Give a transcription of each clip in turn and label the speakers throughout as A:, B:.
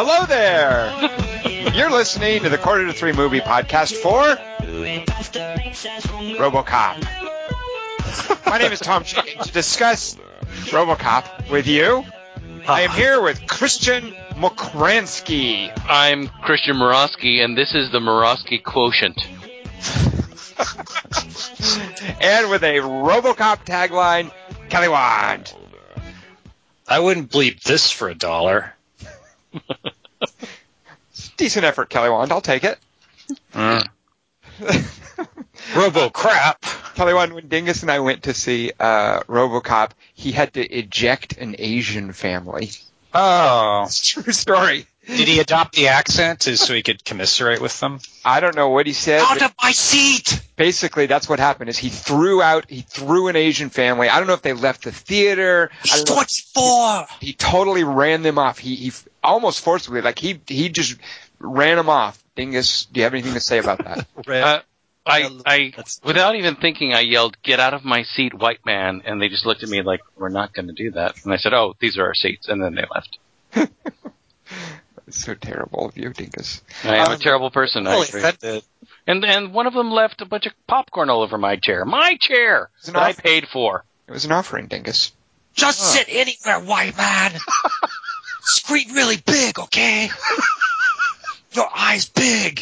A: Hello there. You're listening to the Quarter to Three Movie Podcast for RoboCop. My name is Tom Chicken. To discuss RoboCop with you, I am here with Christian Mokransky.
B: I'm Christian Morosky, and this is the Morosky quotient.
A: and with a RoboCop tagline, Kelly Wand.
C: I wouldn't bleep this for a dollar.
A: Decent effort, Kelly Wand. I'll take it.
C: Mm. Robo crap.
A: Kelly Wand, when Dingus and I went to see uh, RoboCop, he had to eject an Asian family.
C: Oh.
A: It's a true story.
C: Did he adopt the accent so he could commiserate with them?
A: I don't know what he said.
C: Out of my seat!
A: Basically, that's what happened. Is he threw out he threw an Asian family. I don't know if they left the theater.
C: He's 24.
A: He totally ran them off. He he almost forcibly like he he just ran them off. Dingus, do you have anything to say about that?
B: uh, I, I, without even thinking, I yelled, "Get out of my seat, white man!" And they just looked at me like, "We're not going to do that." And I said, "Oh, these are our seats," and then they left.
A: It's so terrible of you, Dingus.
B: I am
A: Um,
B: a terrible person.
C: Well,
B: actually.
C: that did.
B: And and one of them left a bunch of popcorn all over my chair. My chair
A: It's an
B: that I paid for.
A: It was an offering, Dingus.
D: Just sit anywhere, white man. Scream really big, okay? Your eyes big.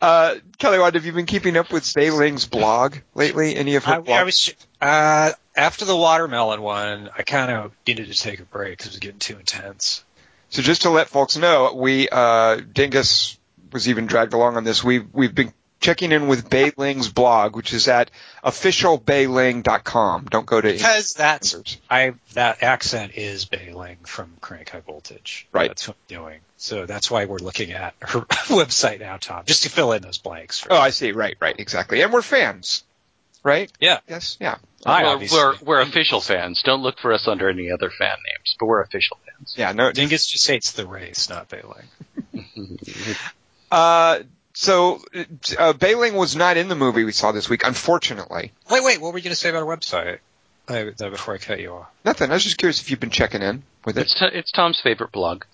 A: Uh, Kelly Wand, have you been keeping up with Bai Ling's blog lately? Any of her
C: I,
A: blogs?
C: I was uh, after the watermelon one. I kind of needed to take a break because it was getting too intense.
A: So just to let folks know, we uh, Dingus was even dragged along on this. We've we've been checking in with Bai Ling's blog, which is at officialbeiling.com. Don't go to
C: Because that's I that accent is Bai Ling from Crank High Voltage.
A: Right.
C: That's what I'm doing. So that's why we're looking at her website now, Tom, just to fill in those blanks. For
A: Oh, I see. Right, right, exactly. And we're fans, right?
C: Yeah.
A: Yes, yeah.
C: I
B: we're, we're we're official fans. Don't look for us under any other fan names, but we're official fans.
A: Yeah, no.
C: Dingus just hates the race, not Bai Ling.
A: Uh, so uh, Bai Ling was not in the movie we saw this week, unfortunately.
C: Wait, wait, what were you going to say about our website? I, uh, before I cut you off.
A: Nothing. I was just curious if you've been checking in with it.
B: It's t- it's Tom's favorite blog.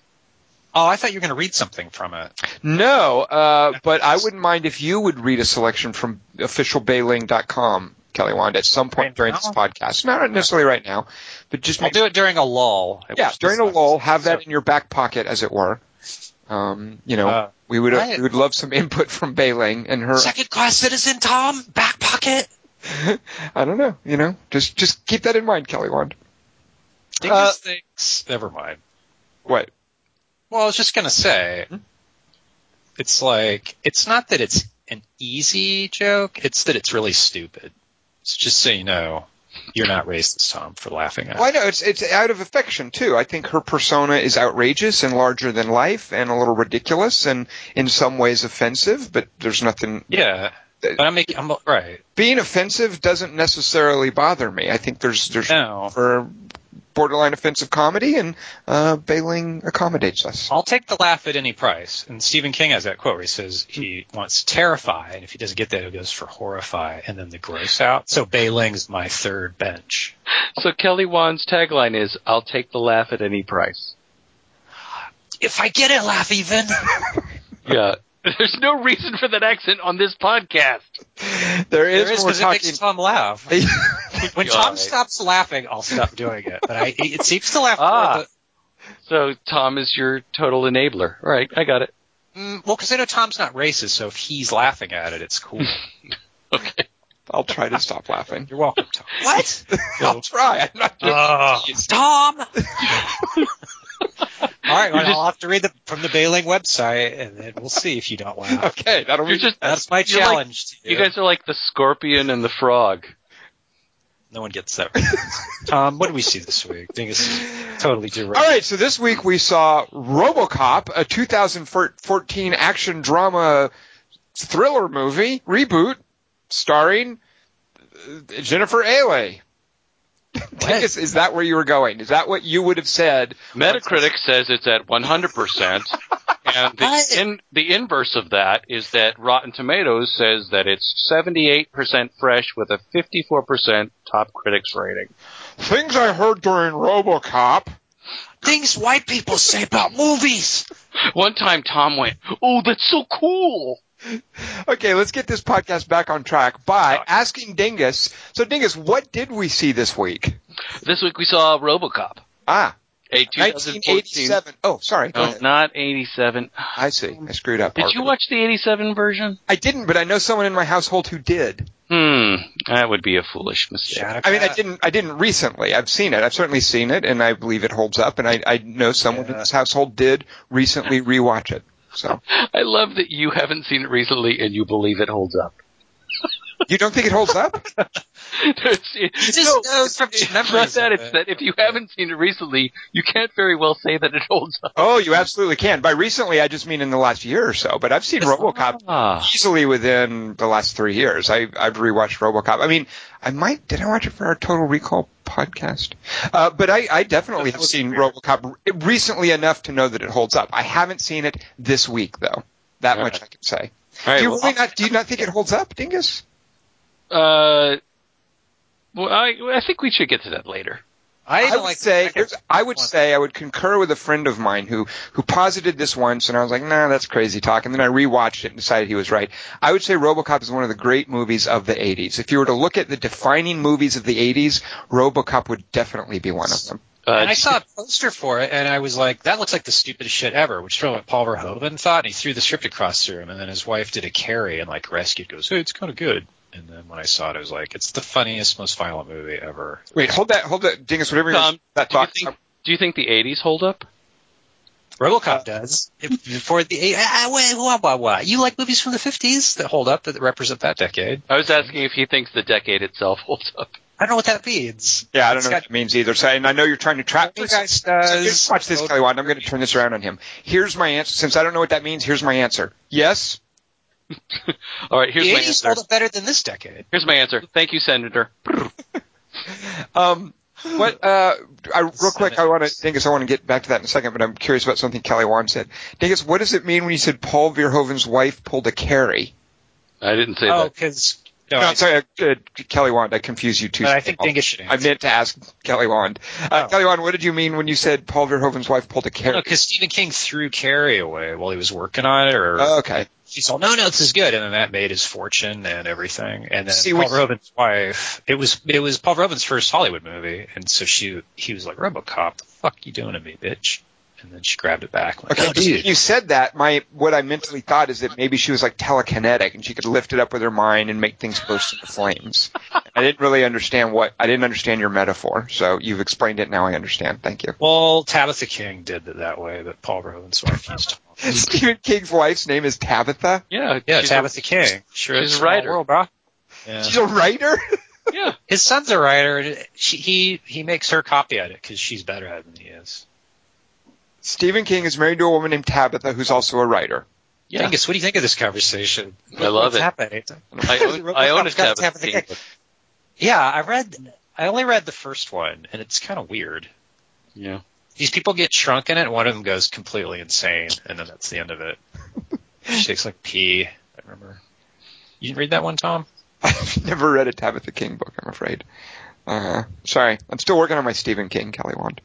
C: Oh, I thought you were going to read something from it.
A: No, uh, but I wouldn't mind if you would read a selection from officialbailing.com, Kelly Wand, at some point
C: Right
A: during
C: now?
A: this podcast. Not necessarily right now, but just
C: I'll
A: make,
C: do it during a lull.
A: yeah, during a lull, have that
C: so-
A: in your back pocket, as it were. Um, you know,
C: Uh,
A: we would
C: I-
A: we would love some input from Bai Ling and her.
D: Second class citizen, Tom. Back pocket.
A: I don't know, you know, just just keep that in mind, Kelly Wand. Uh,
C: thinks. Never mind.
A: What?
C: Well, I was just going to say, it's like it's not that it's an easy joke; it's that it's really stupid. So just so you know, you're not racist, Tom, for laughing at.
A: Well, I know it's it's out of affection too. I think her persona is outrageous and larger than life, and a little ridiculous, and in some ways offensive. But there's nothing.
C: Yeah, but I'm making. I'm right.
A: Being offensive doesn't necessarily bother me. I think there's there's
C: No,
A: for borderline offensive comedy, and uh, Bai Ling accommodates us.
C: I'll take the laugh at any price. And Stephen King has that quote where he says he wants to terrify, and if he doesn't get that, he goes for horrify, and then the gross out. So Bai Ling's my third bench.
B: So Kelly Wand's tagline is, "I'll take the laugh at any price."
D: If I get a laugh even.
B: Yeah. There's no reason for that accent on this podcast.
A: There is,
C: There is
A: when
C: because it makes. Tom laugh. When
B: God.
C: Tom stops laughing, I'll stop doing it. But I, it seems to laugh.
B: Ah.
C: more,
B: So Tom is your total enabler. All right, I got it.
C: mm, well, because I know Tom's not racist, so if he's laughing at it, it's cool.
B: Okay.
A: I'll try to stop laughing.
C: You're welcome, Tom.
D: what?
A: I'll try. I'm not.
C: Ah.
D: Tom.
C: All right, well,
B: You're
C: I'll have to read the, from the Bai Ling website, and then we'll see if you don't laugh.
A: okay, that'll be.
B: just
C: That's my
B: you're like-
C: challenge to you.
B: You guys are like the scorpion and the frog.
C: no one gets that. Tom, what do we see this week? I think it's totally derailed.
A: All right, so this week we saw RoboCop, a 2014 action drama thriller movie reboot starring uh, Jennifer Ehle. Dingus, is that where you were going? Is that what you would have said?
B: Metacritic says it's at 100%, and the,
D: What?
B: in, the inverse of that is that Rotten Tomatoes says that it's 78% fresh with a 54% top critics rating.
A: Things I heard during RoboCop.
D: Things white people say about movies.
B: One time Tom went, "Oh, that's so cool."
A: Okay, let's get this podcast back on track by
B: Sorry.
A: asking Dingus. So, Dingus, what did we see this week?
B: This week we saw RoboCop,
A: Ah,
B: a
A: 1987. Oh, sorry. Go
B: No,
A: ahead.
B: not 87.
A: I see. I screwed up.
B: Did you watch the 87 version?
A: I didn't, but I know someone in my household who did.
B: Hmm, that would be a foolish mistake.
A: I mean, I didn't. I didn't recently. I've seen it. I've certainly seen it, and I believe it holds up. And I, I know someone in this household did recently rewatch it. So,
B: I love that you haven't seen it recently and you believe it holds up.
A: you don't think it holds up?
B: It's- it-
D: just
B: no,
D: knows from
B: it's
D: memories
B: not that. It's
C: it.
B: that if you haven't seen it recently, you can't very well say that it holds up.
A: Oh, you absolutely can. By recently, I just mean in the last year or so. But I've seen RoboCop
B: Ah.
A: easily within the last three years. I, I've rewatched RoboCop. I mean, I might did I watch it for our Total Recall podcast? Uh, but I, I definitely have
C: was
A: seen
C: weird.
A: RoboCop recently enough to know that it holds up. I haven't seen it this week though. That
B: All
A: much
B: right.
A: I can say.
B: All right,
A: do you
B: well,
A: really not? Do you not think it holds up, Dingus?
B: uh, well, I, I think we should get to that later.
C: I,
A: I would
C: like
A: say I would
C: one.
A: say I would concur with a friend of mine who who posited this once, and I was like, nah, that's crazy talk. And then I rewatched it and decided he was right. I would say RoboCop is one of the great movies of the '80s. If you were to look at the defining movies of the '80s, RoboCop would definitely be one of them.
B: Uh,
C: and I saw a poster for it, and I was like, "That looks like the stupidest shit ever." Which is probably what Paul Verhoeven thought. And he threw the script across the room, and then his wife did a carry and like rescued. Goes, "Hey, it's kind of good." And then when I saw it, I was like, "It's the funniest, most violent movie ever."
A: Wait, hold that, hold that, Dingus. Whatever you're-
B: Tom,
A: that
B: do you think do you think the 80s hold up?
C: RoboCop does. If, before the ah, wait, what, what, what? You like movies from the fifties that hold up that represent that decade?
B: I was asking if he thinks the decade itself holds up.
C: I don't know what that means.
A: yeah, I don't
C: It's
A: know
C: got-
A: what that means either. So, and I know you're trying to trap me.
C: Poltergeist
A: So
C: does.
A: just watch this, Kelly Wand. I'm going to turn this around on him. Here's my answer. Since I don't know what that means, here's my answer. Yes.
B: All right, here's
C: the
B: my answer.
C: hold up better than this decade.
B: Here's my answer. Thank you, Senator.
A: Um, what? Uh, I, real quick, I want to, Dingus. I want to get back to that in a second, but I'm curious about something Kelly Wand said. Dingus, what does it mean when you said Paul Verhoeven's wife pulled a carry?
B: I didn't say
C: Oh,
B: that.
C: because no,
A: No,
C: I,
A: I'm sorry, uh, uh, Kelly Wand. I confused you too.
C: I think Dingus should
A: I meant to ask Kelly Wand. Uh,
C: Oh.
A: Kelly Wand, what did you mean when you said Paul Verhoeven's wife pulled a carry?
C: because Stephen King threw Carrie away while he was working on it, or
A: Oh, okay.
C: She's all, no, no, this is good, and then that made his fortune and everything. And then
A: See,
C: Paul Verhoeven's wife, it was it was Paul Verhoeven's first Hollywood movie, and so she he was like, RoboCop, the fuck you doing to me, bitch? And then she grabbed it back. Like,
A: Okay,
C: oh, dude.
A: you said that. My what I mentally thought is that maybe she was like telekinetic and she could lift it up with her mind and make things burst into flames. I didn't really understand what I didn't understand your metaphor, so you've explained it. Now I understand. Thank you.
C: Well, Tabitha King did it that way, but Paul Verhoeven's wife used to.
A: Stephen King's wife's name is Tabitha.
B: Yeah,
C: Yeah,
B: she's a-
C: Tabitha King. Sure,
B: she's a writer.
C: World, bro. Yeah.
A: She's a writer.
B: yeah.
C: His son's a writer, she, he he makes her copy at it because she's better at it than he is.
A: Stephen King is married to a woman named Tabitha, who's also a writer.
B: Yeah.
C: Dingus, what do you think of this conversation?
B: I love
C: What's
B: it.
C: happening?
B: I own, I own a
C: RoboCop's
B: Tabitha
C: Tabitha
B: King
C: King. Yeah, I read. I only read the first one, and it's kind of weird.
B: Yeah.
C: These people get shrunk in it, one of them goes completely insane, and then that's the end of it. she takes like pee. I remember. You didn't read that one, Tom?
A: I've never read a Tabitha King book, I'm afraid. Uh, sorry, I'm still working on my Stephen King Kelly Wand.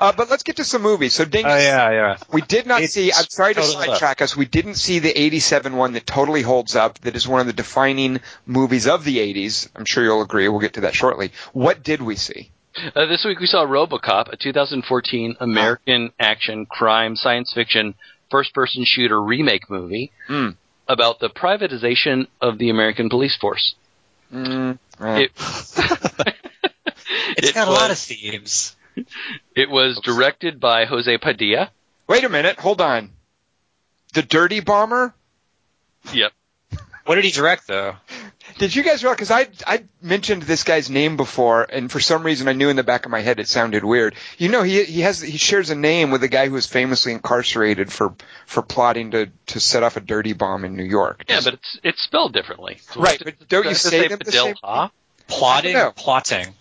A: Uh, but let's get to some movies. So, Ding,
C: Oh yeah, yeah.
A: we did not
C: It's
A: see. I'm sorry to sidetrack us. We didn't see the '87 one that totally holds up. That is one of the defining movies of the '80s. I'm sure you'll agree. We'll get to that shortly. What did we see?
B: Uh, this week we saw RoboCop, a 2014 American action crime science fiction first person shooter remake movie
A: Hmm.
B: about the privatization of the American police force.
A: Mm,
B: It,
C: It's
B: It
C: got a lot of themes.
B: it was directed by Jose Padilha.
A: wait a minute. Hold on. The Dirty Bomber.
B: Yep.
C: What did he direct though?
A: Did you guys realize? Because I I mentioned this guy's name before, and for some reason I knew in the back of my head it sounded weird. You know, he he has he shares a name with a guy who was famously incarcerated for for plotting to to set off a dirty bomb in New York.
B: Yeah, but it's it's spelled differently.
A: Right, but don't you
B: Does
A: say them the
B: Padilla?
A: same-
C: Plotting,
A: I
C: plotting.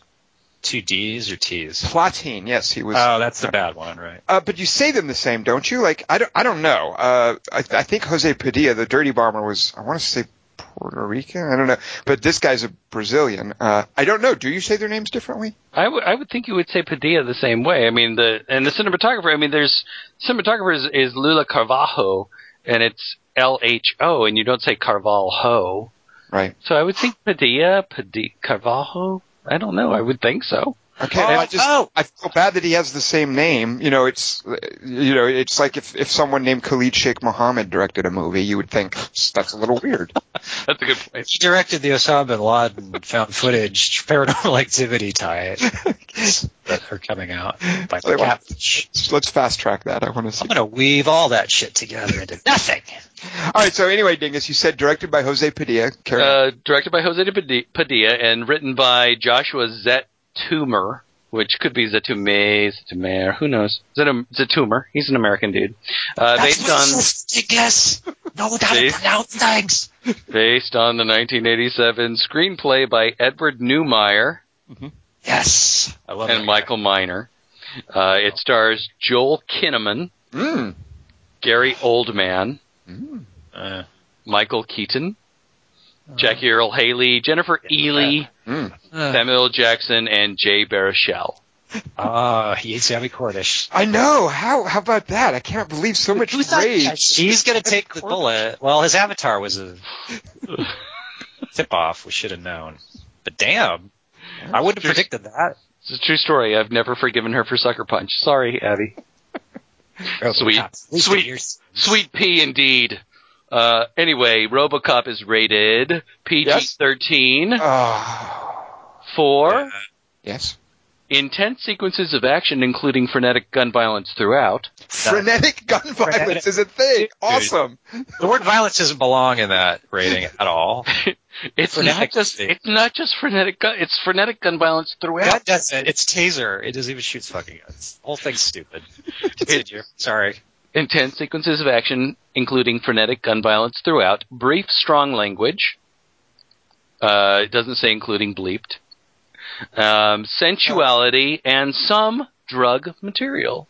C: two D's or T's?
A: Platine, yes, he was.
C: Oh, that's the bad one, right?
A: Uh, but you say them the same, don't you? Like I don't, I don't know. Uh, I, I think Jose Padilla, the Dirty Bomber, was I want to say Puerto Rican. I don't know, but this guy's a Brazilian. Uh, I don't know. Do you say their names differently?
B: I would I would think you would say Padilla the same way. I mean the and the cinematographer. I mean there's cinematographer is, is Lula Carvalho, and it's L H O, and you don't say Carvalho.
A: Right.
B: So I would think Padilla, Padilla, Carvalho. I don't know. I would think so.
A: Okay,
C: Oh,
A: I just
C: oh.
A: I feel bad that he has the same name. You know, it's you know, it's like if if someone named Khalid Sheikh Mohammed directed a movie, you would think that's a little weird.
B: That's a good point.
C: He directed the Osama bin Laden found footage paranormal activity tie that are coming out by
A: Wait, what?
C: Catfish.
A: Let's fast track that. I want to see.
C: I'm gonna weave all that shit together into nothing.
A: All right. So anyway, Dingus, you said directed by Jose Padilha.
B: Uh, directed by Jose Padilha and written by Joshua Zetumer, which could be Zetume, Zetumer, who knows? Zetum- Zetumer. He's an American dude. Uh,
D: That's
B: based on
D: ridiculous. Know how to pronounce things.
B: based on the 1987 screenplay by Edward Neumeier
D: Yes.
C: I love it.
B: and
C: that
B: Michael Miner. Uh, it stars Joel Kinnaman,
A: Mm.
B: Gary Oldman,
A: Mm.
C: Uh,
B: Michael Keaton, Jackie Earle Haley, Jennifer Ehle,
A: Mm.
C: uh,
B: Samuel Jackson, and Jay Baruchel.
C: Ah, he hates Abbie Cornish.
A: I know. How how about that? I can't believe so much
C: Who thought-
A: rage.
C: He's gonna take the bullet. Well, his avatar was a tip off. We should have known. But damn, I wouldn't have predicted that.
B: It's a true story. I've never forgiven her for Sucker Punch. Sorry, Abby. Sweet. Sweet. Sweet pea indeed. Uh, anyway, RoboCop is rated PG-13
A: Oh.
B: for
A: Yes.
B: intense sequences of action, including frenetic gun violence throughout.
A: Frenetic gun violence is a thing. Awesome.
C: The word violence doesn't belong in that rating at all.
B: It's not
C: Frenetic.
B: just it's not just frenetic gun. It's frenetic gun violence throughout.
C: God does it. It's taser. It doesn't even shoot fucking guns. The whole thing's stupid. Continue. Sorry.
B: Intense sequences of action, including frenetic gun violence throughout. Brief, strong language. Uh, it doesn't say including bleeped. Um, sensuality and some drug material.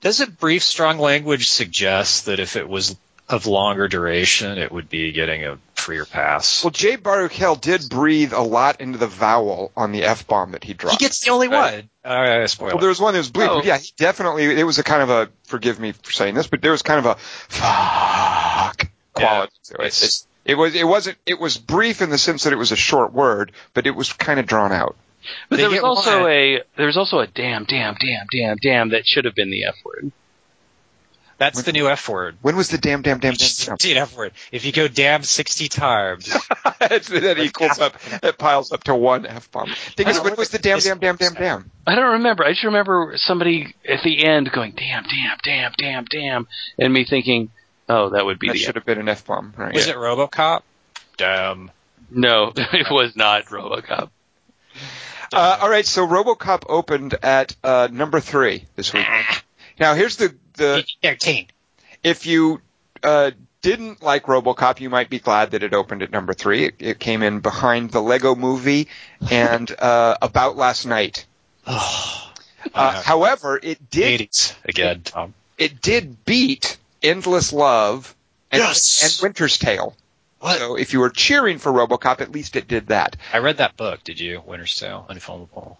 C: Doesn't brief, strong language suggest that if it was of longer duration, it would be getting a freer pass?
A: Well, Jay Baruchel did breathe a lot into the vowel on the f bomb that he dropped.
C: he gets the only
B: Right.
C: one. All right, spoiler.
A: well, there was one that was bleep.
B: Oh.
A: Yeah, he definitely. It was a kind of a. Forgive me for saying this, but there was kind of a fuck quality to it.
C: It's-
A: It, it was. It wasn't. It was brief in the sense that it was a short word, but it was kind of drawn out.
B: But
C: They
B: there was also
C: one.
B: a there was also a damn, damn, damn, damn, damn that should have been the F word.
C: That's the new F word.
A: When was the damn, damn, damn, damn?
C: Just
A: damn?
C: the F word. If you go damn 60 times,
A: that equals up. That piles up to one f bomb. Thing is, when was the damn, damn, damn, damn, damn?
B: I don't remember. I just remember somebody at the end going damn, damn, damn, damn, damn, and me thinking, oh, that would be
A: That
B: the
A: should have been an f bomb, right?
C: was it RoboCop? Damn.
B: no. It was not RoboCop.
A: Uh, all right, so RoboCop opened at uh, number three this week. Now, here's the the
C: Thirteen.
A: if you uh, didn't like RoboCop, you might be glad that it opened at number three. It, it came in behind the Lego Movie and uh, About Last Night.
C: Oh,
A: Uh, however, it did
C: 80s again, Tom.
A: it did beat Endless Love and,
C: Yes!
A: and Winter's Tale.
C: What?
A: So if you were cheering for RoboCop, at least it did that.
C: I read that book. Did you? Winter's Tale, Unfilmable.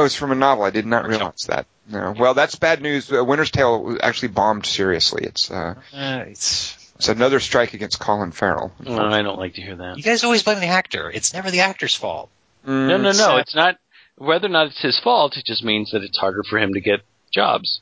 A: Oh, it's from a novel. I did not realize that. No. Well, that's bad news. Uh, Winter's Tale actually bombed seriously. It's uh,
C: Uh, it's
A: it's another strike against Colin Farrell.
B: No, I don't like to hear that.
C: you guys always blame the actor. It's never the actor's fault.
A: Mm,
B: No, no, no. It's not. Whether or not it's his fault, it just means that it's harder for him to get jobs.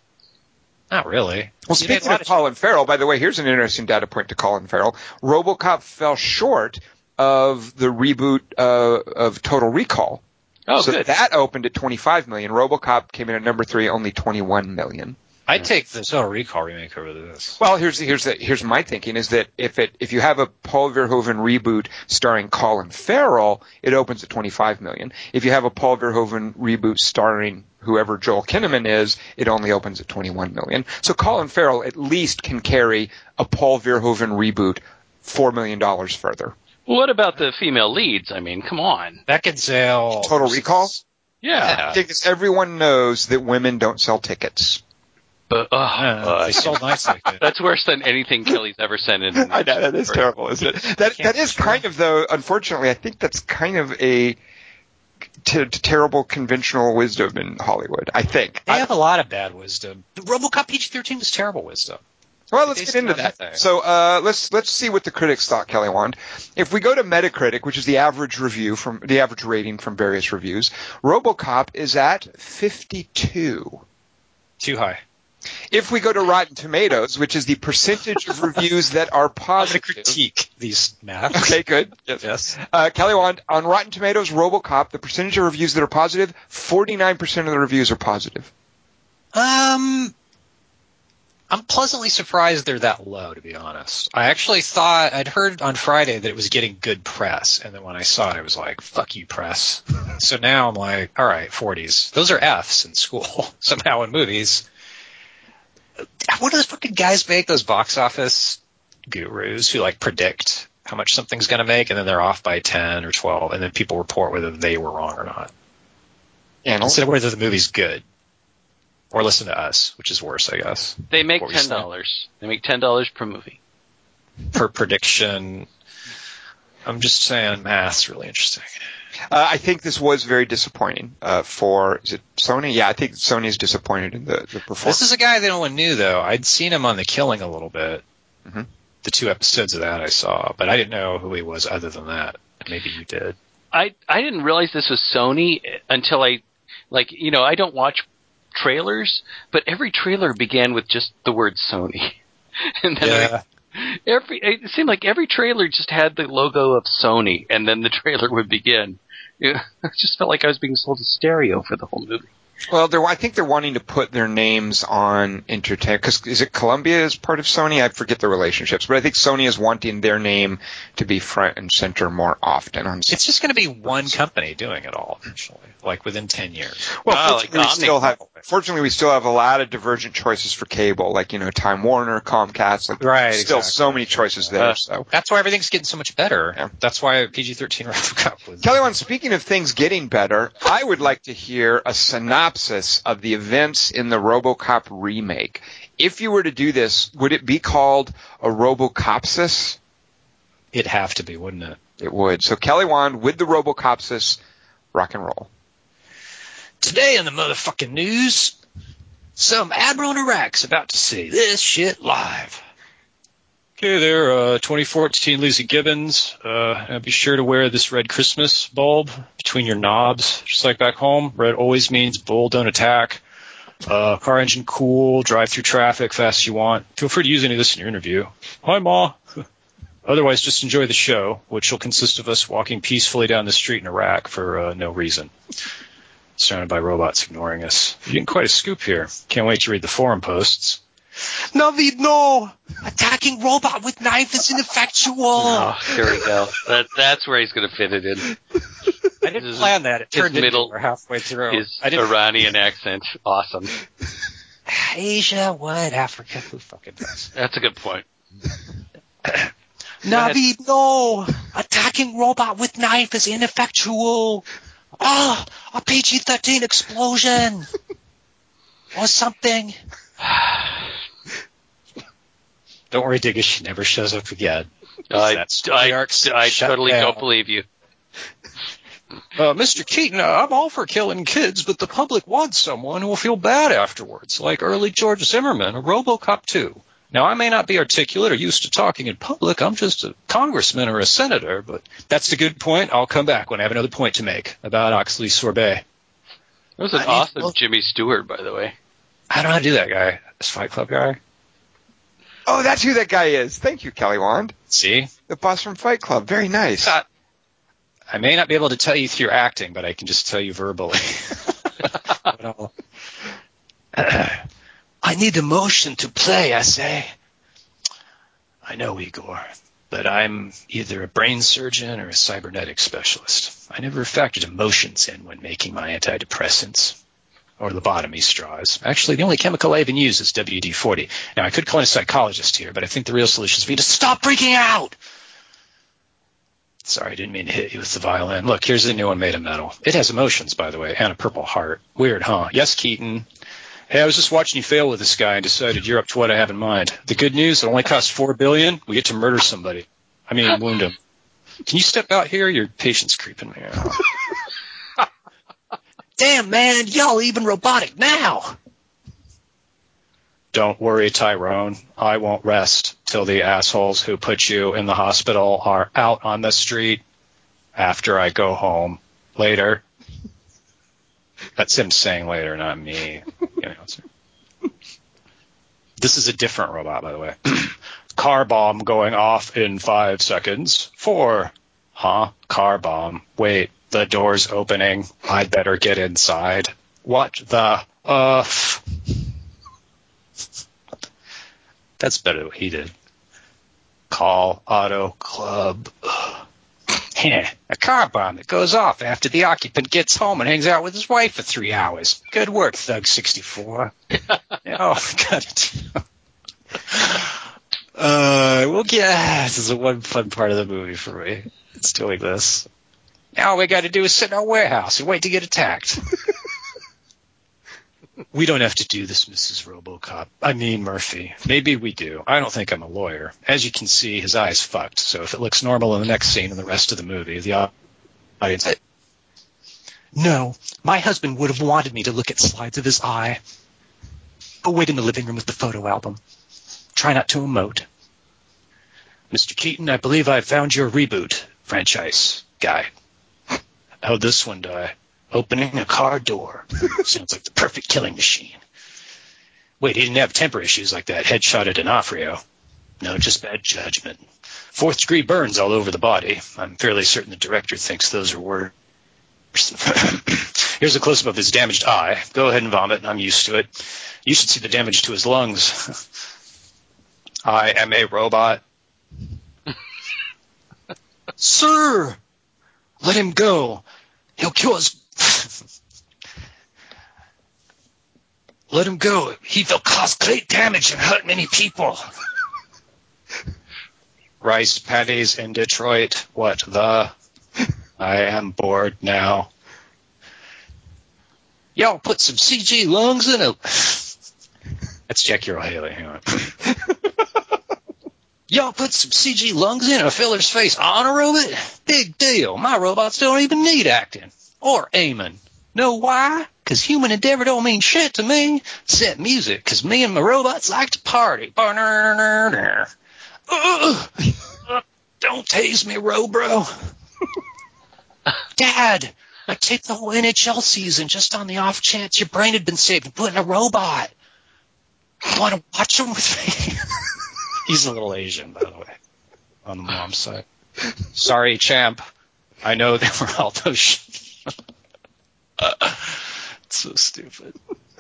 C: Not really.
A: Well,
C: He made a
A: speaking
C: lot
A: of Colin Farrell, by the way, here's an interesting data point to Colin Farrell. RoboCop fell short of the reboot uh, of Total Recall.
B: Oh,
A: so
B: good.
A: that opened at 25 million. RoboCop came in at number three, only 21 million.
C: I'd take the Total oh, Recall remake over this.
A: Well, here's here's the, here's my thinking is that if it if you have a Paul Verhoeven reboot starring Colin Farrell, it opens at 25 million. If you have a Paul Verhoeven reboot starring whoever Joel Kinnaman is, it only opens at 21 million. So Colin Farrell at least can carry a Paul Verhoeven reboot four million dollars further.
B: Well, what about the female leads? I mean, come on.
C: Beckinsale.
A: Total Recall?
B: Yeah.
A: Because everyone knows that women don't sell tickets.
B: But,
C: Yeah,
B: uh,
C: they sold nights like that.
B: that's worse than anything Kelly's ever sent in.
A: I know that is terrible, isn't it? That that is kind of though. Unfortunately, I think that's kind of a t- terrible conventional wisdom in Hollywood. I think.
C: They
A: I-
C: have a lot of bad wisdom. The RoboCop PG-13 was terrible wisdom.
A: Well, let's get into that.
C: have.
A: So uh, let's let's see what the critics thought, Kelly Wand. If we go to Metacritic, which is the average review from the average rating from various reviews, RoboCop is at 52.
C: Too high.
A: If we go to Rotten Tomatoes, which is the percentage of reviews that are
C: I'm
A: positive.
C: critique these maps.
A: Okay, good.
C: Yes.
A: Uh, Kelly Wand, on Rotten Tomatoes, RoboCop, the percentage of reviews that are positive, 49% of the reviews are positive.
C: Um, I'm pleasantly surprised they're that low, to be honest. I actually thought I'd heard on Friday that it was getting good press, and then when I saw it, I was like, "Fuck you, press." so now I'm like, "All right, 40s. Those are Fs in school somehow in movies." What do those fucking guys make? Those box office gurus who like predict how much something's going to make, and then they're off by 10 or 12, and then people report whether they were wrong or not
A: And
C: instead of whether the movie's good. Or listen to us, which is worse, I guess.
B: They make
C: What were you
B: ten
C: saying?
B: dollars. They make ten dollars per movie.
C: Per prediction. I'm just saying math's really interesting.
A: Uh, I think this was very disappointing uh, for is it Sony? Yeah, I think Sony is disappointed in the, the performance.
C: This is a guy that no one knew though. I'd seen him on The Killing a little bit.
A: Mhm.
C: The two episodes of that I saw, but I didn't know who he was other than that. Maybe you did.
B: I I didn't realize this was Sony until I like you know I don't watch trailers, but every trailer began with just the word Sony, and then
C: Yeah.
B: I, every it seemed like every trailer just had the logo of Sony, and then the trailer would begin. Yeah, I just felt like I was being sold a stereo for the whole movie.
A: Well, they're, I think they're wanting to put their names on entertainment because is it Columbia is part of Sony? I forget the relationships, but I think Sony is wanting their name to be front and center more often on.
C: It's just going to be one company doing it all, eventually, like within 10 years.
A: Well,
B: Ah, like
A: fortunately, we
B: Omni.
A: still have fortunately we still have a lot of divergent choices for cable, like you know Time Warner, Comcast. Like
C: Right,
A: still
C: exactly.
A: so many choices there.
B: Uh,
A: so
C: That's why everything's getting so much better.
A: Yeah.
C: That's why PG-13 RoboCop was.
A: Kelly, Wand, speaking of things getting better, I would like to hear a synopsis of the events in the RoboCop remake. If you were to do this, would it be called a RoboCopsis?
C: It'd have to be, wouldn't it?
A: It would. So Kelly Wand with the RoboCopsis, rock and roll.
C: Today in the motherfucking news, some admiral in Iraq's about to see this shit live. Okay, there, uh, 2014 Lizzie Gibbons. Uh, be sure to wear this red Christmas bulb between your knobs, just like back home. Red always means bull don't attack. Uh, car engine cool, drive through traffic fast as you want. Feel free to use any of this in your interview. Hi, Ma. Otherwise, just enjoy the show, which will consist of us walking peacefully down the street in Iraq for uh, no reason surrounded by robots ignoring us. You're getting quite a scoop here. Can't wait to read the forum posts. Navid, no! Attacking robot with knife is ineffectual!
B: Oh, here we go. That that's where he's going to fit it in.
C: I didn't
B: His-
C: plan that. It
B: his
C: turned
B: middle-
C: into we're halfway through.
B: His
C: I didn't.
B: Iranian accent, awesome.
C: Asia, what? Africa? Who fucking knows?
B: That's a good point.
C: Navid, no! Attacking robot with knife is ineffectual! Ah, a PG-13 explosion! or something. Don't worry, Digga, she never shows up again.
B: I,
C: That
B: I, I totally
C: down.
B: don't believe you.
C: Uh, Mr. Keaton, uh, I'm all for killing kids, but the public wants someone who will feel bad afterwards, like early George Zimmerman or RoboCop 2. Now, I may not be articulate or used to talking in public. I'm just a congressman or a senator, but that's a good point. I'll come back when I have another point to make about Oxley Sorbet.
B: That was an
C: I need-
B: awesome
C: well-
B: Jimmy Stewart, by the way.
C: I don't know how to do that guy. This Fight Club guy.
A: Oh, that's who that guy is. Thank you, Kelly Wand.
C: See?
A: The boss from Fight Club. Very nice.
C: Uh, I may not be able to tell you through acting, but I can just tell you verbally. I need emotion to play, I say. I know, Igor, but I'm either a brain surgeon or a cybernetic specialist. I never factored emotions in when making my antidepressants or lobotomy straws. Actually, the only chemical I even use is WD-40. Now, I could call in a psychologist here, but I think the real solution is for me to stop freaking out. Sorry, I didn't mean to hit you with the violin. Look, here's a new one made of metal. It has emotions, by the way, and a purple heart. Weird, huh? Yes, Keaton. Hey, I was just watching you fail with this guy and decided you're up to what I have in mind. The good news, it only costs four billion. We get to murder somebody. I mean, wound him. Can you step out here? Your patient's creeping me out.
D: Damn, man, y'all even robotic now.
C: Don't worry, Tyrone. I won't rest till the assholes who put you in the hospital are out on the street after I go home later. That's him saying later, not me. This is a different robot, by the way. Car bomb going off in five seconds. Four. Huh? Car bomb. Wait, the door's opening. I'd better get inside. What the? Uh. That's better than what he did. Call Auto Club. A car bomb that goes off after the occupant gets home and hangs out with his wife for three hours. Good work, Thug64. oh, got it. Uh, we'll. This is one fun part of the movie for me. It's doing this. Now all we got to do is sit in our warehouse and wait to get attacked. we don't have to do this, Mrs. RoboCop. I mean Murphy. Maybe we do. I don't think I'm a lawyer. As you can see, his eye's fucked. So if it looks normal in the next scene and the rest of the movie, the audience.
D: No, my husband would have wanted me to look at slides of his eye. Go wait in the living room with the photo album. Try not to emote.
C: Mr. Keaton, I believe I found your reboot franchise guy. How'd this one die? Opening a car door. Sounds like the perfect killing machine. Wait, he didn't have temper issues like that headshot at D'Onofrio. No, just bad judgment. Fourth degree burns all over the body. I'm fairly certain the director thinks those are worse. Here's a close up of his damaged eye. Go ahead and vomit. I'm used to it. You should see the damage to his lungs. I am a robot. Sir, let him go. He'll kill us. let him go. He will cause great damage and hurt many people. Rice patties in Detroit. What the? I am bored now. Y'all put some CG lungs in it. That's Jackie Earle Haley. Hang on. Y'all put some CG lungs in a filler's face on a robot? Big deal. My robots don't even need acting or aiming. Know why? Because human endeavor don't mean shit to me. Set music, because me and my robots like to party. Don't tase me, Robro. Dad, I take the whole NHL season just on the off chance your brain had been saved and put in a robot. Want to watch them with me? He's a little Asian, by the way, on the mom's side. Sorry, champ. I know there were all those. So stupid.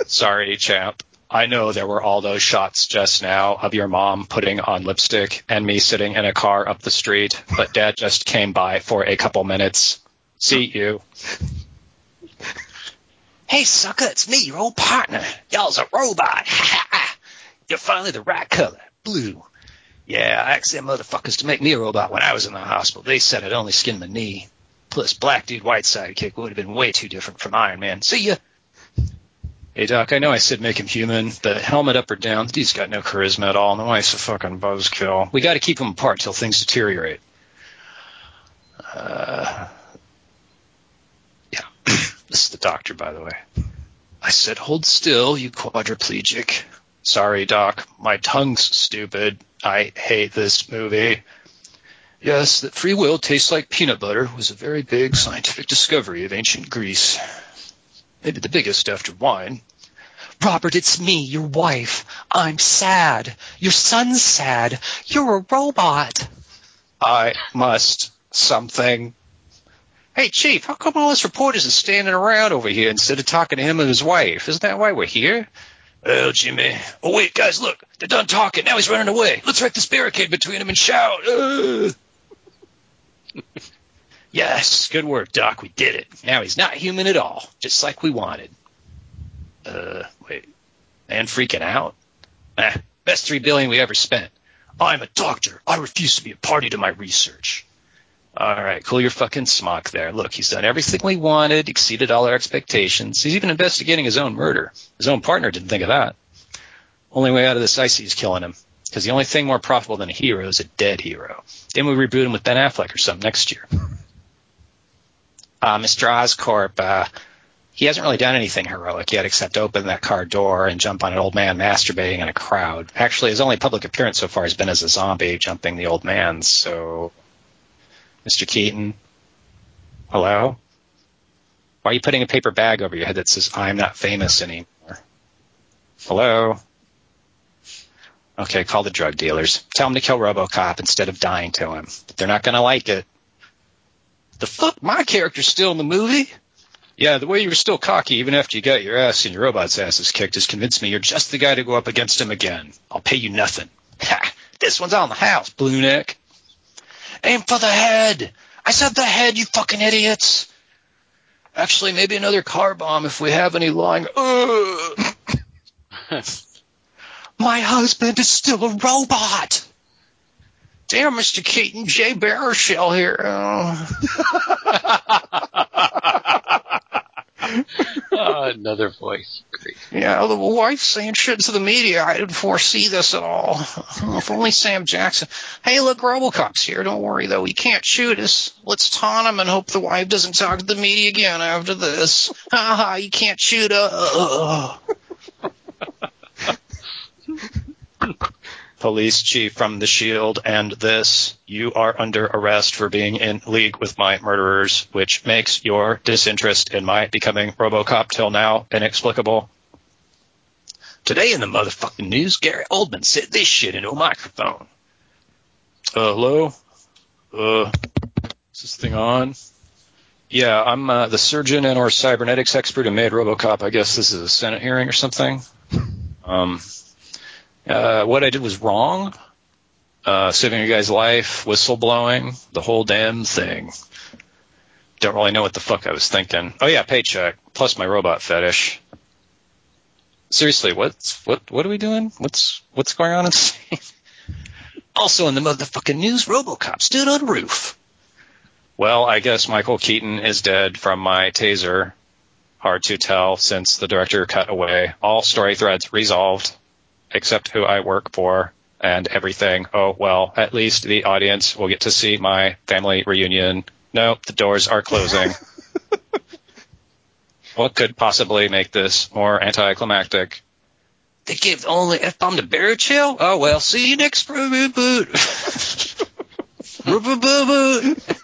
C: Sorry, champ. I know there were all those shots just now of your mom putting on lipstick and me sitting in a car up the street, but dad just came by for a couple minutes. See you.
D: Hey, sucker, it's me, your old partner. Y'all's a robot. You're finally the right color, blue.
C: Yeah, I asked them motherfuckers to make me a robot when I was in the hospital. They said I'd only skin my knee. Plus, Black Dude White Sidekick would have been way too different from Iron Man. See ya. Hey Doc, I know I said make him human, but helmet up or down, the dude's got no charisma at all, the wife's a fucking buzzkill. We gotta keep him apart till things deteriorate. Uh, yeah, this is the doctor, by the way. I said hold still, you quadriplegic. Sorry, Doc, my tongue's stupid. I hate this movie. Yes, that free will tastes like peanut butter was a very big scientific discovery of ancient Greece. Maybe the biggest after wine.
D: Robert, it's me, your wife. I'm sad. Your son's sad. You're a robot.
C: I must something. Hey, Chief, how come all us reporters are standing around over here instead of talking to him and his wife? Isn't that why we're here? Well, Jimmy. Oh, wait, guys, look. They're done talking. Now he's running away. Let's wreck this barricade between them and shout. Yes, good work, Doc. We did it. Now he's not human at all, just like we wanted. Uh, wait. And freaking out? Eh, best three billion we ever spent. I'm a doctor. I refuse to be a party to my research. All right, cool your fucking smock there. Look, he's done everything we wanted, exceeded all our expectations. He's even investigating his own murder. His own partner didn't think of that. Only way out of this I is killing him. Because the only thing more profitable than a hero is a dead hero. Then we reboot him with Ben Affleck or something next year. Uh, Mr. Oscorp, uh, he hasn't really done anything heroic yet except open that car door and jump on an old man masturbating in a crowd. Actually, his only public appearance so far has been as a zombie jumping the old man, so. Mr. Keaton? Hello? Why are you putting a paper bag over your head that says, I'm not famous anymore? Hello? Okay, call the drug dealers. Tell them to kill Robocop instead of dying to him. They're not gonna like it. The fuck? My character's still in the movie? Yeah, the way you were still cocky even after you got your ass and your robot's asses kicked has convinced me you're just the guy to go up against him again. I'll pay you nothing. Ha! This one's on the house, Blue Neck. Aim for the head! I said the head, you fucking idiots! Actually, maybe another car bomb if we have any lying. My husband is still a robot. Damn, Mr. Keaton, Jay Baruchel here. Oh.
B: Oh, another voice. Great.
C: yeah, the wife saying shit to the media. I didn't foresee this at all. If only Sam Jackson. Hey, look, Robocop's here. Don't worry, though. He can't shoot us. Let's taunt him and hope the wife doesn't talk to the media again after this. Ha ha, you can't shoot us. Uh, uh, uh. Police chief from the Shield and this, you are under arrest for being in league with my murderers, which makes your disinterest in my becoming Robocop till now inexplicable. Today in the motherfucking news, Gary Oldman said this shit into a microphone. Uh, hello? Uh, is this thing on? Yeah, I'm uh, the surgeon and or cybernetics expert who made Robocop. I guess this is a Senate hearing or something. Um, uh, what I did was wrong. Uh, saving a guy's life, whistleblowing, the whole damn thing. Don't really know what the fuck I was thinking. Oh yeah, paycheck plus my robot fetish. Seriously, what's what? What are we doing? What's what's going on? Also in the motherfucking news, RoboCop stood on roof. Well, I guess Michael Keaton is dead from my taser. Hard to tell since the director cut away. All story threads resolved except who I work for and everything. Oh, well, at least the audience will get to see my family reunion. No, the doors are closing. what could possibly make this more anticlimactic? They give only F bomb to Baruchel? Oh, well, see you next reboot. Reboot.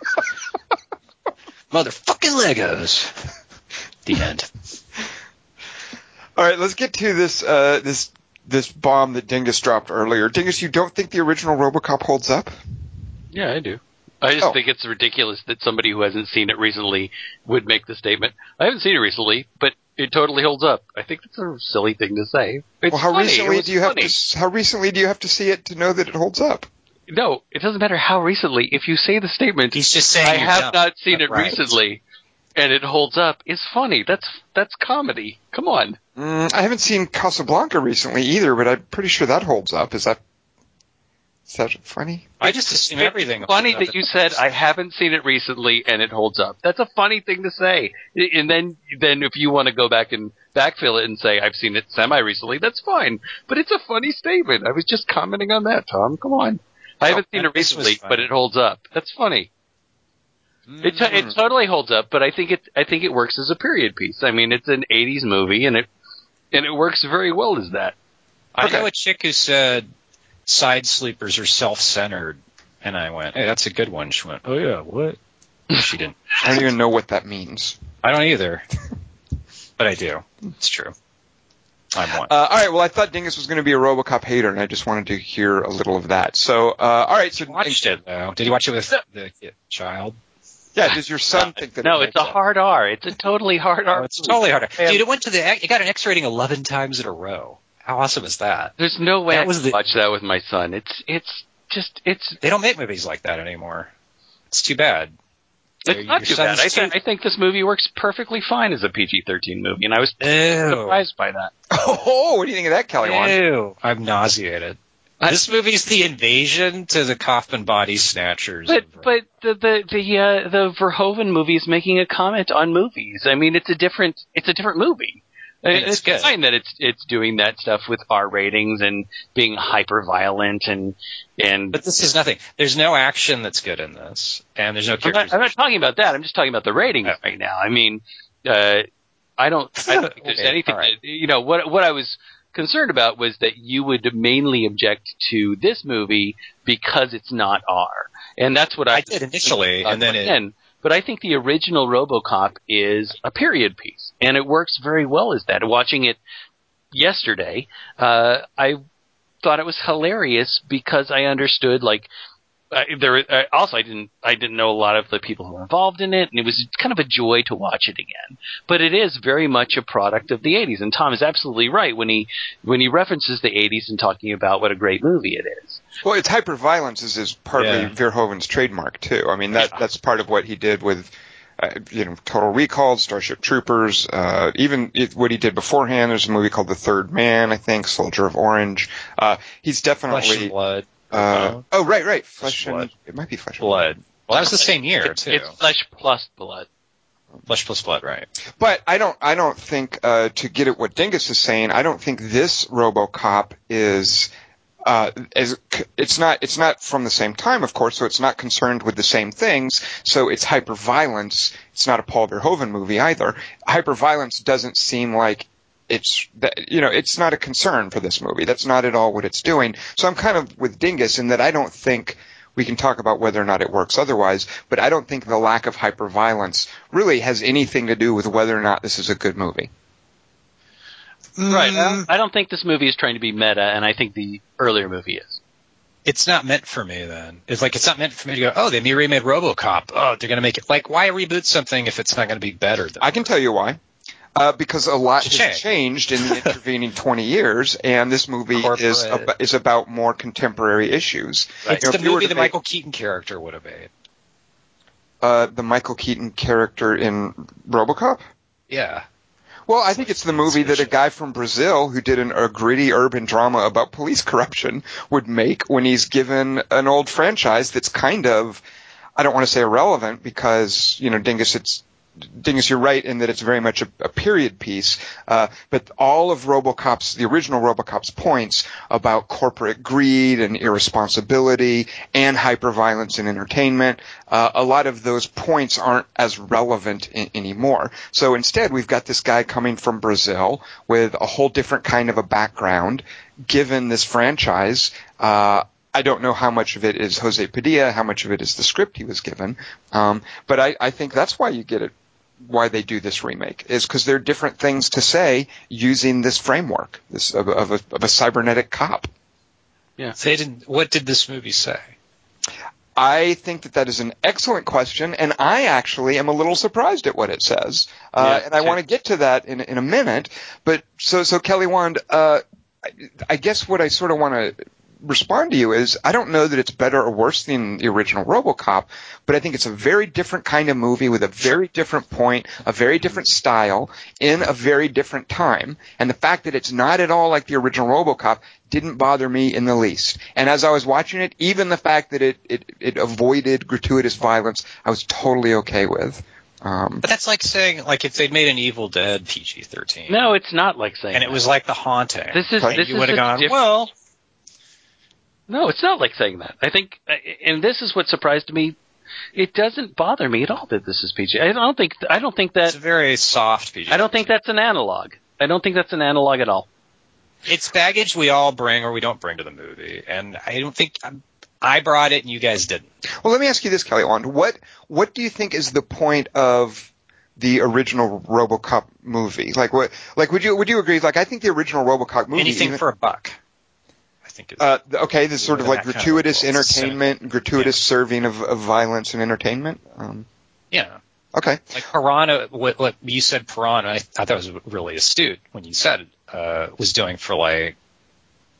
C: Motherfucking Legos. The end.
A: All right, let's get to this uh, this this bomb that Dingus dropped earlier. Dingus, you don't think the original RoboCop holds up?
B: Yeah, I do. I just
A: Oh.
B: think it's ridiculous that somebody who hasn't seen it recently would make the statement. I haven't seen it recently, but it totally holds up. I think that's a silly thing to say. It's
A: well, how
B: funny.
A: Recently do you have to how recently do you have to see it to know that it holds up?
B: No, it doesn't matter how recently. If you say the statement,
C: He's just saying
B: I have
C: dumb.
B: not seen it
C: Right.
B: recently, and it holds up, is funny. That's that's comedy. Come on.
A: Mm, I haven't seen Casablanca recently either, but I'm pretty sure that holds up. Is that is that funny?
C: I just assume
B: It's
C: everything.
B: funny
C: holds up
B: that you said. I haven't seen it recently and it holds up. That's a funny thing to say. And then then if you want to go back and backfill it and say I've seen it semi recently, that's fine. But it's a funny statement. I was just commenting on that, Tom. Come on. I haven't seen it recently, but it holds up. That's funny. It t- it totally holds up, but I think it I think it works as a period piece. I mean, it's an '80s movie, and it and it works very well as that.
C: I
A: Okay.
C: know a chick who said side sleepers are self-centered, and I went, "Hey, that's a good one." She went, "Oh yeah, what?" She didn't.
A: I don't even know what that means.
C: I don't either, but I do. It's true. I'm one.
A: Uh, all right. Well, I thought Dingus was going to be a RoboCop hater, and I just wanted to hear a little of that. So, uh, all right. So,
C: watched it though. Did you watch it with the child?
A: Yeah. Does your son think that?
B: No,
A: it
B: it's a hard R. It's a totally hard R.
C: Oh, it's totally hard.
B: R.
C: Dude, it went to the. It got an X rating 11 times in a row. How awesome is that?
B: There's no way
C: That
B: I
C: was the-
B: watch that with my son. It's it's just it's
C: They don't make movies like that anymore. It's too bad.
B: it's not too bad. I, th- I think this movie works perfectly fine as a PG-13 movie, and I was
C: Ew.
B: surprised by that.
A: Oh, what do you think of that, Kelly?
C: Ew. I'm nauseated. This movie's the invasion to the Kaufman body snatchers.
B: But but the the the uh, the Verhoeven movie is making a comment on movies. I mean, it's a different it's a different movie. Uh,
C: It's
B: It's,
C: good.
B: fine that it's it's doing that stuff with R ratings and being hyper violent and and.
C: But this is nothing. There's no action that's good in this, and there's no
B: I'm not. I'm not talking about that. I'm just talking about the ratings
C: Oh.
B: right now. I mean, uh, I don't. I don't think there's
C: Okay,
B: anything.
C: right.
B: That, you know what? What I was concerned about was that you would mainly object to this movie because it's not R, and that's what I,
C: I did initially, and then it-
B: again. But I think the original RoboCop is a period piece, and it works very well as that. Watching it yesterday, uh, I thought it was hilarious because I understood like uh, there uh, also I didn't I didn't know a lot of the people who were involved in it, and it was kind of a joy to watch it again. But it is very much a product of the '80s, and Tom is absolutely right when he when he references the '80s and talking about what a great movie it is.
A: Well, it's hyperviolence is, is partly
C: Yeah.
A: Verhoeven's trademark too. I mean that that's part of what he did with. Uh, you know, Total Recall, Starship Troopers, uh, even it, what he did beforehand. There's a movie called The Third Man, I think, Soldier of Orange. Uh, he's
C: Flesh
A: definitely.
C: and blood.
A: Uh, oh, right, right. Flesh,
C: Flesh and
A: and
C: Blood.
A: it might be Flesh and
C: Blood. Well, that was the same year
B: It's,
C: too.
B: it's flesh plus blood.
C: Flesh plus blood, right?
A: But I don't, I don't think, uh, to get at what Dingus is saying, I don't think this RoboCop is, uh, as, it's not, it's not from the same time, of course, so it's not concerned with the same things, so it's hyperviolence. It's not a Paul Verhoeven movie either. Hyperviolence doesn't seem like it's, that- you know, it's not a concern for this movie. That's not at all what it's doing. So I'm kind of with Dingus in that I don't think, we can talk about whether or not it works otherwise, but I don't think the lack of hyperviolence really has anything to do with whether or not this is a good movie.
B: Right.
C: Mm,
B: I don't- I don't think this movie is trying to be meta, and I think the earlier movie is.
C: It's not meant for me then. It's like it's not meant for me to go, oh, they remade RoboCop. Oh, they're gonna make it like why reboot something if it's not gonna be better than
A: I can tell you why. Uh, because a lot has
C: Cha-ching.
A: changed in the intervening 20 years, and this movie is ab- is about more contemporary issues.
C: It's
A: You know,
C: the
A: if you were
C: movie the
A: make,
C: Michael Keaton character would have made.
A: uh, the Michael Keaton character in RoboCop.
C: Yeah.
A: Well, I think it's the movie that a guy from Brazil who did an, a gritty urban drama about police corruption would make when he's given an old franchise that's kind of, I don't want to say irrelevant because, you know, Dingus, it's, Dingus, you're right in that it's very much a, a period piece, uh, but all of RoboCop's, the original RoboCop's points about corporate greed and irresponsibility and hyperviolence in entertainment, uh, a lot of those points aren't as relevant anymore. So instead, we've got this guy coming from Brazil with a whole different kind of a background, given this franchise. Uh, I don't know how much of it is Jose Padilha, how much of it is the script he was given, um, but I, I think that's why you get it why they do this remake is because there are different things to say using this framework this of, of, a, of a cybernetic cop.
C: They didn't. What did this movie say?
A: I think that that is an excellent question, and I actually am a little surprised at what it says, uh,
B: Yeah,
A: and I
B: too.
A: want to get to that in in a minute. But so so Kelly Wand, uh, I, I guess what I sort of want to respond to you is I don't know that it's better or worse than the original RoboCop, but I think it's a very different kind of movie with a very different point, a very different style in a very different time. And the fact that it's not at all like the original RoboCop didn't bother me in the least. And as I was watching it, even the fact that it it, it avoided gratuitous violence, I was totally okay with. Um,
C: But that's like saying like if they'd made an Evil Dead PG-13.
B: No, it's not like saying.
C: And it was like The Haunting.
B: This is
A: Right.
B: this
C: you
B: is
C: would have gone,
B: diff-
C: well,
B: No, it's not like saying that. I think, uh, and this is what surprised me. It doesn't bother me at all that this is PG. I don't think. I don't think
C: it's
B: that.
C: a very soft PG.
B: I don't think that's an analog. I don't think that's an analog at all.
C: it's baggage we all bring or we don't bring to the movie, and I don't think I brought it and you guys didn't.
A: Well, let me ask you this, Kelly Wand. What what do you think is the point of the original RoboCop movie? Like what? Like would you would you agree? Like I think the original RoboCop movie.
C: Anything
A: even-
C: for a buck. Think is
A: uh, okay, this sort of like
C: kind of
A: gratuitous
C: level. It's
A: entertainment, gratuitous serving of, of violence and entertainment. Um,
C: yeah.
A: okay,
C: Like Piranha, what, what you said Piranha, I thought that was really astute when you said it, uh, was doing for like,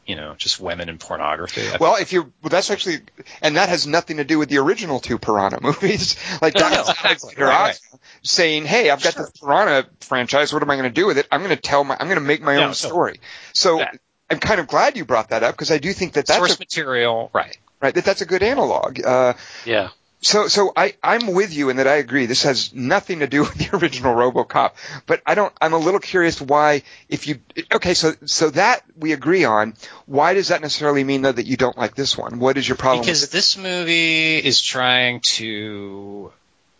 C: you know, just women in pornography.
A: Well, if you well, that's actually, and that has nothing to do with the original two Piranha movies. Like
C: No, no, exactly.
A: Alexander
C: Right,
A: saying, "Hey, I've got
C: Sure.
A: this Piranha franchise. What am I going to do with it? I'm going to tell my, I'm going to make my
C: Yeah,
A: own
C: so-
A: story." So
C: That-
A: I'm kind of glad you brought that up because I do think that that's
C: Source
A: a,
C: material, right?
A: right that that's a good analog. Uh,
B: Yeah.
A: so so I I'm with you in that I agree. This has nothing to do with the original RoboCop, but I don't. I'm a little curious why if you okay so so that we agree on. Why does that necessarily mean though that you don't like this one? What is your problem?
C: Because this movie is trying to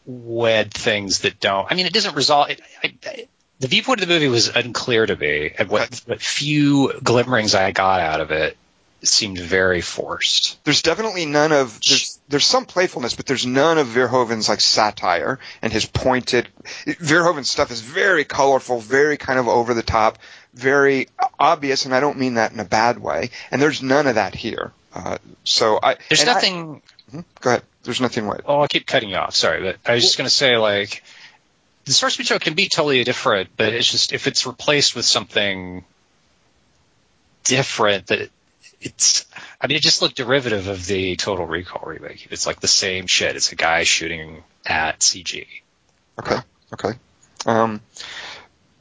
C: wed things that don't. I mean, it doesn't resolve. It, I, I, the viewpoint of the movie was unclear to me, and what, what few glimmerings I got out of it seemed very forced.
A: there's definitely none of there's there's some playfulness, but there's none of Verhoeven's like satire and his pointed. Verhoeven's stuff is very colorful, very kind of over the top, very obvious, and I don't mean that in a bad way. And there's none of that here. Uh, so I
C: There's
A: and I-
C: nothing.
A: Mhm. go ahead. There's nothing what.
C: Oh, I'll keep cutting you off. Sorry, but I was just going to say, like, the source material can be totally different, but it's just if it's replaced with something different, that it's. I mean, it just looked derivative of the Total Recall remake. It's like the same shit. It's a guy shooting at CG.
A: Okay. Okay. Um,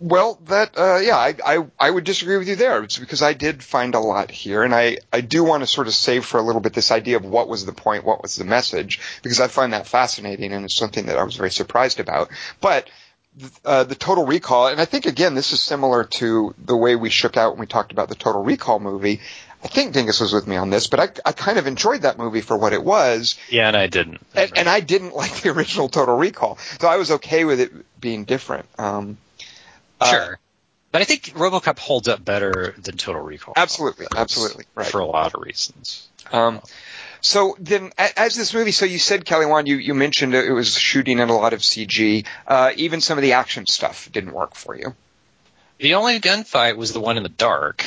A: well, that uh, yeah, I, I I would disagree with you there. It's because I did find a lot here, and I I do want to sort of save for a little bit this idea of what was the point, what was the message, because I find that fascinating, and it's something that I was very surprised about. But uh, the Total Recall, and I think again this is similar to the way we shook out when we talked about the Total Recall movie. I think Dingus was with me on this, but I, I kind of enjoyed that movie for what it was,
C: Yeah, and I didn't.
A: and, and I didn't like the original Total Recall, so I was okay with it being different. Um, uh,
C: sure. But I think RoboCop holds up better than Total Recall.
A: Absolutely,
C: does,
A: absolutely, right.
C: For a lot of reasons.
A: Um, so then, as this movie, so you said, Kelly Wand, you, you mentioned it was shooting in a lot of CG. Uh, even some of the action stuff didn't work for you.
C: The only gunfight was the one in the dark.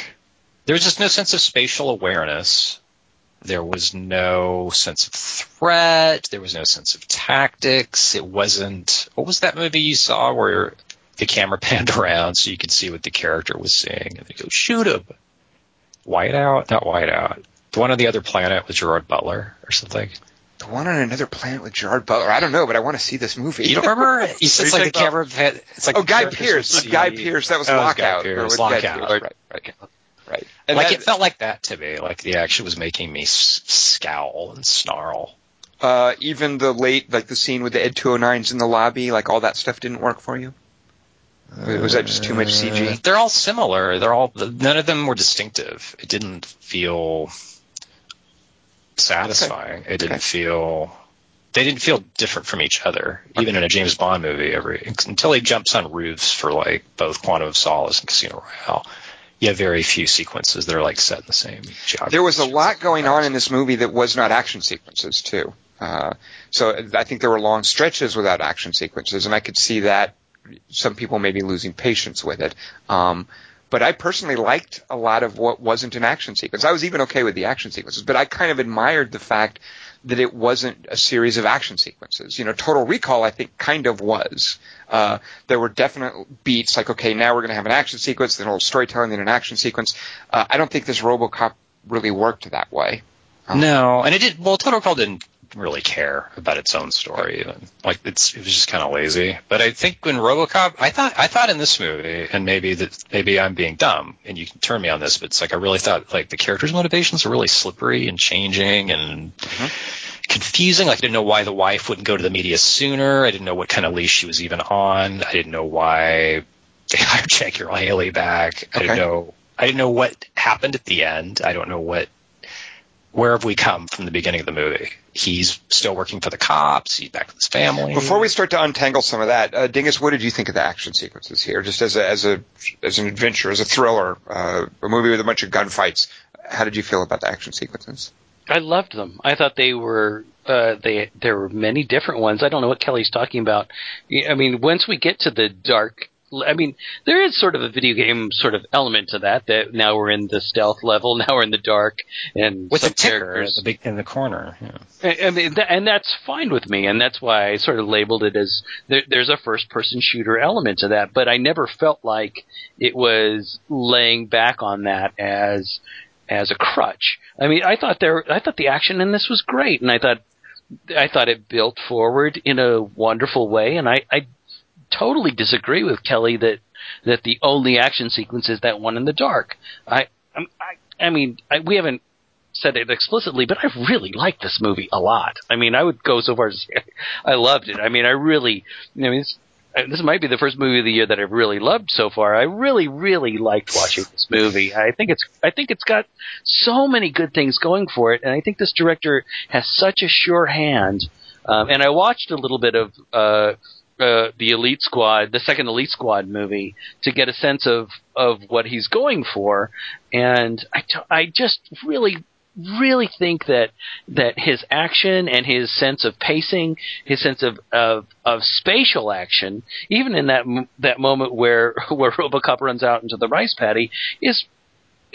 C: There was just no sense of spatial awareness. There was no sense of threat. There was no sense of tactics. It wasn't. What was that movie you saw where the camera panned around so you could see what the character was seeing and they go shoot him? Whiteout, not Whiteout. The one on the other planet with Gerard Butler or something.
A: The one on another planet with Gerard Butler. I don't know, but I want to see this movie.
C: You don't remember? You said it's like the
A: talking
C: camera. Pan, it's like
A: oh, Guy
C: characters
A: Pierce. Guy
C: see-
A: Pierce. That was
C: That was Guy
A: Lockout.
C: Pearce,
A: or with
C: Lockout.
A: Right, right, right. And
C: like
A: that-
C: it felt like that to me. Like the action was making me s- scowl and snarl.
A: uh, even the late, like the scene with the Ed 209s in the lobby, like all that stuff didn't work for you. Was that just too much CG?
C: They're all similar. They're all none of them were distinctive. It didn't feel satisfying. It didn't
A: Okay.
C: feel. They didn't feel different from each other, even in a James Bond movie. Every until he jumps on roofs for like both Quantum of Solace and Casino Royale, you have very few sequences that are like set in the same geography.
A: There was a lot going on in this movie that was not action sequences too. Uh, so I think there were long stretches without action sequences, and I could see that some people may be losing patience with it. Um, but I personally liked a lot of what wasn't an action sequence. I was even okay with the action sequences, but I kind of admired the fact that it wasn't a series of action sequences. You know, Total Recall, I think, kind of was. Uh, there were definite beats, like, okay, now we're going to have an action sequence, then a little storytelling, then an action sequence. Uh, I don't think this RoboCop really worked that way.
C: No, and it did. Well, Total Recall didn't really care about its own story. Even. Like it's it was just kind of lazy. But I think when RoboCop, I thought I thought in this movie, and maybe that maybe I'm being dumb, and you can turn me on this, but it's like I really thought like the characters' motivations were really slippery and changing and. Mm-hmm. Confusing. Like I didn't know why the wife wouldn't go to the media sooner. I didn't know what kind of leash she was even on. I didn't know why they hired Jackie Earle Haley back. I didn't know. I didn't know what happened at the end. I don't know what where have we come from the beginning of the movie? He's still working for the cops. He's back with his family.
A: Before we start to untangle some of that, uh, Dingus, what did you think of the action sequences here? Just as a as a as an adventure, as a thriller, uh, a movie with a bunch of gunfights. How did you feel about the action sequences?
B: I loved them. I thought they were uh, they there were many different ones. I don't know what Kelly's talking about. I mean, once we get to the dark, I mean, there is sort of a video game sort of element to that. That now we're in the stealth level, now we're in the dark, and
C: with the ticker
B: characters-
C: in the, big, in the corner. Yeah.
B: I I mean, th- and that's fine with me, and that's why I sort of labeled it as there, there's a first-person shooter element to that. But I never felt like it was laying back on that as as a crutch. I mean, I thought there, I thought the action in this was great, and I thought I thought it built forward in a wonderful way, and I, I totally disagree with Kelly that that the only action sequence is that one in the dark. I I I mean, I, we haven't said it explicitly, but I really like this movie a lot. I mean, I would go so far as to say I loved it. I mean, I really, I mean, it's, this might be the first movie of the year that I've really loved so far. I really, really liked watching this movie. I think it's, I think it's got so many good things going for it, and I think this director has such a sure hand. Um, and I watched a little bit of uh, uh, the Elite Squad, the second Elite Squad movie, to get a sense of of what he's going for, and I, t- I just really really think that that his action and his sense of pacing, his sense of of, of spatial action, even in that that moment where where RoboCop runs out into the rice paddy, is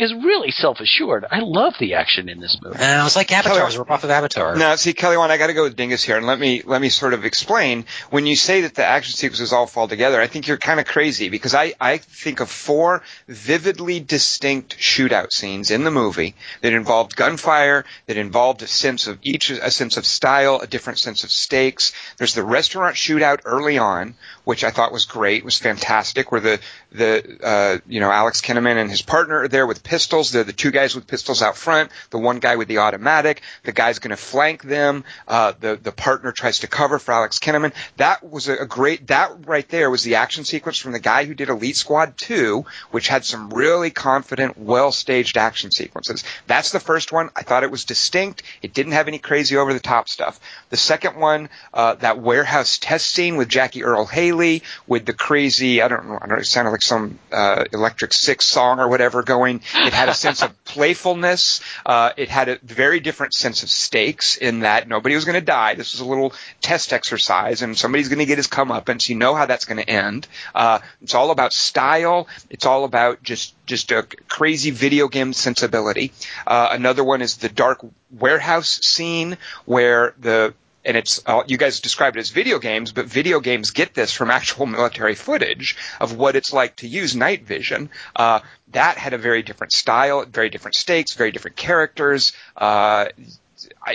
B: is really self assured. I love the action in this movie.
C: And it was like Avatar. It was a off of Avatar.
A: Now, see, Kelly, one, I got to go with Dingus here, and let me let me sort of explain. When you say that the action sequences all fall together, I think you're kind of crazy because I I think of four vividly distinct shootout scenes in the movie that involved gunfire, that involved a sense of each a sense of style, a different sense of stakes. There's the restaurant shootout early on, which I thought was great, was fantastic, where the the uh, you know Alex Kinnaman and his partner are there with pistols. They're the two guys with pistols out front, the one guy with the automatic. The guy's going to flank them. Uh, the the partner tries to cover for Alex Kinnaman. That was a, great. That right there was the action sequence from the guy who did Elite Squad 2, which had some really confident, well staged action sequences. That's the first one. I thought it was distinct. It didn't have any crazy over the top stuff. The second one, uh, that warehouse test scene with Jackie Earle Haley, with the crazy, I don't know, I don't know it sounded like some uh, Electric Six song or whatever going. It had a sense of playfulness. Uh, it had a very different sense of stakes in that nobody was going to die. This was a little test exercise, and somebody's going to get his comeuppance. You know how that's going to end. Uh, it's all about style. It's all about just just a crazy video game sensibility. Uh, another one is the dark warehouse scene where the and it's uh, you guys described it as video games, but video games get this from actual military footage of what it's like to use night vision. Uh, that had a very different style, very different stakes, very different characters. Uh,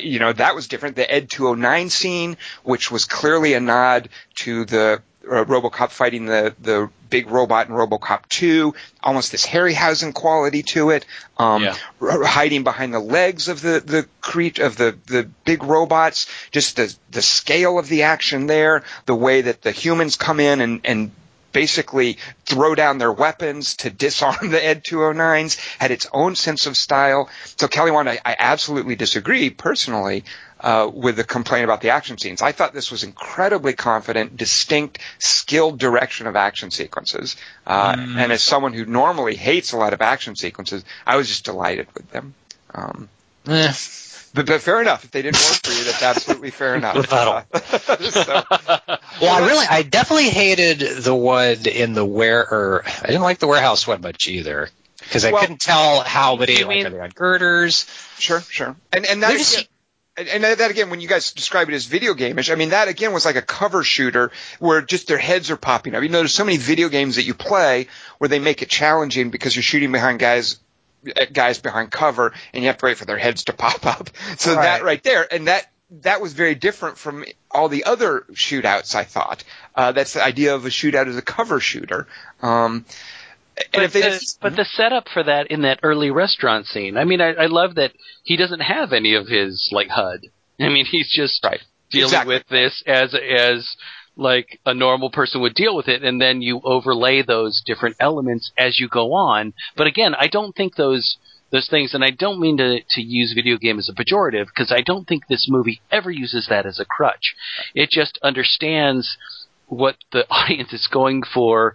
A: you know, that was different. The Ed 209 scene, which was clearly a nod to the uh, RoboCop fighting the the big robot in RoboCop 2, almost this Harryhausen quality to it, um, yeah. r- hiding behind the legs of the the cre- of the the big robots, just the the scale of the action there, the way that the humans come in and and basically throw down their weapons to disarm the Ed 209s, had its own sense of style. So Kelly Wand, I, I absolutely disagree personally uh, with the complaint about the action scenes. I thought this was incredibly confident, distinct, skilled direction of action sequences. Uh, mm. And as someone who normally hates a lot of action sequences, I was just delighted with them. Um,
C: eh.
A: But, but, fair enough. If they didn't work for you, that's absolutely fair enough.
C: Uh, so. Well, I really, I definitely hated the one in the where, or I didn't like the warehouse one much either because I well, couldn't tell how many like mean, are they on girders.
A: Sure, sure. And and that's and that again, when you guys describe it as video gameish, I mean that again was like a cover shooter where just their heads are popping up. You know, there's so many video games that you play where they make it challenging because you're shooting behind guys guys behind cover and you have to wait for their heads to pop up. So right. that right there, and that that was very different from all the other shootouts. I thought uh, that's the idea of a shootout as a cover shooter. Um,
B: but, if the, just, but the setup for that in that early restaurant scene, I mean, I, I love that he doesn't have any of his like HUD. I mean, he's just
A: right.
B: dealing
A: exactly.
B: with this as as like a normal person would deal with it, and then you overlay those different elements as you go on. But again, I don't think those those things, and I don't mean to to use video game as a pejorative because I don't think this movie ever uses that as a crutch. It just understands what the audience is going for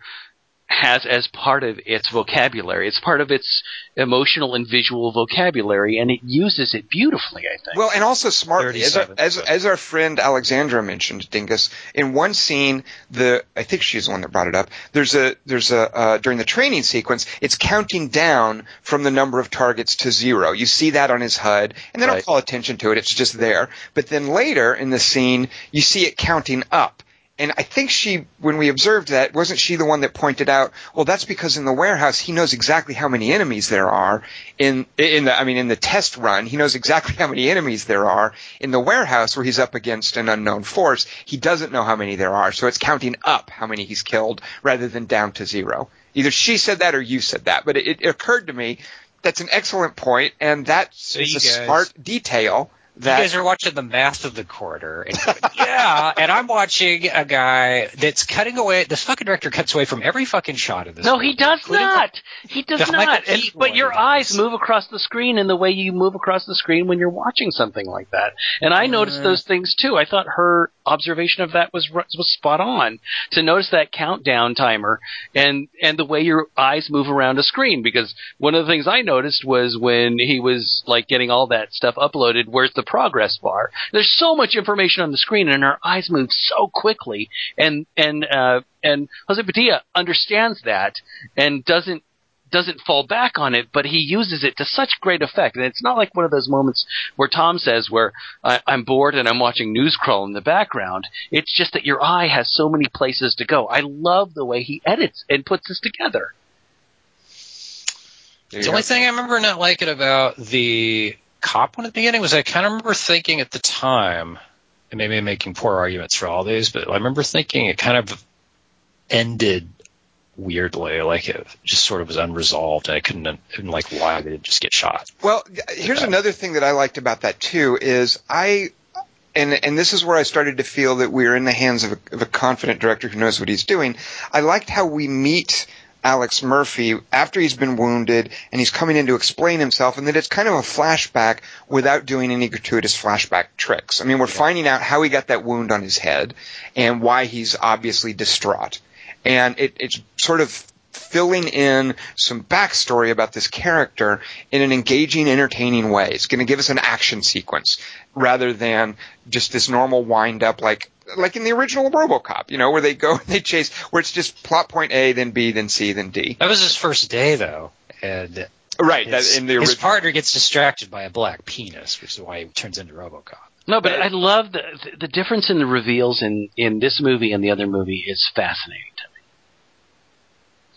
B: has as part of its vocabulary. It's part of its emotional and visual vocabulary, and it uses it beautifully. I think.
A: Well, and also smartly, as our, as, as our friend Alexandra mentioned, Dingus, in one scene, the I think she's the one that brought it up. There's a there's a uh, during the training sequence, it's counting down from the number of targets to zero. You see that on his HUD, and they don't call attention to it. It's just there. But then later in the scene, you see it counting up and I think she, when we observed that, wasn't she the one that pointed out, well, that's because in the warehouse, he knows exactly how many enemies there are in, in the, I mean, in the test run, he knows exactly how many enemies there are. In the warehouse where he's up against an unknown force, he doesn't know how many there are. So it's counting up how many he's killed rather than down to zero. Either she said that or you said that, but it, it occurred to me that's an excellent point, and that's
C: So
A: a
C: guys-
A: smart detail that
C: you guys are watching the math of the quarter. And you're yeah, and I'm watching a guy that's cutting away. This fucking director cuts away from every fucking shot of this.
B: No,
C: movie,
B: he does
C: including the-
B: not. He does not. And, but your eyes move across the screen in the way you move across the screen when you're watching something like that. And I noticed mm. those things too. I thought her observation of that was was spot on. To notice that countdown timer and and the way your eyes move around a screen because one of the things I noticed was when he was like getting all that stuff uploaded, where's the progress bar? There's so much information on the screen and her eyes move so quickly and and uh and Jose Padilha understands that and doesn't doesn't fall back on it, but he uses it to such great effect. And it's not like one of those moments where Tom says, where I, I'm bored and I'm watching news crawl in the background. It's just that your eye has so many places to go. I love the way he edits and puts this together.
C: The only thing I remember not liking about the cop one at the beginning was I kind of remember thinking at the time, and maybe I'm making poor arguments for all these, but I remember thinking it kind of ended weirdly, like it just sort of was unresolved, and I couldn't, couldn't like why they didn't just get shot.
A: Well, here's another thing that I liked about that too is I and and this is where I started to feel that we are in the hands of a, of a confident director who knows what he's doing. I liked how we meet Alex Murphy after he's been wounded and he's coming in to explain himself and that it's kind of a flashback without doing any gratuitous flashback tricks. I mean, we're finding out how he got that wound on his head and why he's obviously distraught. And it, it's sort of filling in some backstory about this character in an engaging, entertaining way. It's going to give us an action sequence rather than just this normal wind up like like in the original RoboCop, you know, where they go and they chase where it's just plot point A, then B, then C, then D.
C: That was his first day though, and
A: Right.
C: his,
A: that in the
C: his partner gets distracted by a black penis, which is why he turns into RoboCop.
B: No, but I love the the difference in the reveals in in this movie and the other movie is fascinating to me.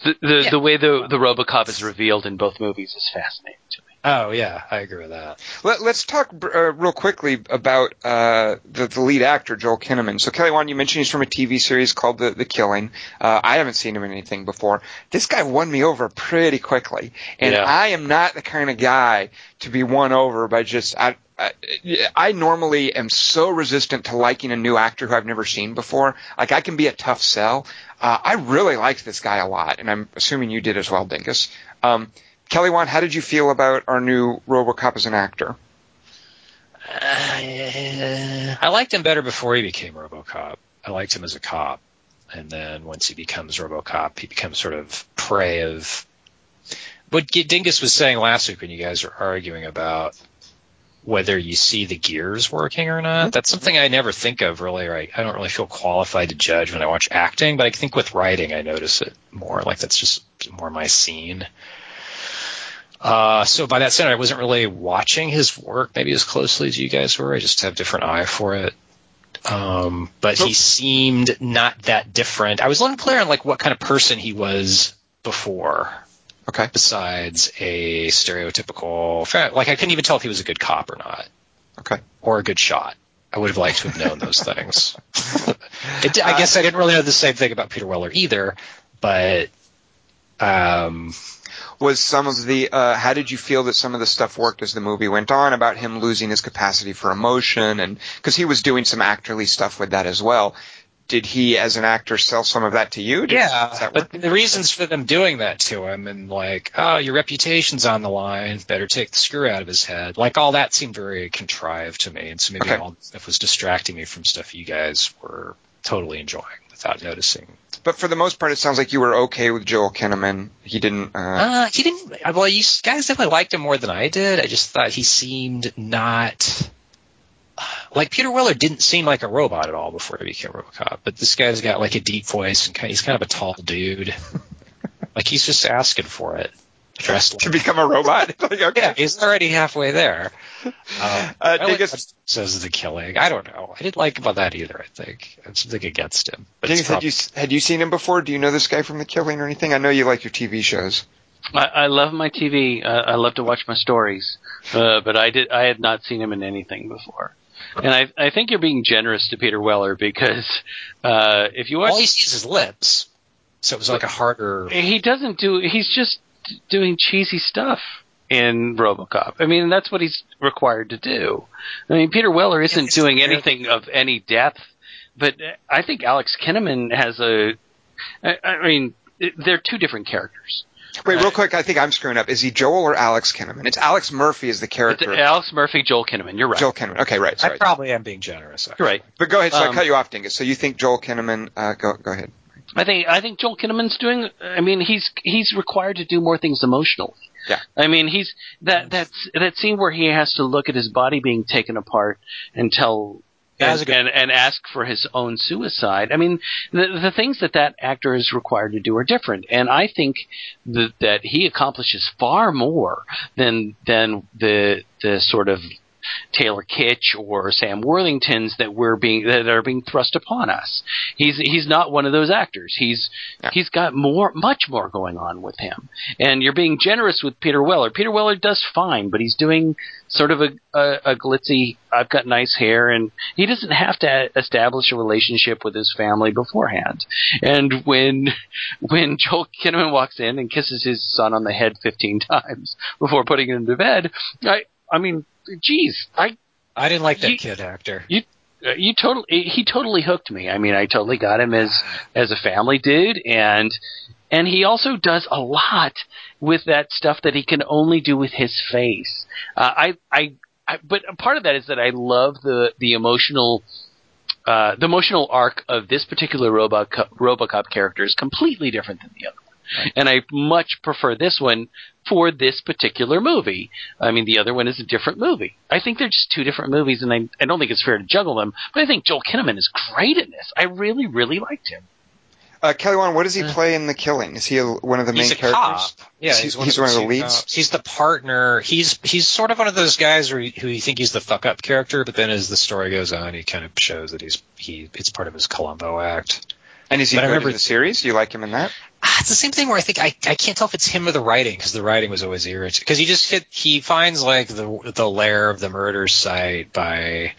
B: The the,
C: Yeah.
B: the way the the RoboCop is revealed in both movies is fascinating to me.
C: Oh yeah, I agree with that.
A: Let, us talk uh, real quickly about uh, the, the lead actor, Joel Kinnaman. So, Kelly Wand, you mentioned he's from a TV series called The, the Killing. Uh, I haven't seen him in anything before. This guy won me over pretty quickly, and
C: Yeah.
A: I am not the kind of guy to be won over by just. I, I, I normally am so resistant to liking a new actor who I've never seen before. Like I can be a tough sell. Uh, I really liked this guy a lot, and I'm assuming you did as well, Dingus. Um, Kelly Wand, how did you feel about our new RoboCop as an actor?
C: Uh, I liked him better before he became RoboCop. I liked him as a cop, and then once he becomes RoboCop, he becomes sort of prey of what Dingus was saying last week when you guys were arguing about whether you see the gears working or not. That's something I never think of really. Right? I don't really feel qualified to judge when I watch acting, but I think with writing, I notice it more. Like that's just more my scene. Uh, so by that standard, I wasn't really watching his work maybe as closely as you guys were. I just have a different eye for it. Um, but he seemed not that different. I was a little unclear on like what kind of person he was before,
A: Okay.
C: besides a stereotypical. Like I couldn't even tell if he was a good cop or not,
A: Okay.
C: or a good shot. I would have liked to have known those things. It, I guess I didn't really know the same thing about Peter Weller either, but um,
A: was some of the uh, how did you feel that some of the stuff worked as the movie went on about him losing his capacity for emotion and because he was doing some actorly stuff with that as well did he as an actor sell some of that to you Did-
C: Yeah, but the reasons for them doing that to him and like, oh, your reputation's on the line, better take the screw out of his head. Like all that seemed very contrived to me, and so maybe
A: Okay.
C: all that stuff was distracting me from stuff you guys were totally enjoying without noticing.
A: but for the most part it sounds like you were okay with Joel Kinnaman he didn't uh,
C: Uh, he didn't. Well, you guys definitely liked him more than I did. I just thought he seemed not. Like Peter Weller didn't seem like a robot at all before he became RoboCop, but this guy's got like a deep voice and kind he's kind of a tall dude. like he's just asking for it. Dressed
A: to
C: like
A: become a robot like, okay
C: yeah, he's already halfway there. Um,
A: Uh,
C: I like
A: Dingus-
C: what says the killing. I don't know. I didn't like about that either. I think it's something against him. But
A: Dingus,
C: it's
A: had you had you seen him before do you know this guy from The Killing or anything I know you like your TV shows
B: I, I love my TV. Uh, I love to watch my stories, uh, but I did. I had not seen him in anything before, and I, I think you're being generous to Peter Weller because uh, if you watch,
C: all he sees is lips, so it was like a harder.
B: he doesn't do. He's just doing cheesy stuff. In RoboCop. I mean, that's what he's required to do. I mean, Peter Weller isn't
C: it's
B: doing anything of any depth, but I think Alex Kinnaman has a. I, I mean, they're two different characters.
A: Wait, real quick. I think I'm screwing up. Is he Joel or Alex Kinnaman? It's Alex Murphy is the
B: It's
A: character.
B: Alex Murphy, Joel Kinnaman. You're right.
A: Joel Kinnaman. Okay, right. Sorry.
C: I probably am being generous.
B: You're right.
A: but go ahead. So I
B: um,
A: cut you off, Dingus. So you think Joel Kinnaman? Uh, go go ahead.
B: I think I think Joel Kinnaman's doing. I mean, he's he's required to do more things emotionally.
A: Yeah.
B: I mean, he's that that's that scene where he has to look at his body being taken apart and tell. And, and, and ask for his own suicide. I mean, the, the things that that actor is required to do are different, and I think that that he accomplishes far more than than the the sort of Taylor Kitsch or Sam Worthingtons that we're being that are being thrust upon us. He's he's not one of those actors. He's
A: Yeah.
B: he's got more much more going on with him. And you're being generous with Peter Weller. Peter Weller does fine, but he's doing sort of a a, a glitzy I've got nice hair and he doesn't have to establish a relationship with his family beforehand. And when when Joel Kinnaman walks in and kisses his son on the head 15 times before putting him to bed, I I mean, geez, I
C: I didn't like that
B: You-
C: kid actor.
B: uh, you totally he totally hooked me. I mean, I totally got him as as a family dude, and and he also does a lot with that stuff that he can only do with his face. Uh, I, I I but a part of that is that I love the the emotional. Uh, the emotional arc of this particular Robocop, Robocop character is completely different than the other one, and I much prefer this one for this particular movie. I mean, the other one is a different movie. I think they're just two different movies, and I, I don't think it's fair to juggle them. But I think Joel Kinnaman is great in this. I really, really liked him.
A: Uh, Kelly Wand, what does he
B: Uh.
A: play in The Killing? Is he a, one of the main
C: a
A: characters?
C: cop. Yeah,
A: He's-
C: he's, one,
A: he's
C: of
A: one of the leads?
C: cops. He's the partner. He's he's sort of one of those guys who, who you think he's the fuck up character, but then as the story goes on, he kind of shows that he's he it's part of his Columbo act.
A: And is he
C: But I
A: good
C: remember-
A: in the series? Do you like him in that?
C: Ah, it's the same thing where I think I, I can't tell if it's him or the writing because the writing was always irritating. Because he just hit he finds like the the lair of the murder site by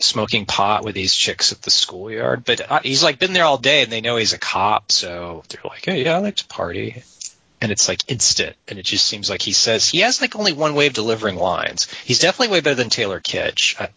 C: smoking pot with these chicks at the schoolyard. But uh, he's like been there all day and they know he's a cop, so they're like, hey, yeah, I like to party. And it's like instant, and it just seems like he says he has like only one way of delivering lines. He's definitely way better than Taylor Kitsch. I,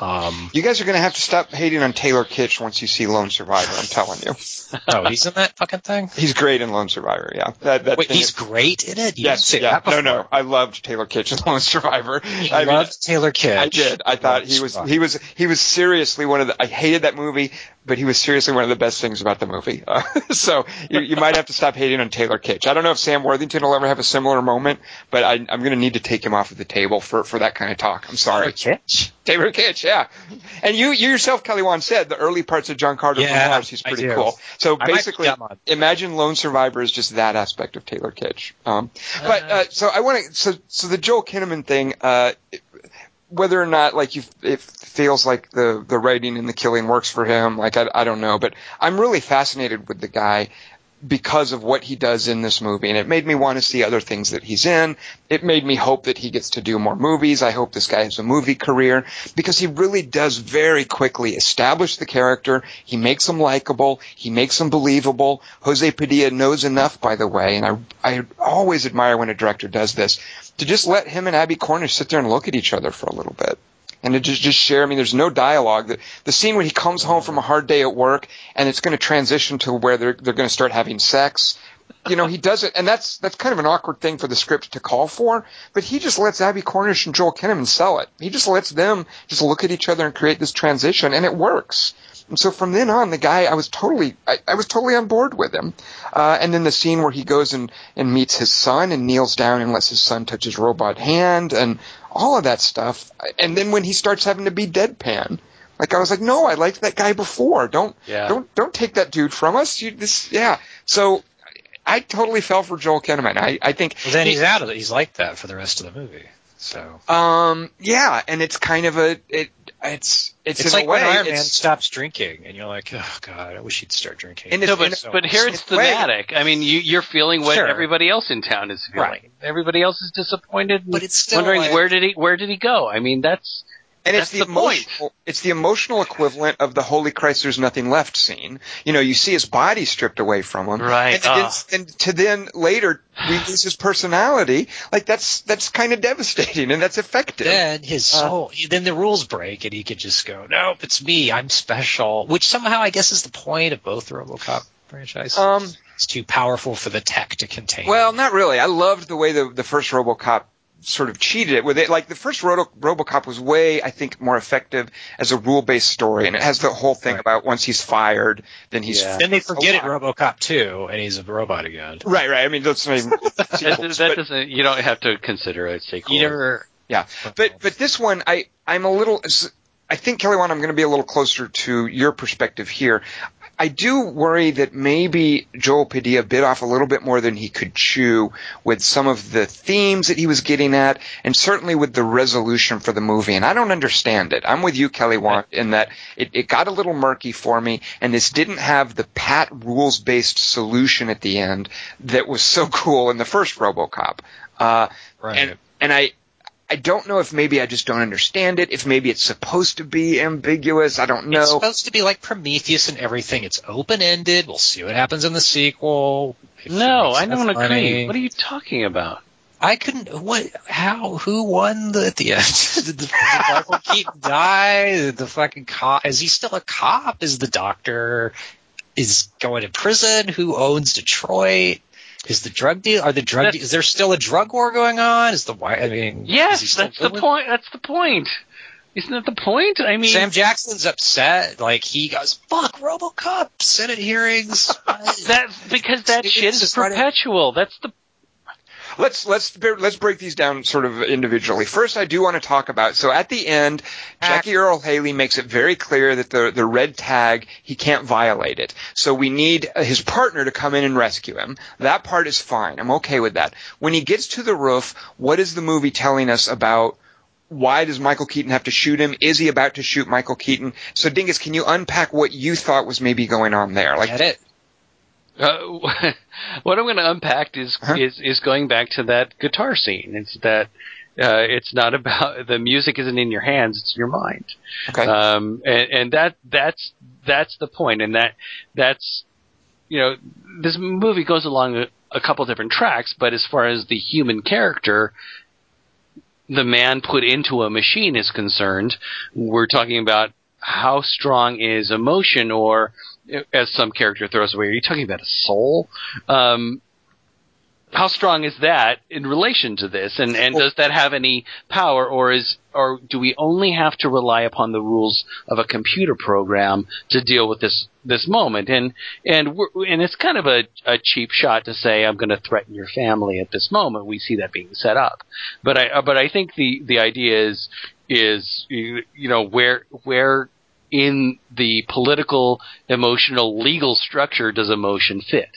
C: um,
A: You guys are going to have to stop hating on Taylor Kitsch once you see Lone Survivor. I'm telling you,
C: oh, he's in that fucking thing.
A: he's great in Lone Survivor. Yeah, that, that
C: Wait,
A: thing
C: he's
A: is-
C: great in it. You
A: yes, yeah. No, no, I loved Taylor Kitsch in Lone Survivor.
C: I
A: I mean,
C: loved Taylor Kitsch.
A: I did. I thought he was he was he was seriously one of the. I hated that movie, but he was seriously one of the best things about the movie. Uh, so you, you might have to stop hating on Taylor Kitsch. I don't know if Sam Worthington will ever have a similar moment, but I, I'm going to need to take him off of the table for for that kind of talk. I'm sorry.
C: Taylor Kitsch.
A: Taylor Kitsch, yeah. And you, you yourself, Kelly Wand said the early parts of John Carter
C: Yeah,
A: from Mars, he's pretty cool. So
C: I
A: basically,
C: put that on.
A: imagine Lone Survivor is just that aspect of Taylor Kitsch. Um, but uh, so I want to, so so the Joel Kinnaman thing, uh, whether or not like you, it feels like the the writing and the killing works for him, like I, I don't know, but I'm really fascinated with the guy because of what he does in this movie. And it made me want to see other things that he's in. It made me hope that he gets to do more movies. I hope this guy has a movie career because he really does very quickly establish the character. He makes him likable. He makes him believable. Jose Padilha knows enough, by the way, and I, I always admire when a director does this, to just let him and Abbie Cornish sit there and look at each other for a little bit and to just just share. I mean, there's no dialogue. The, the scene when he comes home from a hard day at work and it's going to transition to where they're they're going to start having sex. You know, he does it, and that's that's kind of an awkward thing for the script to call for. But he just lets Abbie Cornish and Joel Kinnaman sell it. He just lets them just look at each other and create this transition, and it works. And so from then on, the guy, I was totally, I, I was totally on board with him. Uh, and then the scene where he goes and, and meets his son and kneels down and lets his son touch his robot hand and all of that stuff. And then when he starts having to be deadpan, like I was like, no, I liked that guy before. Don't,
B: Yeah.
A: don't, don't take that dude from us. You, this, yeah. So I totally fell for Joel Kinnaman. I, I think
C: Well, then he's out of it. He's like that for the rest of the movie. So
A: um, yeah, and it's kind of a, it, it's, it's,
C: it's
A: in
C: like
A: a way,
C: when Iron Man stops drinking, and you're like, oh god, I wish he'd start drinking.
A: And
B: No, but
A: and-
B: but here it's
A: it's way-
B: thematic. I mean, you you're feeling what
C: Sure.
B: everybody else in town is feeling.
C: Right.
B: Everybody else is disappointed, and
C: But it's still
B: wondering
C: like-
B: where did he where did he go? I mean, that's
A: And
B: That's
A: it's the,
B: the point.
A: emotional, it's the emotional equivalent of the "Holy Christ, there's nothing left" scene. You know, you see his body stripped away from him,
B: Right.
A: And, then,
B: Ah.
A: and to then later we lose his personality. Like that's that's kind of devastating, and that's effective.
C: Then his
A: Uh.
C: soul, then the rules break, and he could just go, "Nope, it's me. I'm special." Which somehow, I guess, is the point of both the RoboCop franchises.
A: Um,
C: it's too powerful for the tech to contain.
A: Well, not really. I loved the way the the first RoboCop sort of cheated it with it. Like the first Roto- RoboCop was way, I think, more effective as a rule based story, and it has the whole thing
C: Right.
A: about once he's fired, then he's
B: Yeah.
C: then they forget it,
A: alive.
C: RoboCop 2, and he's a robot again.
A: Right, right. I mean, that's not even
B: That,
A: sequels,
B: that
A: but-
B: doesn't. You don't have to consider a sequel.
C: You never.
A: Yeah, but but this one, I I'm a little. I think Kelly Wand, I'm going to be a little closer to your perspective here. I do worry that maybe Joel Padilha bit off a little bit more than he could chew with some of the themes that he was getting at, and certainly with the resolution for the movie. And I don't understand it. I'm with you, Kelly in that it, it got a little murky for me, and this didn't have the pat rules based solution at the end that was so cool in the first RoboCop. Uh,
C: Right.
A: and and I I don't know if maybe I just don't understand it. If maybe it's supposed to be ambiguous. I don't know.
C: It's supposed to be like Prometheus and everything. It's open ended. We'll see what happens in the sequel. If
B: No, I don't
C: enough
B: agree. What are you talking about?
C: I couldn't. What? How? Who won the, at the end? did, the, did Michael Keaton die? Did the fucking cop? Is he still a cop? Is the doctor is going to prison? Who owns Detroit? Is the drug deal? Are the drug?
B: That's-
C: De- is there still a drug war going on? Is the why? I mean,
B: Yes, that's the point. That's the point. Isn't that the point? I mean,
C: Sam Jackson's upset. Like he goes, "Fuck RoboCop." Senate hearings.
B: that's because that shit is perpetual. That's the
A: let's let's let's break these down sort of individually. First, I do want to talk about. So at the end, ah. Jackie Earle Haley makes it very clear that the the red tag he can't violate it. So we need his partner to come in and rescue him. That part is fine. I'm okay with that. When he gets to the roof, what is the movie telling us about? Why does Michael Keaton have to shoot him? Is he about to shoot Michael Keaton? So, Dingus, can you unpack what you thought was maybe going on there? Like,
C: Get it?
B: Uh, what I'm going to unpack is
A: Huh?
B: is is going back to that guitar scene. It's that uh, it's not about the music isn't in your hands; it's in your mind.
A: okay,
B: Um, and, and that that's that's the point, and that that's you know this movie goes along a, a couple different tracks, but as far as the human character, the man put into a machine is concerned, we're talking about how strong is emotion, or as some character throws away, are you talking about a soul? Um, how strong is that in relation to this, and and does that have any power, or is or do we only have to rely upon the rules of a computer program to deal with this this moment? And and we're, and it's kind of a, a cheap shot to say I'm going to threaten your family at this moment. We see that being set up, but I but I think the the idea is is you you know where where in the political, emotional, legal structure does emotion fit?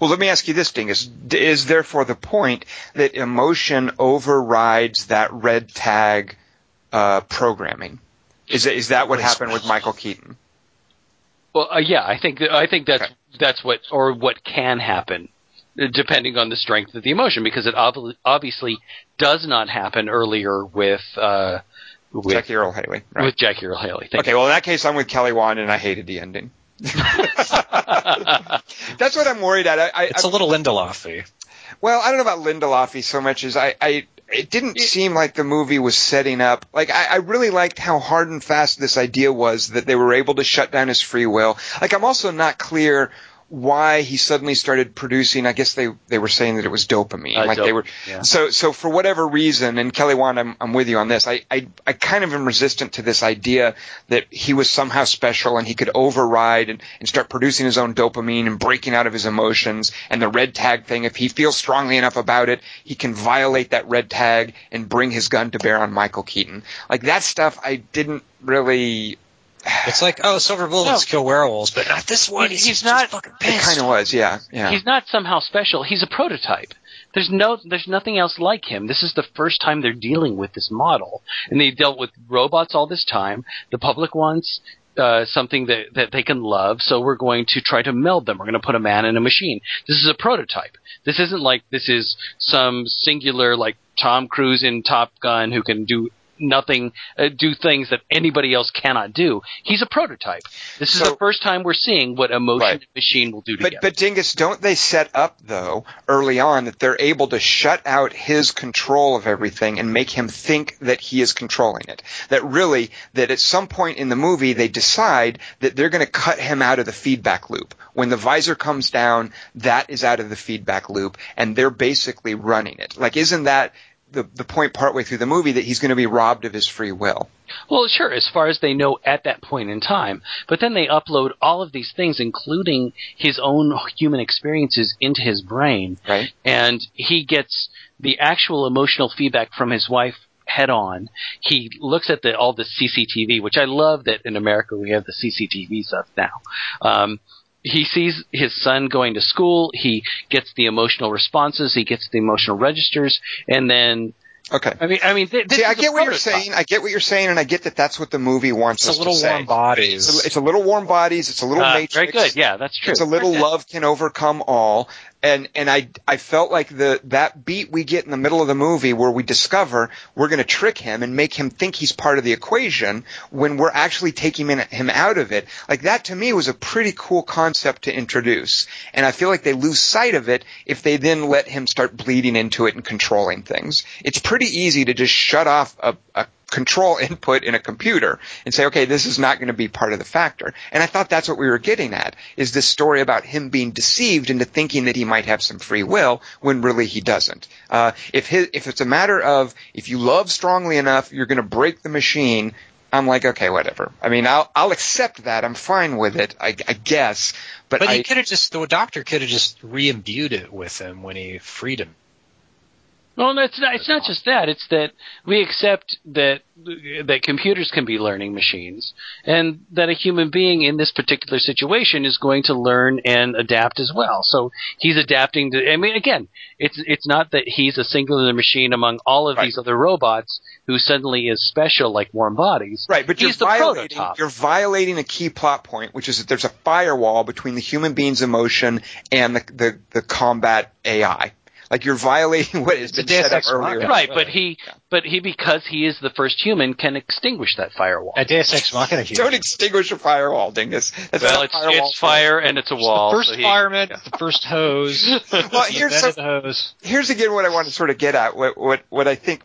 A: Well, let me ask you this, Dingus. D- Is therefore the point that emotion overrides that red tag uh, programming? Is, that- is that what happened with Michael Keaton?
B: Well, uh, yeah, I think I think that's
A: Okay.
B: that's what or what can happen, uh, depending on the strength of the emotion, because it ob- obviously does not happen earlier with uh, with
A: Jackie Earle Haley, right?
B: with Jackie Earle Haley. Thank
A: Okay, well in that case, I'm with Kelly Wand, and I hated the ending. That's what I'm worried at. I, I,
C: It's a little Lindelofy.
A: Well, I don't know about Lindelof so much as I, I it didn't seem like the movie was setting up. Like I, I really liked how hard and fast this idea was that they were able to shut down his free will. Like I'm also not clear why he suddenly started producing. I guess they they were saying that it was dopamine.
B: Uh,
A: like they were.
B: yeah.
A: So so for whatever reason, and Kelly Wand, I'm I'm with you on this. I, I I kind of am resistant to this idea that he was somehow special and he could override and, and start producing his own dopamine and breaking out of his emotions and the red tag thing. If he feels strongly enough about it, he can violate that red tag and bring his gun to bear on Michael Keaton. Like that stuff, I didn't really.
C: It's like, oh, silver bullets
B: No.
C: kill werewolves, but not this one.
B: He-
C: He's,
B: he's not-
C: fucking
A: It
C: pissed.
A: kind of was, yeah, yeah.
B: He's not somehow special. He's a prototype. There's no, there's nothing else like him. This is the first time they're dealing with this model, and they dealt with robots all this time. The public wants uh, something that that they can love, so we're going to try to meld them. We're going to put a man in a machine. This is a prototype. This isn't like this is some singular like Tom Cruise in Top Gun who can do nothing, uh, do things that anybody else cannot do. He's a prototype. This is
A: So-
B: the first time we're seeing what a motion
A: Right.
B: machine will do
A: But but Dingus, don't they set up though early on that they're able to shut out his control of everything and make him think that he is controlling it? That really that at some point in the movie they decide that they're going to cut him out of the feedback loop. When the visor comes down, that is out of the feedback loop and they're basically running it. Like isn't that the the point partway through the movie that he's going to be robbed of his free will?
B: Well, sure, as far as they know at that point in time. But then they upload all of these things, including his own human experiences, into his brain.
A: Right?
B: And he gets the actual emotional feedback from his wife head on. He looks at the, all the CCTV, which I love that in America we have the CCTV stuff now. Um, he sees his son going to school. He gets the emotional responses. He gets the emotional registers, and then
A: Okay.
B: I mean, I mean, th- this
A: See, I get what you're saying. I get what you're saying, and I get that that's what the movie wants
C: It's
A: us
C: a little
A: to say.
C: warm bodies.
A: It's a, it's a little warm bodies. It's a little
B: Uh,
A: matrix.
B: very good. Yeah, that's true.
A: It's a little love can overcome all. And and I I felt like the that beat we get in the middle of the movie where we discover we're going to trick him and make him think he's part of the equation when we're actually taking him him out of it. Like that to me was a pretty cool concept to introduce. And I feel like they lose sight of it if they then let him start bleeding into it and controlling things. It's pretty easy to just shut off a, a control input in a computer and say, okay, this is not going to be part of the factor. And I thought that's what we were getting at, is this story about him being deceived into thinking that he might have some free will when really he doesn't. Uh, if his, if it's a matter of, if you love strongly enough, you're going to break the machine, I'm like, okay, whatever. I mean, I'll, I'll accept that. I'm fine with it, I, I guess. But,
C: But he could have just the doctor could have just re-imbued it with him when he freed him.
B: Well, no, it's not. It's not just that. It's that we accept that that computers can be learning machines, and that a human being in this particular situation is going to learn and adapt as well. So he's adapting to. I mean, again, it's it's not that he's a singular machine among all of
A: Right.
B: these other robots who suddenly is special like warm bodies.
A: Right, but
B: he's
A: you're violating
B: prototype.
A: you're violating a key plot point, which is that there's a firewall between the human being's emotion and the the, the combat AI. Like you're violating what has
C: It's
A: been set up earlier.
C: Machina.
B: Right, but he, but he, because he is the first human, can extinguish that firewall.
C: A Deus Ex Machina. human.
A: Don't extinguish a firewall, dingus. That's
B: well,
A: not a
B: it's,
A: firewall
B: it's fire and it's a wall.
C: the first
B: so he-
C: fireman, the first hose.
A: Well, here's
C: invented
A: some,
C: the hose.
A: here's again what I want to sort of get at. What what what I think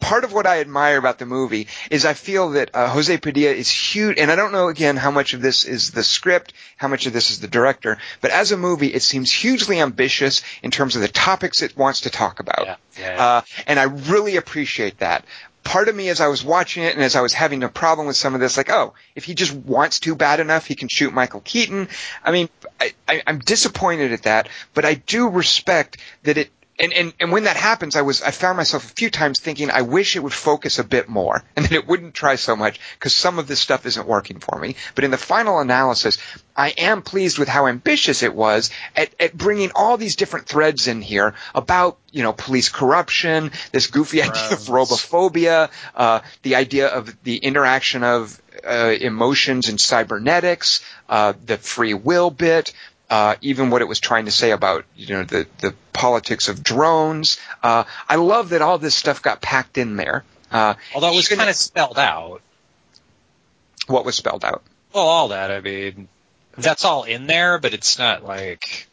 A: part of what I admire about the movie is I feel that uh, Jose Padilha is huge, and I don't know again how much of this is the script, how much of this is the director, but as a movie, it seems hugely ambitious in terms of the topics it wants to talk about,
B: Yeah, yeah.
A: Uh, and I really appreciate that. Part of me, as I was watching it and as I was having a problem with some of this, like, oh, if he just wants to bad enough, he can shoot Michael Keaton. I mean, I, I, I'm disappointed at that, but I do respect that it and, and and when that happens, I was I found myself a few times thinking I wish it would focus a bit more and that it wouldn't try so much because some of this stuff isn't working for me. But in the final analysis, I am pleased with how ambitious it was at, at bringing all these different threads in here about you know police corruption, this goofy idea of robophobia, uh, the idea of the interaction of uh, emotions and cybernetics, uh, the free will bit, uh, even what it was trying to say about you know the the politics of drones. Uh, I love that all this stuff got packed in there. Uh,
C: Although it was kind of spelled out.
A: what was spelled out.
C: Well, all that. I mean, that's all in there, but it's not like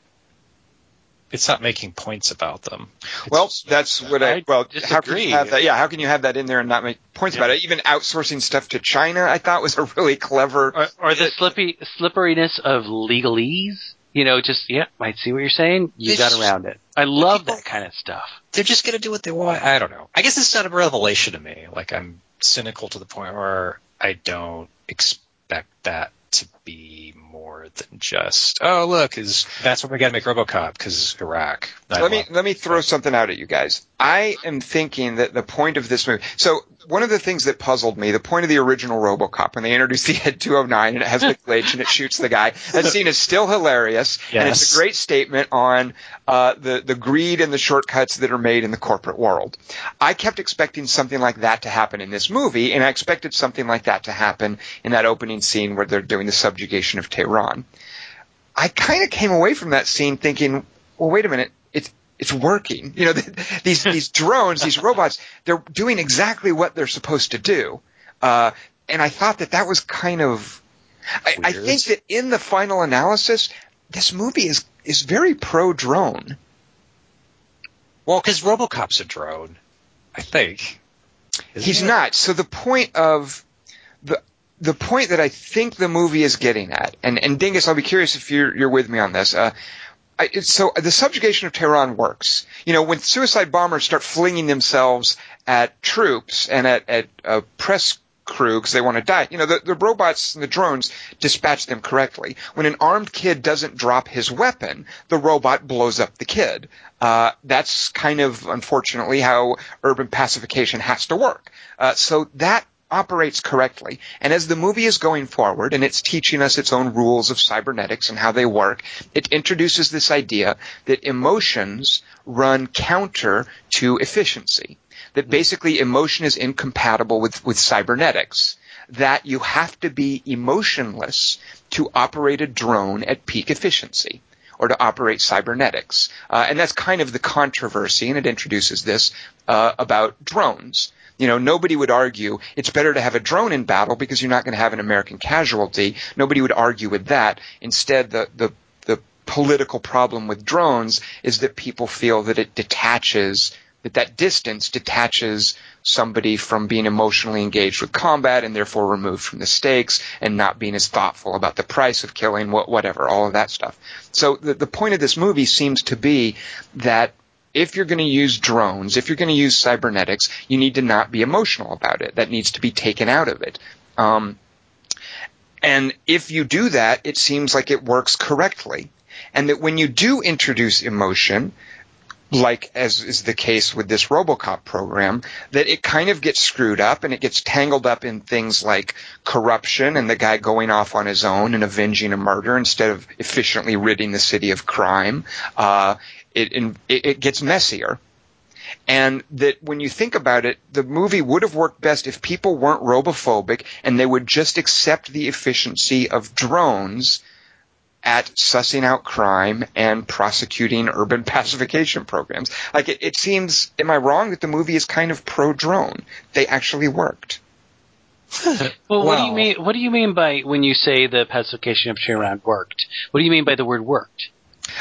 C: it's not making points about them. It's
A: Well,
C: just-
A: that's what I,
B: I
A: well. How can you have that? Yeah, how can you have that in there and not make points about it? Even outsourcing stuff to China, I thought was a really clever.
B: or, or the slippy slipperiness of legalese. You know, just yeah, might see what you're saying. You
C: It's
B: got
C: just-
B: around it. I love
C: people-
B: that kind of stuff.
C: they're just gonna do what they want. I don't know. I guess it's not a revelation to me. Like I'm cynical to the point where I don't expect that to be more than just oh look is that's what we got to make RoboCop because Iraq.
A: let me
C: 9/11.
A: let me throw something out at you guys. I am thinking that the point of this movie. So one of the things that puzzled me, the point of the original RoboCop when they introduced the Ed 209 and it has the glitch and it shoots the guy. That scene is still hilarious and it's a great statement on uh, the the greed and the shortcuts that are made in the corporate world. I kept expecting something like that to happen in this movie, and I expected something like that to happen in that opening scene where they're doing the subjugation of Tehran. I kind of came away from that scene thinking, well, wait a minute, it's it's working. You know, these these drones, these robots, they're doing exactly what they're supposed to do. Uh, and I thought that that was kind of. I, I think that in the final analysis, this movie is is very pro drone.
C: Well, because RoboCop's a drone, I think. Isn't
A: He's
C: it?
A: not. So the point of the the point that I think the movie is getting at, and, and Dingus, I'll be curious if you're you're with me on this. Uh, I, so the subjugation of Tehran works. You know, when suicide bombers start flinging themselves at troops and at at uh, press crew because they want to die. You know, the, the robots and the drones dispatch them correctly. When an armed kid doesn't drop his weapon, the robot blows up the kid. Uh, that's kind of unfortunately how urban pacification has to work. Uh, so that operates correctly. And as the movie is going forward and it's teaching us its own rules of cybernetics and how they work, it introduces this idea that emotions run counter to efficiency. That basically emotion is incompatible with, with cybernetics. That you have to be emotionless to operate a drone at peak efficiency or to operate cybernetics. Uh, and that's kind of the controversy, and it introduces this uh, about drones. You know, nobody would argue it's better to have a drone in battle because you're not going to have an American casualty. Nobody would argue with that. Instead, the, the, the political problem with drones is that people feel that it detaches that that distance detaches somebody from being emotionally engaged with combat and therefore removed from the stakes and not being as thoughtful about the price of killing, whatever, all of that stuff. So the, the point of this movie seems to be that if you're going to use drones, if you're going to use cybernetics, you need to not be emotional about it. That needs to be taken out of it. Um, and if you do that, it seems like it works correctly. And that when you do introduce emotion, like as is the case with this RoboCop program, that it kind of gets screwed up and it gets tangled up in things like corruption and the guy going off on his own and avenging a murder instead of efficiently ridding the city of crime. Uh, it, it, it gets messier. And that when you think about it, the movie would have worked best if people weren't robophobic and they would just accept the efficiency of drones at sussing out crime and prosecuting urban pacification programs. Like it, it seems, am I wrong that the movie is kind of pro drone? They actually worked.
B: well, what do you mean? What do you mean by when you say the pacification of Tehran worked? What do you mean by the word worked?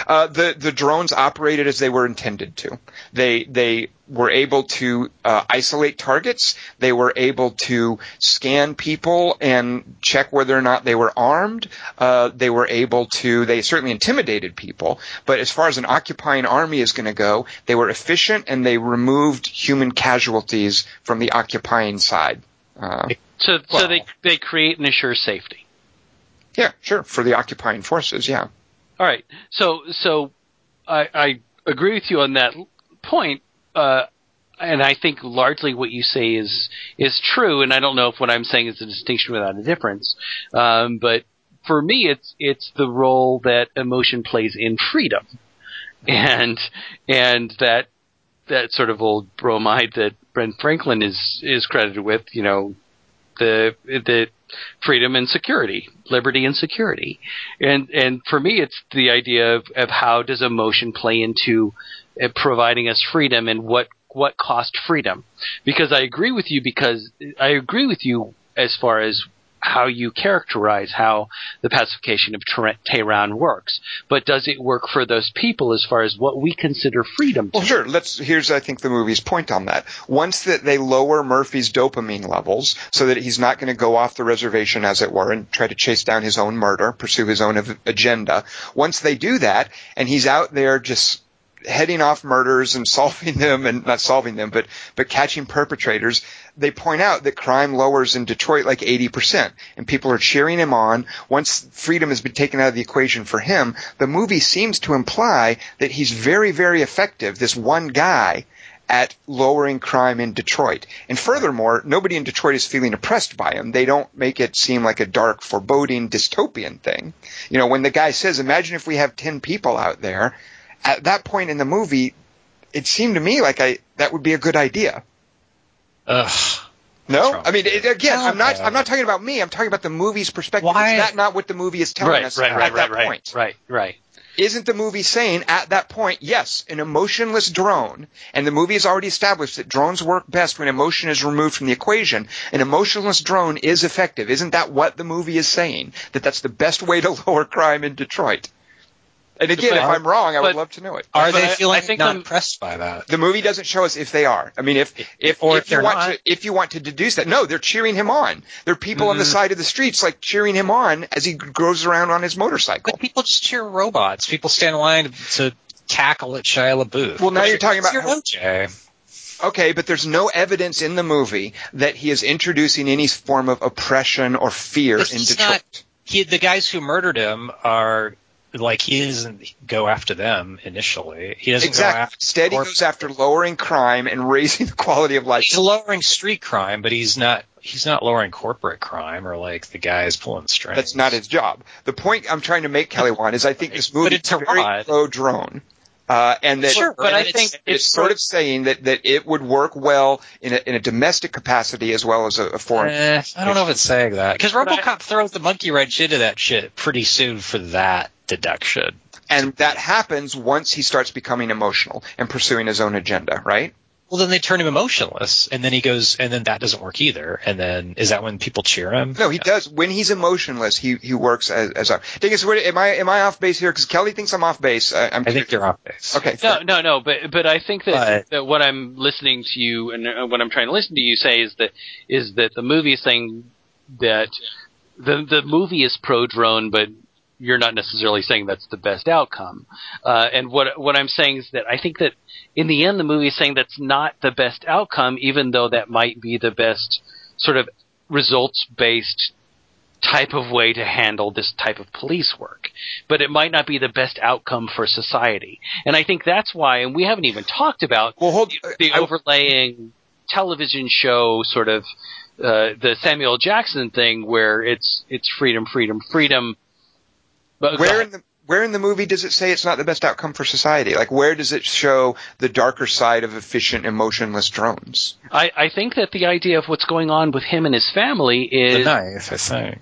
A: Uh, the the drones operated as they were intended to. They they were able to uh, isolate targets. They were able to scan people and check whether or not they were armed. Uh, they were able to. They certainly intimidated people, but as far as an occupying army is going to go, they were efficient and they removed human casualties from the occupying side. Uh,
B: so well, so they they create and assure safety.
A: Yeah, sure. For the occupying forces, yeah.
B: All right. So so I, I agree with you on that point. Uh, and I think largely what you say is is true. And I don't know if what I'm saying is a distinction without a difference. Um, but for me, it's it's the role that emotion plays in freedom, and and that that sort of old bromide that Ben Franklin is is credited with. You know, the the freedom and security, liberty and security. And and for me, it's the idea of, of how does emotion play into providing us freedom and what what cost freedom. Because I agree with you because I agree with you as far as how you characterize how the pacification of Tehran works. But does it work for those people as far as what we consider freedom?
A: well, sure. Let's. Here's, I think, the movie's point on that. Once that they lower Murphy's dopamine levels so that he's not going to go off the reservation, as it were, and try to chase down his own murder, pursue his own agenda. Once they do that, and he's out there just heading off murders and solving them and not solving them, but, but catching perpetrators, they point out that crime lowers in Detroit like 80% and people are cheering him on. Once freedom has been taken out of the equation for him, the movie seems to imply that he's very, very effective, this one guy, at lowering crime in Detroit. And furthermore, nobody in Detroit is feeling oppressed by him. They don't make it seem like a dark, foreboding, dystopian thing. You know, when the guy says, imagine if we have 10 people out there, at that point in the movie, it seemed to me like I that would be a good idea.
C: Ugh.
A: No, I mean it, again, I'm not. I'm not talking about me. I'm talking about the movie's perspective.
C: Why?
A: Is that not what the movie is telling
B: right,
A: us
B: right,
A: at
B: right,
A: that
B: right,
A: point?
B: Right, right.
A: isn't the movie saying at that point, yes, an emotionless drone, and the movie has already established that drones work best when emotion is removed from the equation. An emotionless drone is effective. Isn't that what the movie is saying? That that's the best way to lower crime in Detroit. And again,
B: But-
A: if I'm wrong, I would love to know it.
C: Are they
B: I-
C: feeling
B: I think
C: not
B: I'm-
C: impressed by that?
A: The movie doesn't show us if they are. I mean, if if,
C: Or
A: if,
C: if
A: you want
C: not.
A: to if you want to deduce that, no, they're cheering him on. There are people on the
C: Mhm.
A: side of the streets like cheering him on as he goes around on his motorcycle.
C: But people just cheer robots. People stand in line to cackle at Shia LaBeouf.
A: Well, now you're talking about
C: It's
A: how-
C: your OJ.
A: Okay, but there's no evidence in the movie that he is introducing any form of oppression or fear
C: This
A: in
C: is
A: Detroit.
C: not- He, the guys who murdered him are like he doesn't go after them initially. He doesn't go
A: Exactly.
C: after.
A: Instead, he goes after lowering crime and raising the quality of life.
C: He's lowering street crime, but he's not. He's not lowering corporate crime or like the guys pulling strings.
A: That's not his job. The point I'm trying to make, Kelly Wand, is I think this movie is very pro drone. Uh, and that,
C: Sure,
B: but I
A: it's-
B: think
A: it's,
B: it's
A: sort of saying that, that it would work well in a, in a domestic capacity as well as a, a foreign.
C: Eh, I don't know if it's saying that because
B: But I-
C: RoboCop throws the monkey wrench into that shit pretty soon for that deduction.
A: And that happens once he starts becoming emotional and pursuing his own agenda, right?
C: Well, then they turn him emotionless, and then he goes, and then that doesn't work either. And then is that when people cheer him?
A: No, he does. When he's emotionless, he, he works as, as a. Dingus, what, am I am I off base here? Because Kelly thinks I'm off base. I, I'm
C: I think you're off base.
A: okay.
B: No, no, no. But but I think that,
C: But-
B: that what I'm listening to you and uh, what I'm trying to listen to you say is that is that the movie is saying that the the movie is pro drone, but you're not necessarily saying that's the best outcome. Uh, and what what I'm saying is that I think that in the end, the movie is saying that's not the best outcome, even though that might be the best sort of results based type of way to handle this type of police work. But it might not be the best outcome for society. And I think that's why, and we haven't even talked about
A: Well, hold.
B: the
A: I-
B: overlaying television show sort of uh, the Samuel Jackson thing where it's it's freedom, freedom, freedom. But
A: where in the where in the movie does it say it's not the best outcome for society? Like where does it show the darker side of efficient, emotionless drones?
B: I, I think that the idea of what's going on with him and his family is The
C: knife, I think.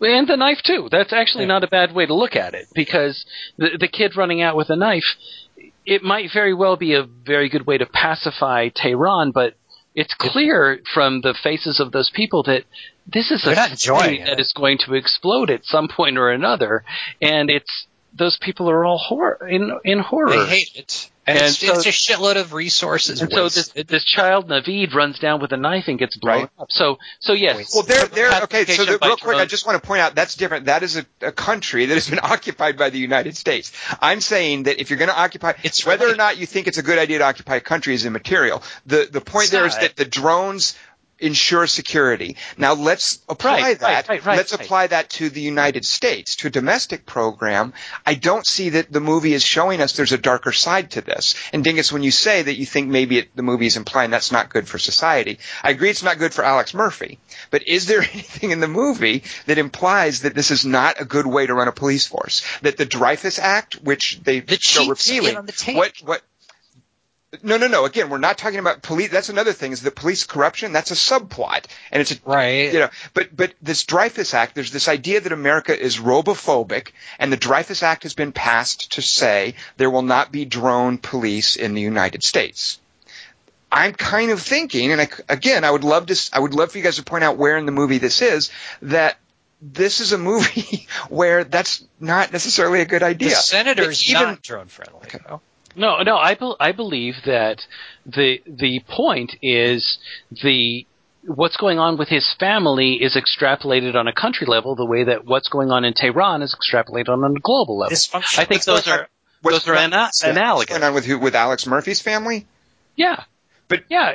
B: and the knife too. That's actually
C: Yeah.
B: not a bad way to look at it because the the kid running out with a knife, it might very well be a very good way to pacify Tehran, but it's clear from the faces of those people that this is
C: They're
B: a
C: not
B: thing
C: it.
B: that is going to explode at some point or another, and it's those people are all horror in in horror.
C: They hate it. And,
B: And
C: it's,
B: so-
C: it's a shitload of resources
B: and so this this child Navid runs down with a knife and gets blown
A: Right.
B: up. So so yes.
A: Well, they're, they're Okay, so the, real quick, I just want to point out that's different. That is a, a country that has been occupied by the United States. I'm saying that if you're going to occupy,
C: It's
A: whether or not you think it's a good idea to occupy a country is immaterial. The the point
C: It's
A: there is
C: not.
A: that the drones ensure security. Now let's apply
B: Right,
A: that.
B: right, right,
A: let's apply that to the United States, to a domestic program. I don't see that the movie is showing us there's a darker side to this. And Dingus, when you say that you think maybe it, the movie is implying that's not good for society, I agree it's not good for Alex Murphy. But is there anything in the movie that implies that this is not a good way to run a police force? That the Dreyfus Act, which they
C: The
A: show repealing,
C: on the tape.
A: what what no, no, no. Again, we're not talking about police. That's another thing. Is that police corruption? That's a subplot, and it's a
C: Right.
A: you know. But but this Dreyfus Act, there's this idea that America is robophobic, and the Dreyfus Act has been passed to say there will not be drone police in the United States. I'm kind of thinking, and I, again, I would love to, I would love for you guys to point out where in the movie this is, that this is a movie where that's not necessarily a good idea.
C: The senator's
A: even-
C: not drone friendly. though.
B: No, no, I, bel I believe that the the point is the what's going on with his family is extrapolated on a country level the way that what's going on in Tehran is extrapolated on a global level. I think those are
A: on- what's
B: those are
A: going on-
B: ana-
A: What's
B: analogous.
A: going on with who, with Alex Murphy's family?
B: Yeah,
A: But
B: yeah.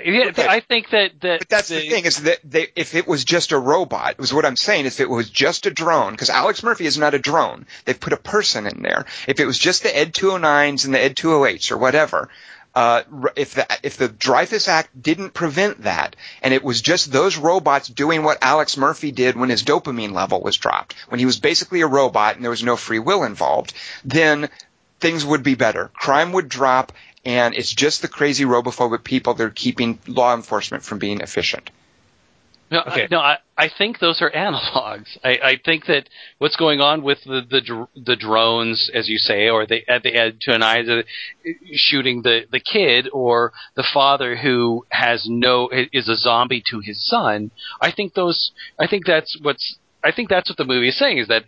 B: I think that that
A: But that's the, thing is that they, if it was just a robot, it was what I'm saying. If it was just a drone, because Alex Murphy is not a drone, they've put a person in there. If it was just the Ed 209s and the Ed 208s or whatever, uh, if the if the Dreyfus Act didn't prevent that, and it was just those robots doing what Alex Murphy did when his dopamine level was dropped, when he was basically a robot and there was no free will involved, then things would be better. Crime would drop, and it's just the crazy robophobic people that are keeping law enforcement from being efficient.
B: No,
C: Okay.
B: I, no, I, I think those are analogs. I, I think that what's going on with the the, dr- the drones, as you say, or the at the edge to an eye, the, shooting the the kid, or the father who has no is a zombie to his son. I think those. I think that's what's. I think that's what the movie is saying is that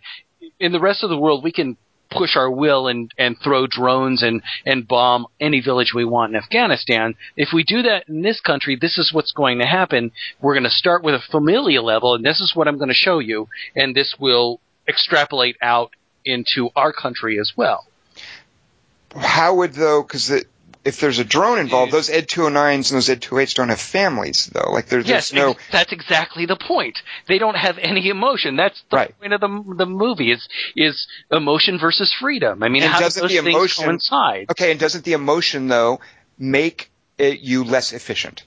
B: in the rest of the world we can push our will and and throw drones and and bomb any village we want in Afghanistan. If we do that in this country, this is what's going to happen. We're going to start with a familial level, and this is what I'm going to show you, and this will extrapolate out into our country as well.
A: How would though? Because if there's a drone involved, those Ed 209s and those Ed 208s don't have families though. Like there,
B: Yes,
A: there's no.
B: ex- that's exactly the point. They don't have any emotion. That's the
A: Right.
B: point of the the movie is is emotion versus freedom. I mean,
A: And
B: how
A: doesn't
B: those
A: the
B: things
A: emotion-
B: coincide?
A: Okay, and doesn't the emotion though make it, you less efficient?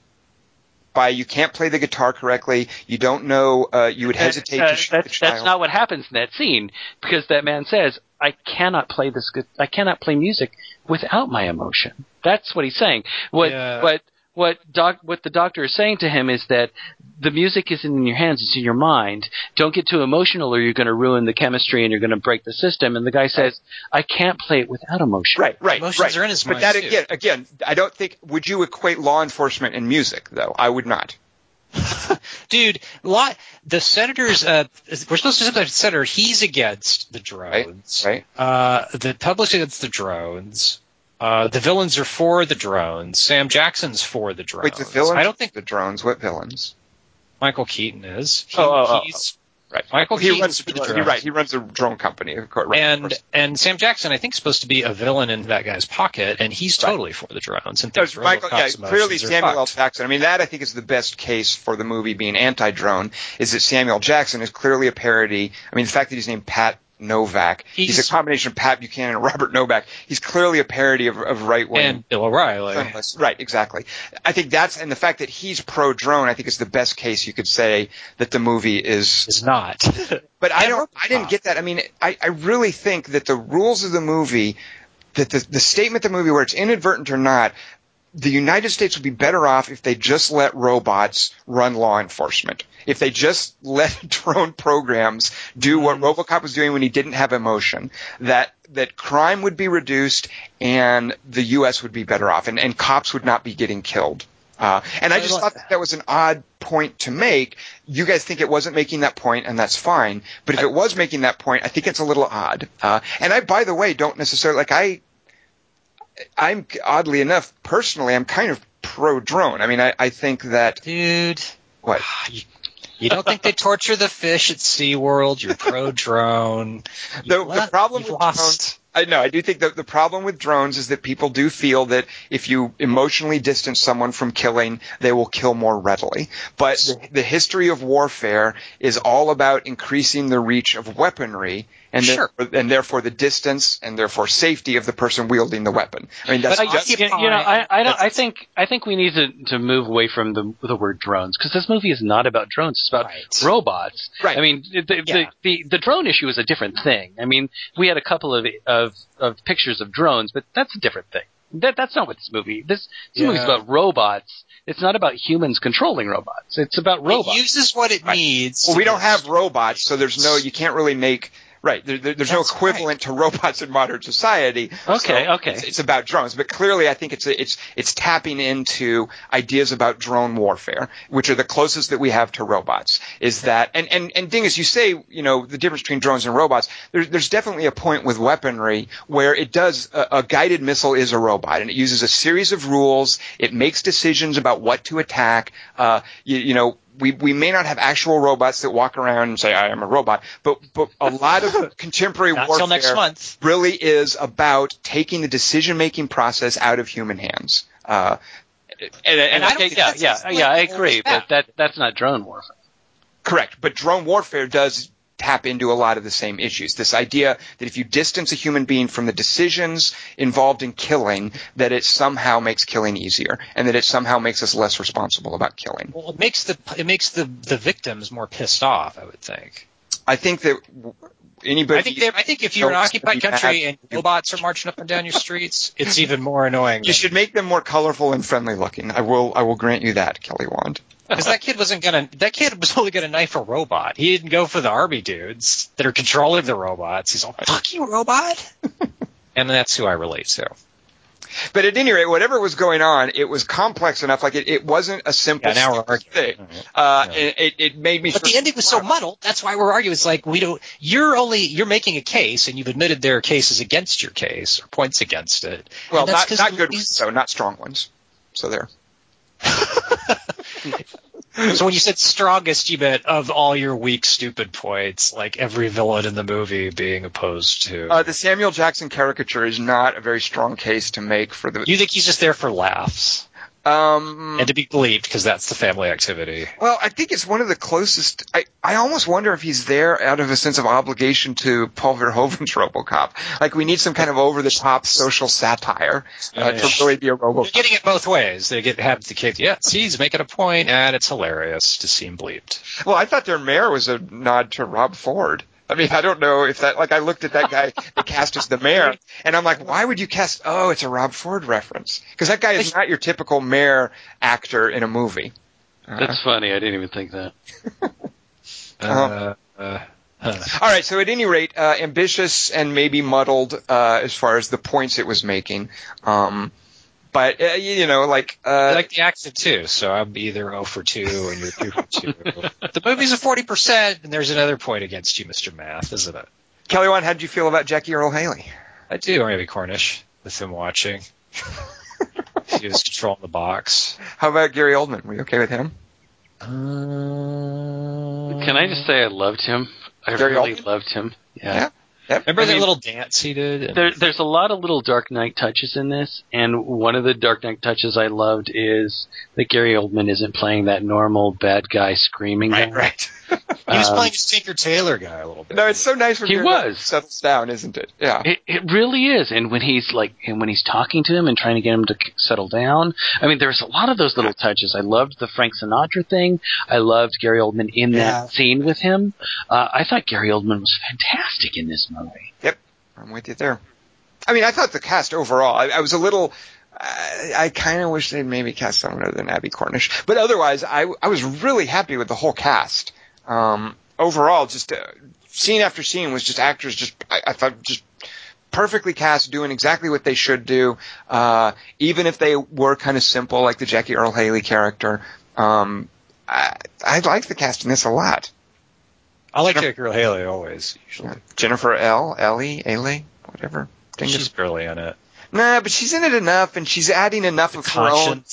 A: By you can't play the guitar correctly, you don't know, uh, you would hesitate
B: Uh,
A: to shoot
B: that's, that's not what happens in that scene because that man says, "I cannot play this. gu- I cannot play music without my emotion." That's what he's saying. What
C: Yeah.
B: what what doc what the doctor is saying to him is that the music isn't in your hands; it's in your mind. Don't get too emotional, or you're going to ruin the chemistry and you're going to break the system. And the guy says, "I can't play it without emotion."
A: Right, right,
C: Emotions
A: right.
C: are in his
A: but
C: mind,
A: that
C: too.
A: again, again, I don't think. Would you equate law enforcement and music though? I would not.
C: Dude, lot the senators. Uh, we're supposed to say the senator. He's against the drones.
A: Right.
C: Uh, the public's against the drones. Uh, the villains are for the drones. Sam Jackson's for the drones.
A: Wait, the villains.
C: I don't think
A: the drones. What villains?
C: Michael Keaton is. He,
A: Oh, oh, oh,
C: he's
A: Right.
C: Michael
A: he runs.
C: the
A: right. He runs a drone company. Of course. Right, of
C: and
A: course.
C: and Sam Jackson, I think, is supposed to be a villain in that guy's pocket, and he's
A: Right.
C: totally for the drones and
A: There's
C: thinks
A: Michael, yeah, clearly Samuel L. Jackson. I mean, that I think is the best case for the movie being anti-drone. Is that Samuel Jackson is clearly a parody. I mean, the fact that he's named Pat Novak, he's,
C: He's-
A: a combination of Pat Buchanan and Robert Novak. He's clearly a parody of, of right wing.
C: and Bill O'Reilly.
A: journalists. Right, exactly. I think that's and the fact that he's pro drone, I think is the best case you could say that the movie is.
C: is not.
A: But I don't. I didn't get that. I mean, I, I really think that the rules of the movie, that the the statement of the movie, where it's inadvertent or not, the United States would be better off if they just let robots run law enforcement. If they just let drone programs do what RoboCop was doing when he didn't have emotion, that that crime would be reduced and the U.S. would be better off, and, and cops would not be getting killed. Uh, and I just thought that, that was an odd point to make. You guys think it wasn't making that point, and that's fine. But if it was making that point, I think it's a little odd. Uh, and I, by the way, don't necessarily like I. I'm oddly enough, personally, I'm kind of pro drone. I mean, I, I think that
C: Dude,
A: what ah,
C: you, you don't think they torture the fish at SeaWorld? You're pro drone.
A: the, the problem with
C: lost.
A: drones. I know. I do think that the problem with drones is that people do feel that if you emotionally distance someone from killing, they will kill more readily. But the, the history of warfare is all about increasing the reach of weaponry, and
C: Sure.
A: therefore, and therefore the distance and therefore safety of the person wielding the weapon. I mean, that's
C: But I
A: just,
C: just-
B: you, you know, I, I don't. I think I think we need to to move away from the the word drones because this movie is not about drones. It's about
C: Right.
B: robots.
A: Right.
B: I mean, the the,
C: Yeah.
B: the the drone issue is a different thing. I mean, we had a couple of of of pictures of drones, but that's a different thing. That that's not what this movie. This this movie's
C: Yeah.
B: about robots. It's not about humans controlling robots. It's about robots.
C: It uses what it
A: Right.
C: needs.
A: well, we don't have robots, so there's no, you can't really make. Right, there, there- there's no
C: That's
A: equivalent to robots in modern society.
B: Okay,
A: So
B: okay.
A: It's, it's about drones, but clearly, I think it's it's it's tapping into ideas about drone warfare, which are the closest that we have to robots. Is that and and and Dingus, you say you know the difference between drones and robots. There's there's definitely a point with weaponry where it does a, a guided missile is a robot, and it uses a series of rules. It makes decisions about what to attack. Uh, you, you know we, we may not have actual robots that walk around and say I am a robot, but but a lot of contemporary warfare
C: next month.
A: really is about taking the decision making process out of human hands. Uh, and, and,
C: And I don't think
B: yeah, yeah, yeah. I agree, but that that's not drone warfare.
A: correct, but drone warfare does tap into a lot of the same issues. This idea that if you distance a human being from the decisions involved in killing, that it somehow makes killing easier, and that it somehow makes us less responsible about killing.
C: Well, it makes the it makes the the victims more pissed off. I would think.
A: I think that anybody.
C: I think they, I think if you're an occupied country and robots are marching up and down your streets, it's even more annoying.
A: You should make them more colorful and friendly looking. I will. I will grant you that, Kelly Wand.
C: Because that kid wasn't gonna. That kid was only gonna knife a robot. He didn't go for the army dudes that are controlling the robots. He's all fuck you, robot. and that's who I relate to.
A: But at any rate, whatever was going on, it was complex enough. Like it, it wasn't a simple
C: Yeah, now we're arguing.
A: thing. Uh,
C: Yeah.
A: it, it, made me.
C: But the ending was so muddled. That's why we're arguing. It's like we don't. You're only you're making a case, and you've admitted there are cases against your case or points against it.
A: Well, not not good ones, so not strong ones. So there.
C: So when you said strongest, you meant of all your weak, stupid points, like every villain in the movie being opposed to.
A: Uh, the Samuel Jackson caricature is not a very strong case to make for the.
C: you think he's just there for laughs
A: Um,
C: and to be bleeped because that's the family activity.
A: Well, I think it's one of the closest. I, I almost wonder if he's there out of a sense of obligation to Paul Verhoeven's RoboCop. Like we need some kind of over the top social satire uh,
C: Yeah.
A: to really be a
C: You're getting it both ways. They get have the kid. Yes, he's making a point, and it's hilarious to see him bleeped.
A: Well, I thought their mayor was a nod to Rob Ford. I mean, I don't know if that. Like, I looked at that guy they cast as the mayor, and I'm like, why would you cast? Oh, it's a Rob Ford reference because that guy is not your typical mayor actor in a movie. Uh,
B: That's funny. I didn't even think that.
C: Uh, uh, huh.
A: All right. So at any rate, uh, ambitious and maybe muddled uh, as far as the points it was making. Um, but uh, you know, like,
C: I
A: uh,
C: like the accent too, so I'm either 0 for 2 and you're 2 for 2. the movie's a 40%, and there's another point against you, Mr. Math, isn't it?
A: Kelly, Wand, how did you feel about Jackie Earle Haley?
C: I do, or Abbie Cornish, with him watching. he was controlling the box.
A: How about Gary Oldman? Were you okay with him?
B: Can I just say I loved him? I
A: Gary
B: really
A: Oldman?
B: loved him. Yeah.
A: Yeah.
C: Remember
B: I
C: that
B: mean-
C: little dance he did?
B: There, there's a lot of little Dark Knight touches in this, and one of the Dark Knight touches I loved is that Gary Oldman isn't playing that normal bad guy screaming guy.
A: right.
C: he was
B: um,
C: playing his Tinker Taylor guy a little bit.
A: No, it's so nice when
B: He
A: Gary
B: was.
A: settles down, isn't it? Yeah.
B: It, it really is, and when he's like, and when he's talking to him and trying to get him to settle down, I mean, there's a lot of those little touches. I loved the Frank Sinatra thing. I loved Gary Oldman in
A: Yeah.
B: that scene with him. Uh, I thought Gary Oldman was fantastic in this movie.
A: Yep, I'm with you there. I mean, I thought the cast overall, I, I was a little, I, I kind of wish they'd maybe cast someone other than Abbie Cornish, but otherwise, I, I was really happy with the whole cast. Um, overall, just uh, scene after scene was just actors just, I, I thought just perfectly cast, doing exactly what they should do, uh, even if they were kind of simple, like the Jackie Earle Haley character. Um, I, I like the cast in this a lot.
C: I like Jake Earl Haley always, usually.
A: Jennifer L, Ellie, Ailey, whatever. Dingus
C: She's barely in it.
A: Nah, but she's in it enough, and she's adding enough of her own.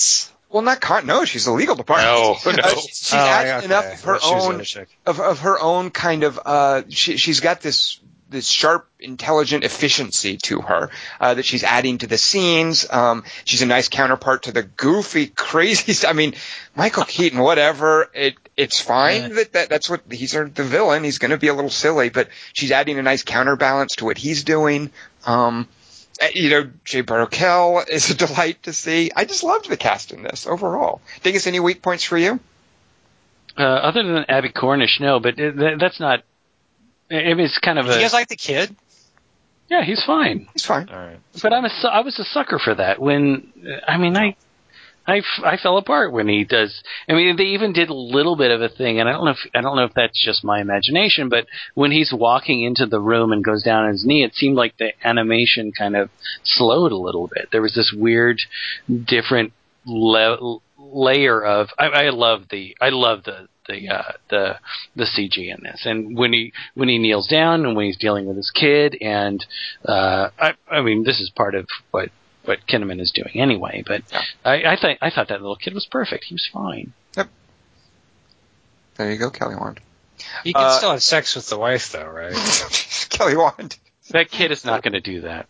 A: Well, not con. No, she's the legal department.
B: No, no.
A: Uh, she's she's
C: Oh,
A: adding
C: okay.
A: enough of her
C: Well, she was the
A: own of of her own kind of. Uh, she she's got this this sharp, intelligent efficiency to her uh, that she's adding to the scenes. Um, she's a nice counterpart to the goofy, crazy. st- I mean, Michael Keaton, whatever. It it's fine
C: Yeah.
A: that, that that's what he's the villain. He's going to be a little silly, but she's adding a nice counterbalance to what he's doing. Um, uh, you know, Jay Baruchel is a delight to see. I just loved the cast in this overall. Dingus, any weak points for you?
B: Uh, other than Abbie Cornish, no, but it, that's not. I mean, it's kind of
C: Did you
B: a.
C: guys like the kid?
B: yeah, he's fine.
A: He's fine.
C: All right.
B: But I'm a, su- I was a sucker for that. When I mean, I, I, I fell apart when he does. I mean, they even did a little bit of a thing, and I don't know if I don't know if that's just my imagination, but when he's walking into the room and goes down on his knee, it seemed like the animation kind of slowed a little bit. There was this weird, different le- layer of. I, I love the. I love the. The uh, the the CG in this, and when he when he kneels down and when he's dealing with his kid, and uh, I I mean this is part of what what Kinnaman is doing anyway. But
A: Yeah.
B: I, I think I thought that little kid was perfect. He was fine. Yep.
A: There you go, Kelly Wand.
C: He can
A: Uh,
C: still have sex with the wife, though, right?
A: Kelly Wand.
B: That kid is not going to do that.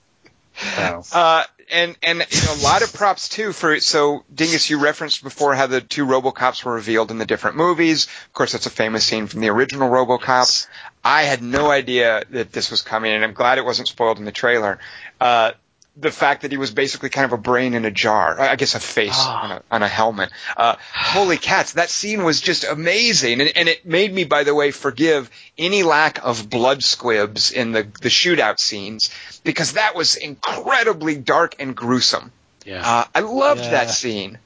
C: No.
A: Uh, and and you know, a lot of props too for so Dingus. You referenced before how the two RoboCops were revealed in the different movies. Of course, that's a famous scene from the original RoboCop. I had no idea that this was coming, and I'm glad it wasn't spoiled in the trailer. Uh, the fact that he was basically kind of a brain in a jar, I guess a face
B: Ah.
A: on, a, on a helmet. Uh, holy cats, that scene was just amazing, and, and it made me, by the way, forgive any lack of blood squibs in the the shootout scenes because that was incredibly dark and gruesome.
B: Yeah.
A: Uh, I loved
C: Yeah.
A: that scene.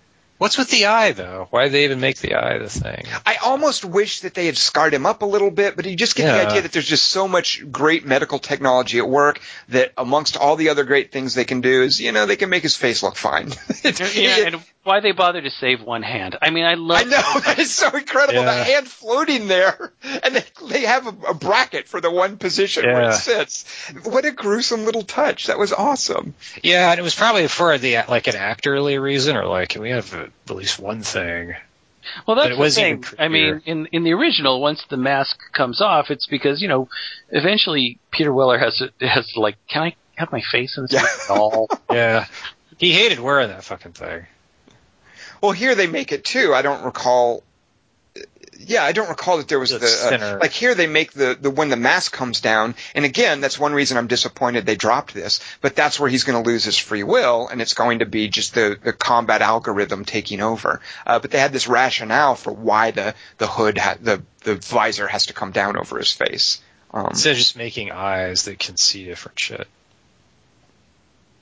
C: What's with the eye though? Why did they even make the eye the thing?
A: I almost wish that they had scarred him up a little bit, but you just get the idea that there's just so much great medical technology at work that amongst all the other great things they can do is, you know, they can make his face look fine.
B: Yeah, and why they bother to save one hand? I mean, I love.
A: I know it's so incredible.
C: Yeah.
A: The hand floating there, and they, they have a, a bracket for the one position where it sits. What a gruesome little touch! That was awesome.
C: Yeah, and it was probably for the like an actorly reason, or like can we have at least one thing?
B: Well, that's the
C: was
B: thing. I mean, in in the original, once the mask comes off, it's because you know, eventually Peter Weller has to has to like, can I have my face in this
A: Yeah.
B: at all?
C: Yeah, he hated wearing that fucking thing.
A: Well, here they make it too. I don't recall. Yeah, I don't recall that there was
C: It's
A: the uh, like here they make the the when the mask comes down, and again that's one reason I'm disappointed they dropped this. But that's where he's going to lose his free will, and it's going to be just the the combat algorithm taking over. Uh, but they had this rationale for why the the hood ha- the the visor has to come down over his face. Um,
C: Instead of just making eyes that can see different shit.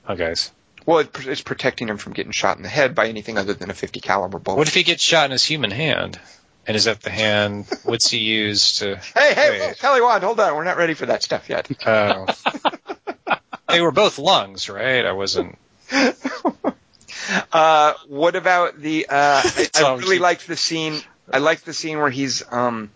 C: Oh, guys.
A: well, it, it's protecting him from getting shot in the head by anything other than a 50 caliber bullet.
C: What if he gets shot in his human hand? And is that the hand? What's he use to?
A: hey, hey,
C: Wait.
A: Kelly Wand, hold on, we're not ready for that stuff yet.
C: Oh. they were both lungs, right? I wasn't.
A: Uh, what about the? Uh, I, I really liked the scene. I liked the scene where he's. Um,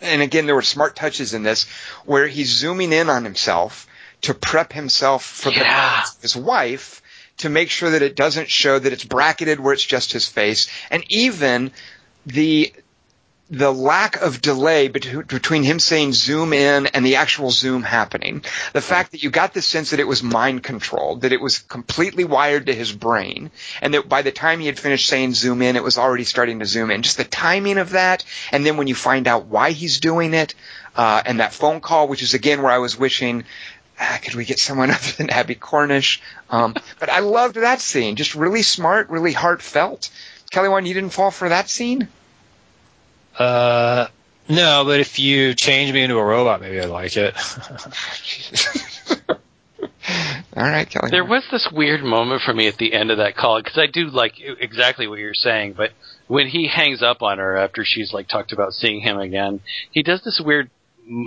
A: and again, there were smart touches in this, where he's zooming in on himself to prep himself for the
B: Yeah.
A: his wife, to make sure that it doesn't show that it's bracketed where it's just his face, and even the the lack of delay bet- between him saying zoom in and the actual zoom happening. The fact that you got the sense that it was mind controlled, that it was completely wired to his brain, and that by the time he had finished saying zoom in, it was already starting to zoom in. Just the timing of that, and then when you find out why he's doing it, uh, and that phone call, which is again where I was wishing, ah, could we get someone other than Abbie Cornish? Um, but I loved that scene. Just really smart, really heartfelt. Kelly, Wand, you didn't fall for that scene?
C: Uh, no, but if you change me into a robot, maybe I'd like it.
A: All right, Kelly.
B: There was this weird moment for me at the end of that call because I do like exactly what you're saying, but when he hangs up on her after she's like talked about seeing him again, he does this weird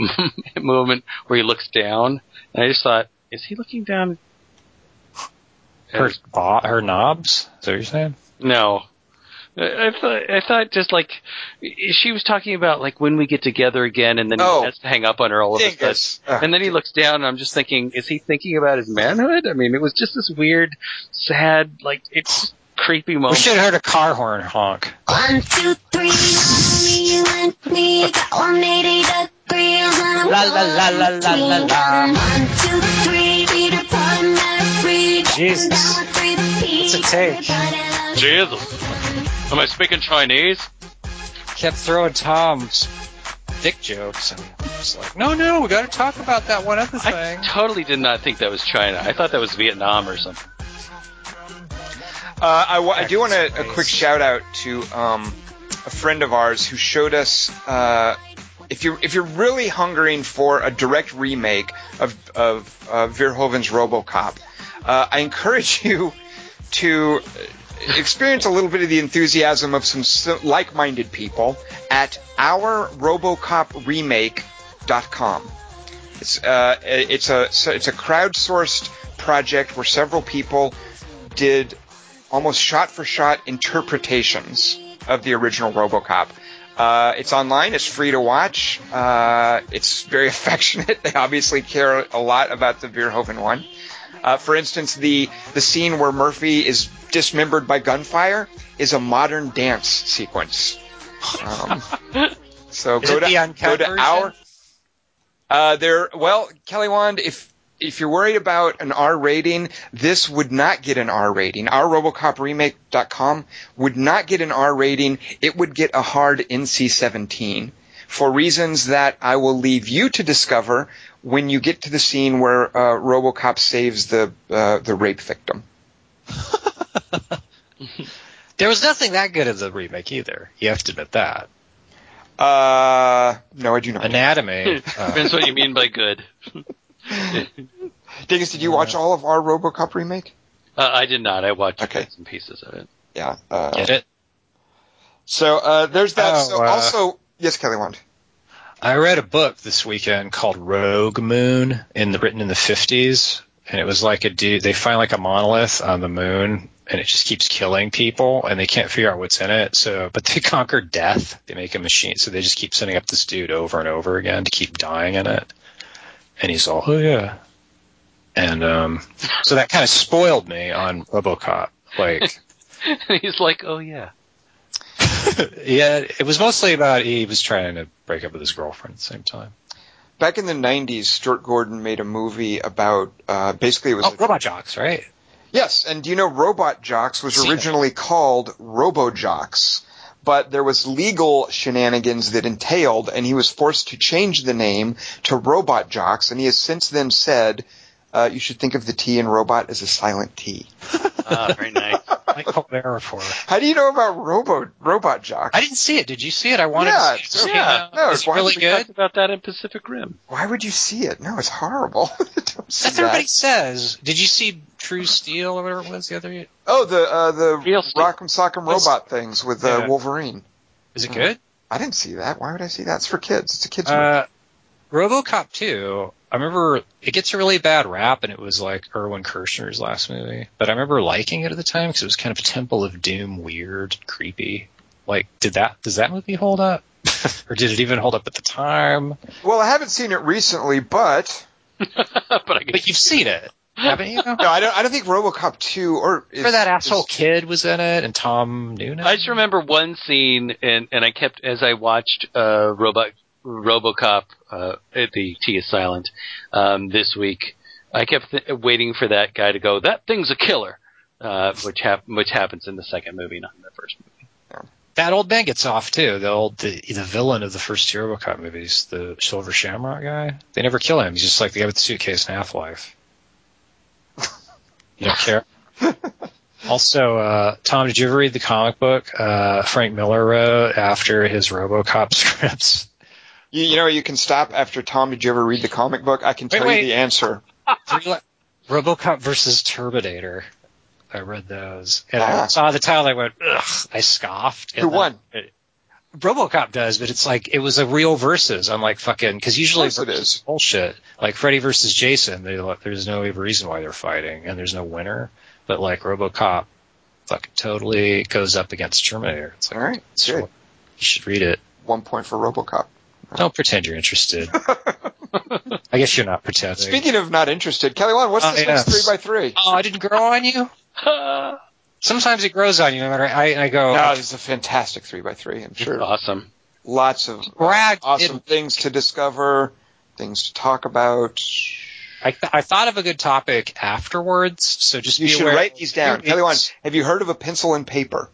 B: moment where he looks down, and I just thought, is he looking down?
C: her, bo- her knobs? Is that what you're saying?
B: No. I I thought I thought just like she was talking about like when we get together again, and then
A: Oh.
B: he has to hang up on her all of a sudden.
A: Dingus. Ah.
B: And then he looks down, and I'm just thinking, is he thinking about his manhood? I mean, it was just this weird, sad, like it's just creepy
C: We
B: moment.
C: should have heard a car horn honk.
E: One, two, three, only you and me got 180 degrees and I'm
C: La, la, la, la, la, la, la.
E: One, two, three, Peter Pan, and free.
C: Jesus.
E: Down with three
C: What's it take?
B: Jesus, am I speaking Chinese?
C: Kept throwing Tom's dick jokes, and I was like, no, no, we got to talk about that one other thing.
B: I totally did not think that was China. I thought that was Vietnam or something.
A: Uh, I, do want a, a quick shout out to um, a friend of ours who showed us. Uh, if you're if you're really hungering for a direct remake of of uh, Verhoeven's RoboCop, uh, I encourage you to experience a little bit of the enthusiasm of some like-minded people at ourrobocopremake.com. It's uh, it's a it's a crowdsourced project where several people did almost shot for shot interpretations of the original RoboCop. Uh, it's online. It's free to watch. Uh, it's very affectionate. They obviously care a lot about the Verhoeven one. Uh, for instance, the the scene where Murphy is dismembered by gunfire is a modern dance sequence. Um, so go to go to our uh, there. Well, Kelly Wand, if if you're worried about an R rating, this would not get an R rating. Our RoboCopRemake.com would not get an R rating. It would get a hard NC-17 for reasons that I will leave you to discover when you get to the scene where uh, RoboCop saves the uh, the rape victim.
C: There was nothing that good in the remake either. You have to admit that.
A: Uh, no, I do not.
C: Anatomy. uh,
B: Depends what you mean by good.
A: Dingus, did you watch all of our RoboCop remake?
B: Uh, I did not. I watched
A: Okay.
B: bits and pieces of it.
A: Yeah. Uh,
C: Get it?
A: So uh, there's that.
C: Oh,
A: so
C: uh,
A: also, yes, Kelly Wand.
C: I read a book this weekend called Rogue Moon, in the written in the fifties, and it was like a dude. They find like a monolith on the moon, and it just keeps killing people, and they can't figure out what's in it. So, but they conquer death. They make a machine, so they just keep sending up this dude over and over again to keep dying in it. And he's all, oh yeah. And um, so that kind of spoiled me on RoboCop. Like,
B: He's like, oh yeah.
C: yeah, it was mostly about he was trying to break up with his girlfriend at the same time.
A: Back in the 90s, Stuart Gordon made a movie about uh, basically it was
C: Oh,
A: a-
C: Robot Jox, right?
A: Yes, and do you know Robot Jox was originally called Robo Jocks, but there was legal shenanigans that entailed, and he was forced to change the name to Robot Jox, and he has since then said, uh, you should think of the T in robot as a silent T.
B: Ah, very nice.
C: Like Colbert
A: How do you know about Robo Robot Jox?
C: I didn't see it. Did you see it? I wanted
A: Yeah,
C: to see it.
A: it's-
B: yeah.
A: No,
C: Is it
A: why
C: really good?
B: Talked about that in Pacific Rim.
A: Why would you see it? No, it's horrible. Don't see
C: That's what everybody says. Did you see True Steel or whatever it was the other? Year?
A: Oh, the uh, the
B: Real Steel.
A: Rock'em Sock'em
C: Was-
A: Robot things with uh,
C: Yeah.
A: Wolverine.
C: Is it good?
A: I didn't see that. Why would I see that? It's for kids. It's a kids movie.
C: Uh, RoboCop 2. I remember it gets a really bad rap, and it was like Irvin Kershner's last movie. But I remember liking it at the time because it was kind of Temple of Doom, weird, creepy. Like, did that does that movie hold up, or did it even hold up at the time?
A: Well, I haven't seen it recently, but
B: but I
C: But you've seen it, haven't you?
A: no, I don't. I don't think RoboCop two or is,
C: Remember that asshole
A: is-
C: kid was in it, and Tom Noonan.
B: I just remember one scene, and and I kept as I watched uh, Robot RoboCop uh, the T is silent um, this week. I kept th- waiting for that guy to go. That thing's a killer, uh, which hap- which happens in the second movie, not in the first movie.
C: that old man gets off too. The old the the villain of the first two RoboCop movies, the Silver Shamrock guy. They never kill him. He's just like the guy with the suitcase and Half Life. You don't care. also, uh, Tom, did you ever read the comic book uh, Frank Miller wrote after his RoboCop scripts?
A: You, you know, you can stop after Tom. Did you ever read the comic book? I can tell
C: wait.
A: you the answer.
C: RoboCop versus Terminator. I read those, and
A: Ah.
C: I saw the title. I went, ugh! I scoffed.
A: Who won?
C: RoboCop does, but it's like it was a real versus, I'm like fucking because usually
A: it is.
C: bullshit. Like Freddy versus Jason, they, there's no reason why they're fighting, and there's no winner. But like RoboCop, fucking totally goes up against Terminator. It's like,
A: All right, good.
C: you should read it.
A: One point for RoboCop.
C: Don't pretend you're interested. I guess you're not pretending.
A: Speaking of not interested, Kelly Wand, what's
C: Oh,
A: this
C: yes.
A: week's three by three?
C: oh, I didn't grow on you. Sometimes it grows on you, no matter. I, I go.
A: No, this is a fantastic three by three. I'm sure.
B: Awesome.
A: Lots of uh, awesome
C: it-
A: things to discover, things to talk about.
C: I, th- I thought of a good topic afterwards, so just
A: You
C: be
A: should
C: aware.
A: write these down.
C: It's-
A: Kelly Wand, have you heard of a pencil and paper?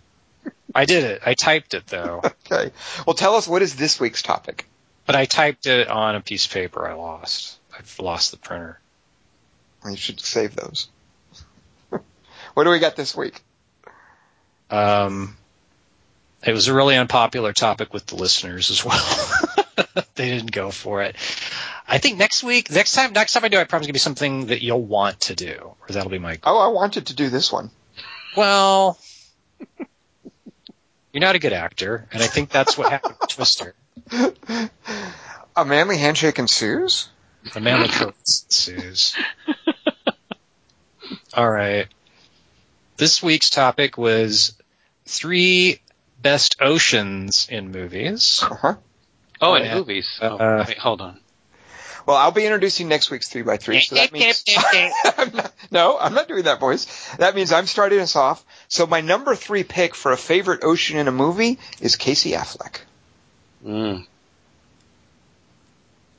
C: I did it. I typed it though.
A: Okay. Well, tell us what is this week's topic.
C: But I typed it on a piece of paper I lost. I've lost the printer.
A: You should save those. what do we got this week?
C: Um, it was a really unpopular topic with the listeners as well. they didn't go for it. I think next week, next time, next time I do, it probably gonna be something that you'll want to do, or that'll be my.
A: Oh, I wanted to do this one.
C: Well, you're not a good actor, and I think that's what happened with Twister.
A: A manly handshake ensues.
C: The manly coats ensues. All right. This week's topic was three best oceans in movies.
A: Uh-huh.
B: Oh,
C: Oh,
B: in
C: yeah.
B: movies. Oh,
C: Uh,
B: wait, hold on.
A: Well, I'll be introducing next week's three by three. So that means I'm not, no, I'm not doing that, boys. That means I'm starting us off. So my number three pick for a favorite ocean in a movie is Casey Affleck.
B: Mm.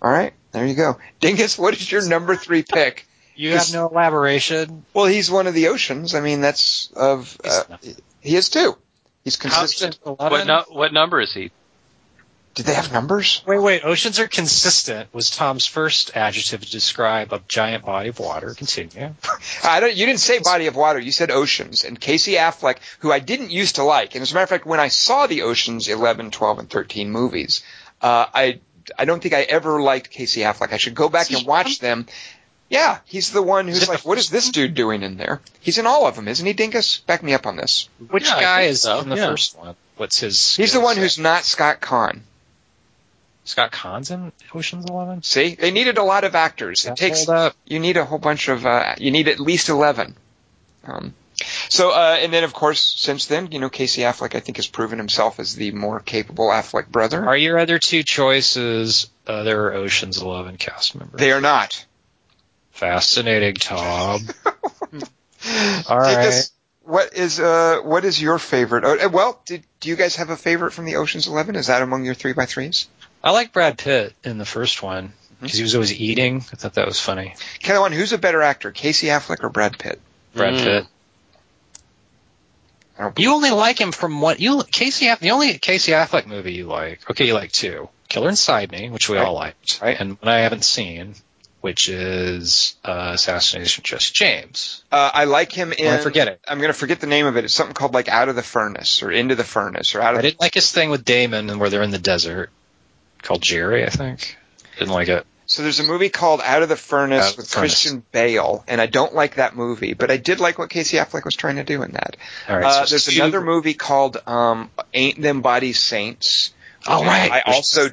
A: All right, there you go. Dingus, what is your number three pick?
C: You have no elaboration.
A: Well, he's one of the oceans. I mean, that's of uh, he is too. He's consistent.
B: What, no, what number is he?
A: Did they have numbers?
C: Wait, wait. Oceans are consistent was Tom's first adjective to describe a giant body of water. Continue.
A: I don't. You didn't say body of water. You said oceans. And Casey Affleck, who I didn't used to like, and as a matter of fact, when I saw the Oceans 11, 12, and 13 movies, uh, I I don't think I ever liked Casey Affleck. I should go back and watch them. Yeah, he's the one who's like, what is this dude doing in there? He's in all of them, isn't he, Dingus? Back me up on this.
C: Which
B: Yeah,
C: guy is
B: so,
C: in the
B: yeah.
C: first one? What's his?
A: He's the one
C: set?
A: who's not Scott Caan.
C: Scott Caan's in Ocean's Eleven.
A: See, they needed a lot of actors. It takes
C: up?
A: you need a whole bunch of uh, you need at least eleven. Um, so uh, and then of course since then you know Casey Affleck I think has proven himself as the more capable Affleck brother.
C: Are your other two choices other Ocean's Eleven cast members?
A: They are not.
C: Fascinating, Tom. All right.
A: what is uh what is your favorite? Oh, uh, well, did, do you guys have a favorite from the Ocean's Eleven? Is that among your three by threes?
C: I like Brad Pitt in the first one
A: Mm-hmm.
C: because he was always eating. I thought that was funny.
A: Kelly, one, who's a better actor, Casey Affleck or Brad Pitt?
C: Brad
B: Mm.
C: Pitt. You only like him from what you Casey Aff- the only Casey Affleck movie you like. Okay, you like two. Killer Inside Me, which we
A: Right.
C: all liked,
A: Right.
C: and one I haven't seen, which is uh, Assassination of Jesse James.
A: Uh, I like him in.
C: I forget it.
A: I'm going to forget the name of it. It's something called like Out of the Furnace or Into the Furnace or Out of.
C: I didn't like his thing with Damon and where they're in the desert, called Gerry, I think. Didn't like it.
A: So there's a movie called Out of the Furnace
C: of the
A: with
C: Furnace.
A: Christian Bale, and I don't like that movie, but I did like what Casey Affleck was trying to do in that.
C: All right.
A: Uh,
C: so
A: there's
C: two-
A: another movie called um, Ain't Them Bodies Saints.
C: Oh right.
A: I also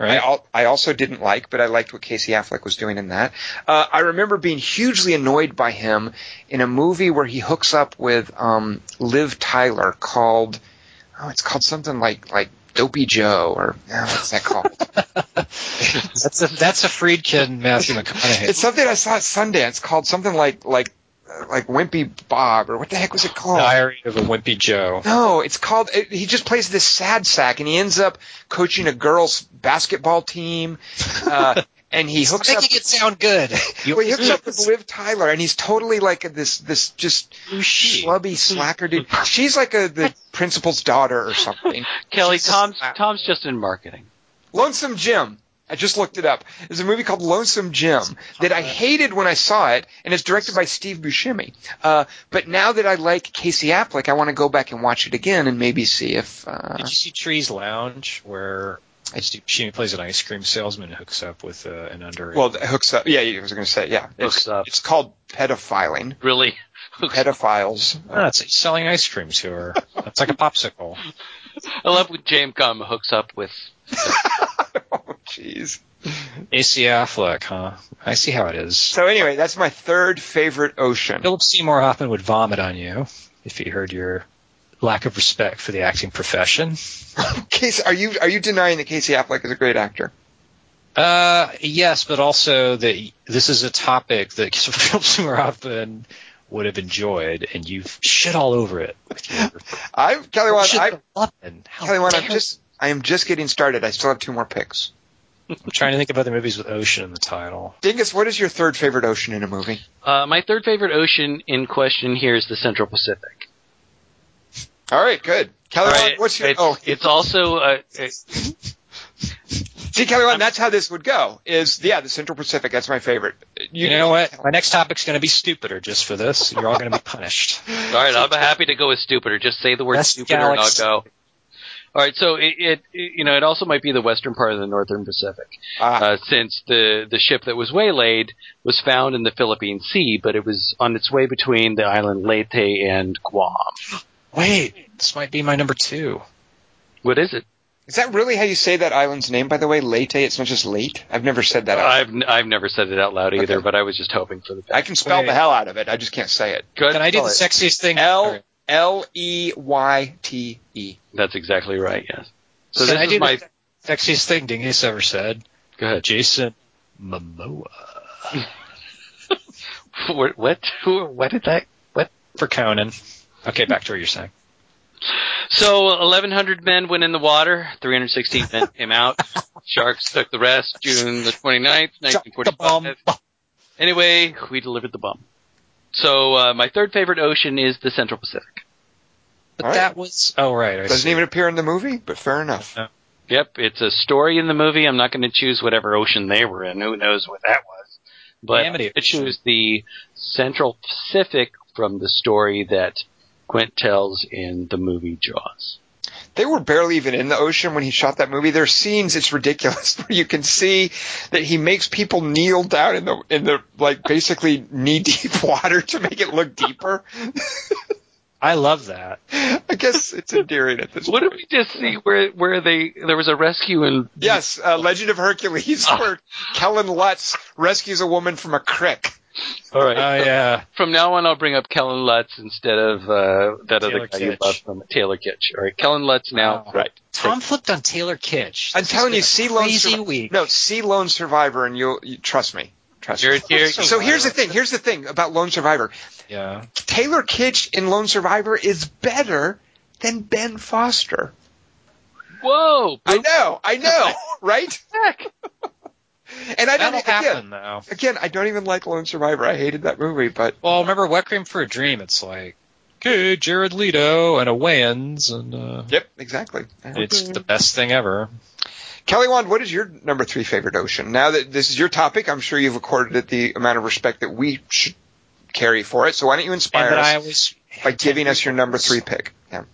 A: I, al- I also didn't like, but I liked what Casey Affleck was doing in that. Uh, I remember being hugely annoyed by him in a movie where he hooks up with um, Liv Tyler called, oh, it's called something like like Dopey Joe or oh, what's that called?
C: That's a that's a Friedkin Matthew McConaughey.
A: it's something I saw at Sundance called something like like uh, like Wimpy Bob or what the heck was it called?
C: Diary of a Wimpy Joe.
A: No, it's called. It, he just plays this sad sack, and he ends up coaching a girls' basketball team. Uh, and he hooks up.
C: making it sound good.
A: Well, he hooks up with Liv Tyler, and he's totally like a, this this just
C: Who's she?
A: schlubby slacker dude. She's like a the principal's daughter or something.
B: Kelly,
A: She's just-
B: Tom's Tom's just in marketing.
A: Lonesome Jim. I just looked it up. There's a movie called Lonesome Jim that I hated when I saw it, and it's directed by Steve Buscemi. Uh, but now that I like Casey Affleck, I want to go back and watch it again and maybe see if. Uh,
C: Did you see Trees Lounge where Steve Buscemi plays an ice cream salesman and hooks up with uh, an underage?
A: well, it hooks up. Yeah, I was going to say yeah. It's,
B: Hooks up.
A: it's called pedophiling.
B: Really?
A: Pedophiles.
C: No, it's he's selling ice cream to her. It's like a popsicle.
B: I love when James Gunn hooks up with.
A: oh, jeez.
C: AC Affleck, huh? I see how it is.
A: So anyway, that's my third favorite ocean.
C: Philip Seymour Hoffman would vomit on you if he heard your lack of respect for the acting profession.
A: Casey, are you are you denying that Casey Affleck is a great actor?
C: Uh, yes, but also that this is a topic that Philip Seymour Hoffman would have enjoyed, and you've shit all over it. With your
A: I Kelly
C: Wand,
A: I
C: the weapon.
A: Kelly Wand, I'm
C: dare-
A: just I am just getting started. I still have two more picks.
C: I'm trying to think of other movies with ocean in the title.
A: Dingus, what is your third favorite ocean in a movie?
B: Uh, my third favorite ocean in question here is the Central Pacific.
A: All right, good. Kelly Wand,
B: Right?
A: what's your
B: it's,
A: oh?
B: it's also uh, it,
A: See, Kelly Wand, that's how this would go. Is yeah, the Central Pacific. That's my favorite.
C: You, know what? My next topic's going to be stupider just for this. You're all going to be punished.
B: all right. I'm happy to go with stupider. Just say the word
C: Best
B: stupider, and I'll go. All right, so it, it, it you know it also might be the western part of the northern Pacific,
A: Ah,
B: uh, since the the ship that was waylaid was found in the Philippine Sea, but it was on its way between the island Leyte and Guam.
C: Wait, this might be my number two.
B: What is it?
A: is that really how you say that island's name? By the way, Leyte. It's not just late. I've never said that. out.
B: I've n- I've never said it out loud either,
A: Okay.
B: but I was just hoping for the best.
A: I can spell the hell out of it. I just can't say it.
B: Good.
C: Can I do the
A: Spell
C: sexiest thing?
A: L L E Y T E.
B: That's exactly right. Yes. So
C: Can
B: this
C: I
B: is
C: do
B: my.
C: the sexiest thing Dingus ever said?
B: Go ahead.
C: Jason Momoa
B: What? What? Who- What did that? What?
C: For Conan. Okay, back to what you're saying.
B: So 1,100 men went in the water. 316 men came out. Sharks took the rest. June the 29th,
C: The
B: 1945. Anyway, we delivered the bomb. So uh, my third favorite ocean is the Central Pacific.
C: But
A: All right.
C: that was. Oh right, I
A: Doesn't
C: see.
A: even appear in the movie, but fair enough.
B: Yep, it's a story in the movie. I'm not going to choose whatever ocean they were in. Who knows what that was? But
C: Amity
B: I choose the Central Pacific from the story that Quint tells in the movie Jaws.
A: they were barely even in the ocean when he shot that movie. There are scenes, it's ridiculous, where you can see that he makes people kneel down in the in the like basically knee deep water to make it look deeper.
C: I love that.
A: I guess it's endearing at this
B: What
A: point.
B: did we just see where where they there was a rescue in?
A: Yes, uh, Legend of Hercules, where Kellen Lutz rescues a woman from a crick.
B: All right.
C: Oh yeah.
B: From now on, I'll bring up Kellen Lutz instead of uh, that
C: Taylor
B: other guy you
C: Kitsch.
B: love from Taylor Kitsch. All right, Kellen Lutz now.
C: Wow.
B: Right.
C: Tom flipped on Taylor Kitsch.
A: I'm
C: This
A: telling you,
C: has been
A: see
C: a
A: Lone
C: crazy
A: Survivor.
C: week.
A: No, see Lone Survivor, and you'll you, trust me. Trust me.
B: Here, here,
A: So here's the thing. Here's the thing about Lone Survivor.
C: Yeah.
A: Taylor Kitsch in Lone Survivor is better than Ben Foster.
B: whoa!
A: I know, I know, right? And I don't
C: That'll
A: again,
C: happen though.
A: again, I don't even like Lone Survivor. I hated that movie, but
C: Well, remember Wet Cream for a Dream? It's like, okay, Jared Leto and a Wayans, and uh,
A: yep, exactly.
C: it's the best thing ever.
A: Kelly Wand, what is your number three favorite ocean? Now that this is your topic, I'm sure you've accorded it the amount of respect that we should carry for it. So why don't you inspire us
C: I always
A: by giving us your number three pick? Yeah.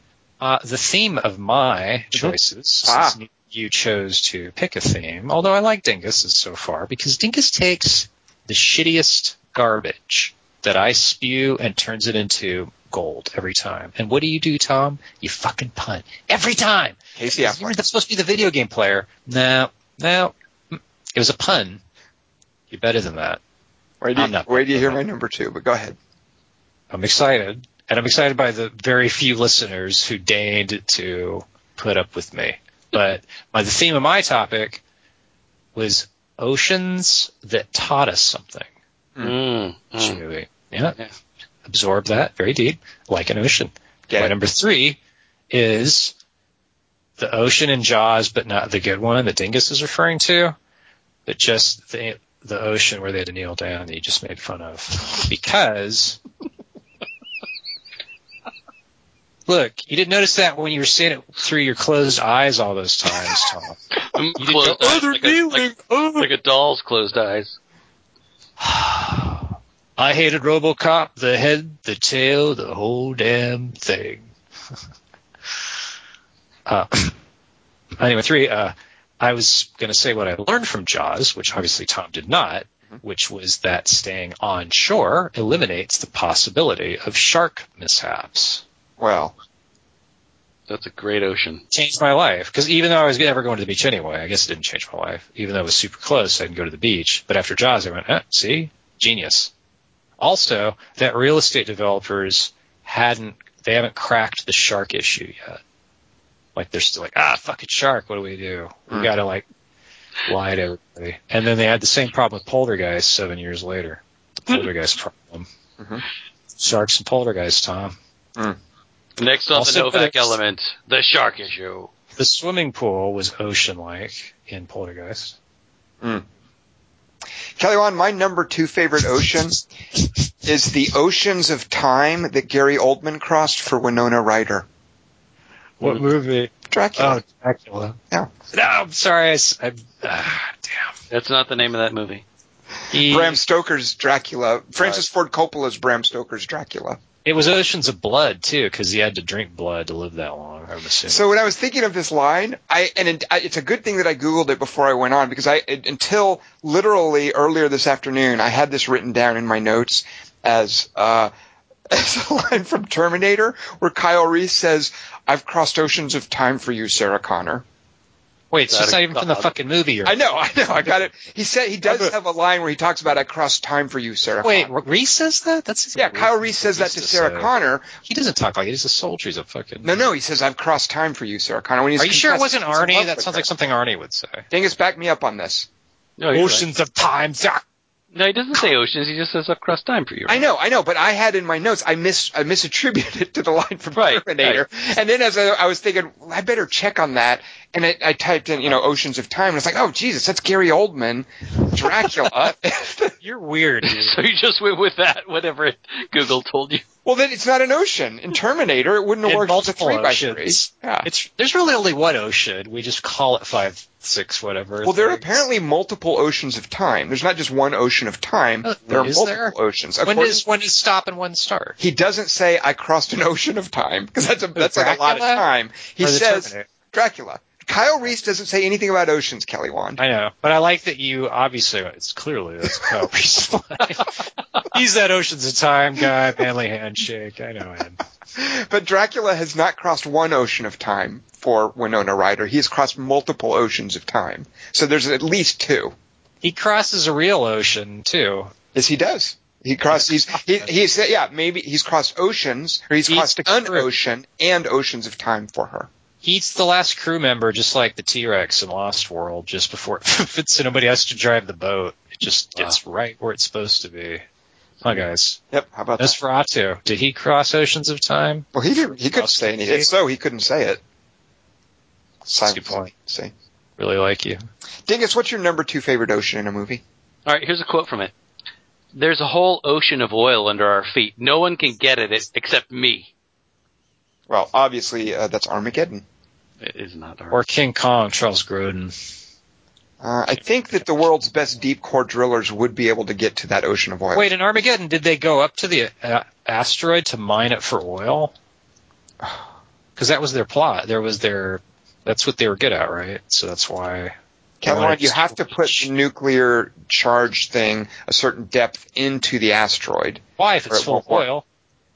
C: Uh, the theme of my choices,
A: Ah.
C: since you chose to pick a theme, although I like Dingus's so far, because Dingus takes the shittiest garbage that I spew and turns it into gold every time. And what do you do, Tom? You fucking punt. Every time!
A: Casey Affleck.
C: supposed to be the video game player. No, no. It was a pun. You're better than that.
A: Wait, do
C: I'm
A: you,
C: not-
A: wait do you hear my number two? But go ahead.
C: I'm excited, and I'm excited by the very few listeners who deigned to put up with me. But my, the theme of my topic was oceans that taught us something.
B: Mm, mm.
C: Yeah.
B: Yeah.
C: Absorb that very deep, like an ocean.
A: Get
C: my
A: it.
C: number three is the ocean in Jaws, but not the good one that Dingus is referring to, but just the the ocean where they had to kneel down that you just made fun of. Because Look, you didn't notice that when you were seeing it through your closed eyes all those times, Tom. You didn't
B: closed
C: go, "Oh, they're
B: like, a, like.
C: Oh."
B: like a doll's closed eyes.
C: I hated RoboCop, the head, the tail, the whole damn thing. uh, anyway, three. Uh, I was going to say what I learned from Jaws, which obviously Tom did not, which was that staying on shore eliminates the possibility of shark mishaps.
A: Well,
B: That's a great ocean.
C: Changed my life because even though I was never going to the beach anyway, I guess it didn't change my life. Even though it was super close, I didn't go to the beach. But after Jaws, I went, eh, see, genius. Also, that real estate developers hadn't, they haven't cracked the shark issue yet. Like they're still like, ah, fucking shark. What do we do? We
A: Mm.
C: gotta like lie to everybody. And then they had the same problem with poltergeist seven years later. The poltergeist problem.
A: Mhm.
C: Sharks and poltergeist, Tom.
B: Next on
C: Also
B: the Novak
C: critics.
B: element, the shark issue.
C: The swimming pool was ocean-like in poltergeist.
A: Kelly Wand, my number two favorite ocean is the oceans of time that Gary Oldman crossed for Winona Ryder.
C: What movie?
A: Dracula.
C: Oh, Dracula.
A: Yeah.
C: No, I'm sorry. I, s- I- ah, damn.
B: That's not the name of that movie.
C: He-
A: Bram Stoker's Dracula. Francis Ford Coppola's Bram Stoker's Dracula.
C: It was Oceans of Blood too, because he had to drink blood to live that long. I'm assuming.
A: So when I was thinking of this line, I and it, I, it's a good thing that I googled it before I went on because I it, until literally earlier this afternoon I had this written down in my notes as uh, as a line from Terminator where Kyle Reese says, "I've crossed oceans of time for you, Sarah Connor."
C: Wait, so
B: That
C: it's not even from the fucking movie. You're,
A: I know, I know, I got it. He said he does have a line where he talks about "I crossed time for you, Sarah."
C: Wait,
A: Connor.
C: Reese says that? That's
A: yeah, Kyle Reese says that to Sarah
C: say.
A: Connor.
C: He doesn't talk like it. He's a soldier. He's a fucking.
A: No, no, he says, "I've crossed time for you, Sarah Connor." When he's
C: Are you sure it wasn't Arnie? That sounds
A: her.
C: like something Arnie would say.
A: Dingus, back me up on this.
B: No, you're right.
C: Oceans of time. Zach.
B: No, he doesn't say oceans. He just says across time for you.
A: I know, I know, but I had in my notes, I mis I misattributed it to the line from
B: Right,
A: Terminator, and then as I, I was thinking, well, I better check on that, and I, I typed in, you know, Oceans of Time, and it's like, oh Jesus, that's Gary Oldman, Dracula.
C: You're weird. Dude.
B: So you just went with that, whatever Google told you.
A: Well, then it's not an ocean. In Terminator, it wouldn't have worked a
C: multiple
A: three by three.
C: oceans.
A: Yeah.
C: It's there's really only one ocean. We just call it five, six, whatever.
A: Well, there are apparently multiple oceans of time. There's not just one ocean of time.
C: Uh,
A: there are multiple
C: there?
A: oceans.
C: When does when does stop and when start?
A: he doesn't say I crossed an ocean of time because that's a that's like a lot of time. He says
C: Terminator?
A: Dracula. Kyle Reese doesn't say anything about oceans, Kelly Wand.
C: I know, but I like that you obviously it's clearly that's Kyle Reese. He's that Oceans of Time guy, manly handshake. I know him.
A: But Dracula has not crossed one ocean of time for Winona Ryder. He has crossed multiple oceans of time. So there's at least two.
C: He crosses a real ocean too.
A: Yes, he does. He crossed. He's he, he's yeah maybe he's crossed oceans, or he's
C: He's
A: crossed an ocean and oceans of time for her.
C: He's the last crew member, just like the T Rex in Lost World. Just before it fits, so nobody has to drive the boat. It just gets right where it's supposed to be. Hi guys.
A: Yep. How about that?
C: Nosferatu. Did he cross oceans of time?
A: Well, he did, he couldn't say
C: the
A: anything.
C: sea.
A: If so, he couldn't say it.
C: That's a good point.
A: See,
C: Really like you.
A: Dingus, what's your number two favorite ocean in a movie?
B: All right, here's a quote from it. There's a whole ocean of oil under our feet. No one can get at it except me.
A: Well, obviously uh, that's Armageddon.
B: It is not our.
C: Or King Kong, Charles Grodin.
A: Uh, I think that the world's best deep core drillers would be able to get to that ocean of oil.
C: Wait, in Armageddon, did they go up to the uh, asteroid to mine it for oil? Because that was their plot. There was their. That's what they were good at, right? So that's why.
A: Cameron, you
C: Right.
A: have to put the nuclear charge thing a certain depth into the asteroid.
C: Why, if it's
A: it
C: full of
A: won't work.
C: oil?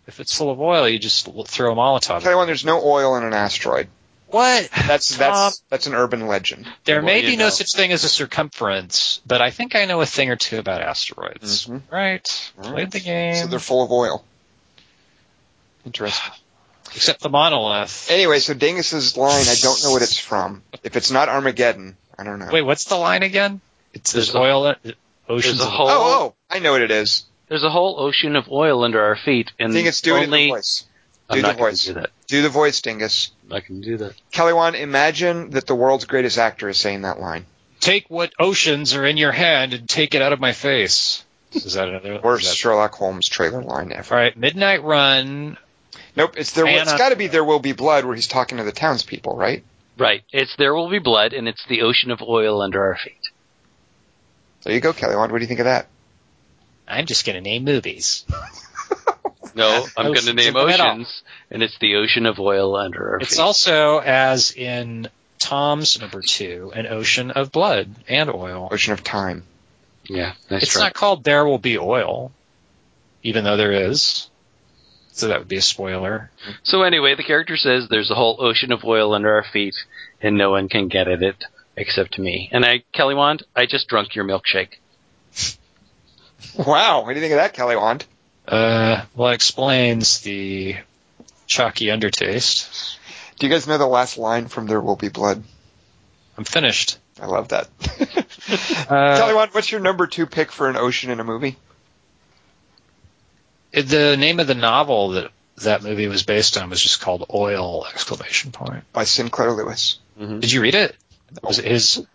C: If it's full of oil, you just throw a Molotov.
A: Tell you what, there's no oil in an asteroid.
C: What?
A: That's
C: Tom,
A: that's that's an urban legend.
C: there
B: Well,
C: may
B: you
C: be no such thing as a circumference, but I think I know a thing or two about asteroids.
A: Mhm.
C: Right?
A: All right.
C: Played the game.
A: So they're full of oil. Interesting.
C: Except the monolith.
A: Anyway, so Dingus's line, I don't know what it's from. If it's not Armageddon, I don't know.
C: Wait, what's the line again? It's there's,
B: There's
C: oil. in- oceans
B: there's a
C: of
B: whole-
A: oh, oh, I know what it is.
B: There's a whole ocean of oil under our feet, and
A: Dingus, do it in
B: only
A: the voice.
B: I'm
A: Do the
B: not going
A: voice.
B: do that.
A: Do the voice, Dingus.
B: I can do that.
A: Kelly Wand, imagine that the world's greatest actor is saying that line.
C: Take what oceans are in your hand and take it out of my face. Is that another?
A: Worst
C: that-
A: Sherlock Holmes trailer line ever.
C: All right, Midnight Run.
A: Nope, it's there. It's
C: Anna-
A: got to be "There Will Be Blood" where he's talking to the townspeople, right?
B: Right. It's there will be blood, and it's the ocean of oil under our feet.
A: There you go, Kelly Wand. What do you think of that?
C: I'm just gonna name movies.
B: No, I'm going to name oceans, and it's the ocean of oil under our
C: It's
B: feet.
C: It's also as in Tom's number two, an ocean of blood and oil.
A: Ocean of Time.
B: yeah, nice
C: It's
B: try.
C: not called There Will Be Oil, even though there is. So that would be a spoiler.
B: So anyway, the character says there's a whole ocean of oil under our feet, and no one can get at it except me. And I, Kelly Wand, I just drunk your milkshake.
A: Wow, what do you think of that, Kelly Wand?
C: Uh, well, it explains the chalky undertaste.
A: Do you guys know the last line from "There Will Be Blood"?
C: I'm finished.
A: I love that.
C: Uh,
A: Kelly Wand, what's your number two pick for an ocean in a movie?
C: the name of the novel that that movie was based on was just called Oil! Exclamation point.
A: By Sinclair Lewis.
C: Did you read it? Was it his?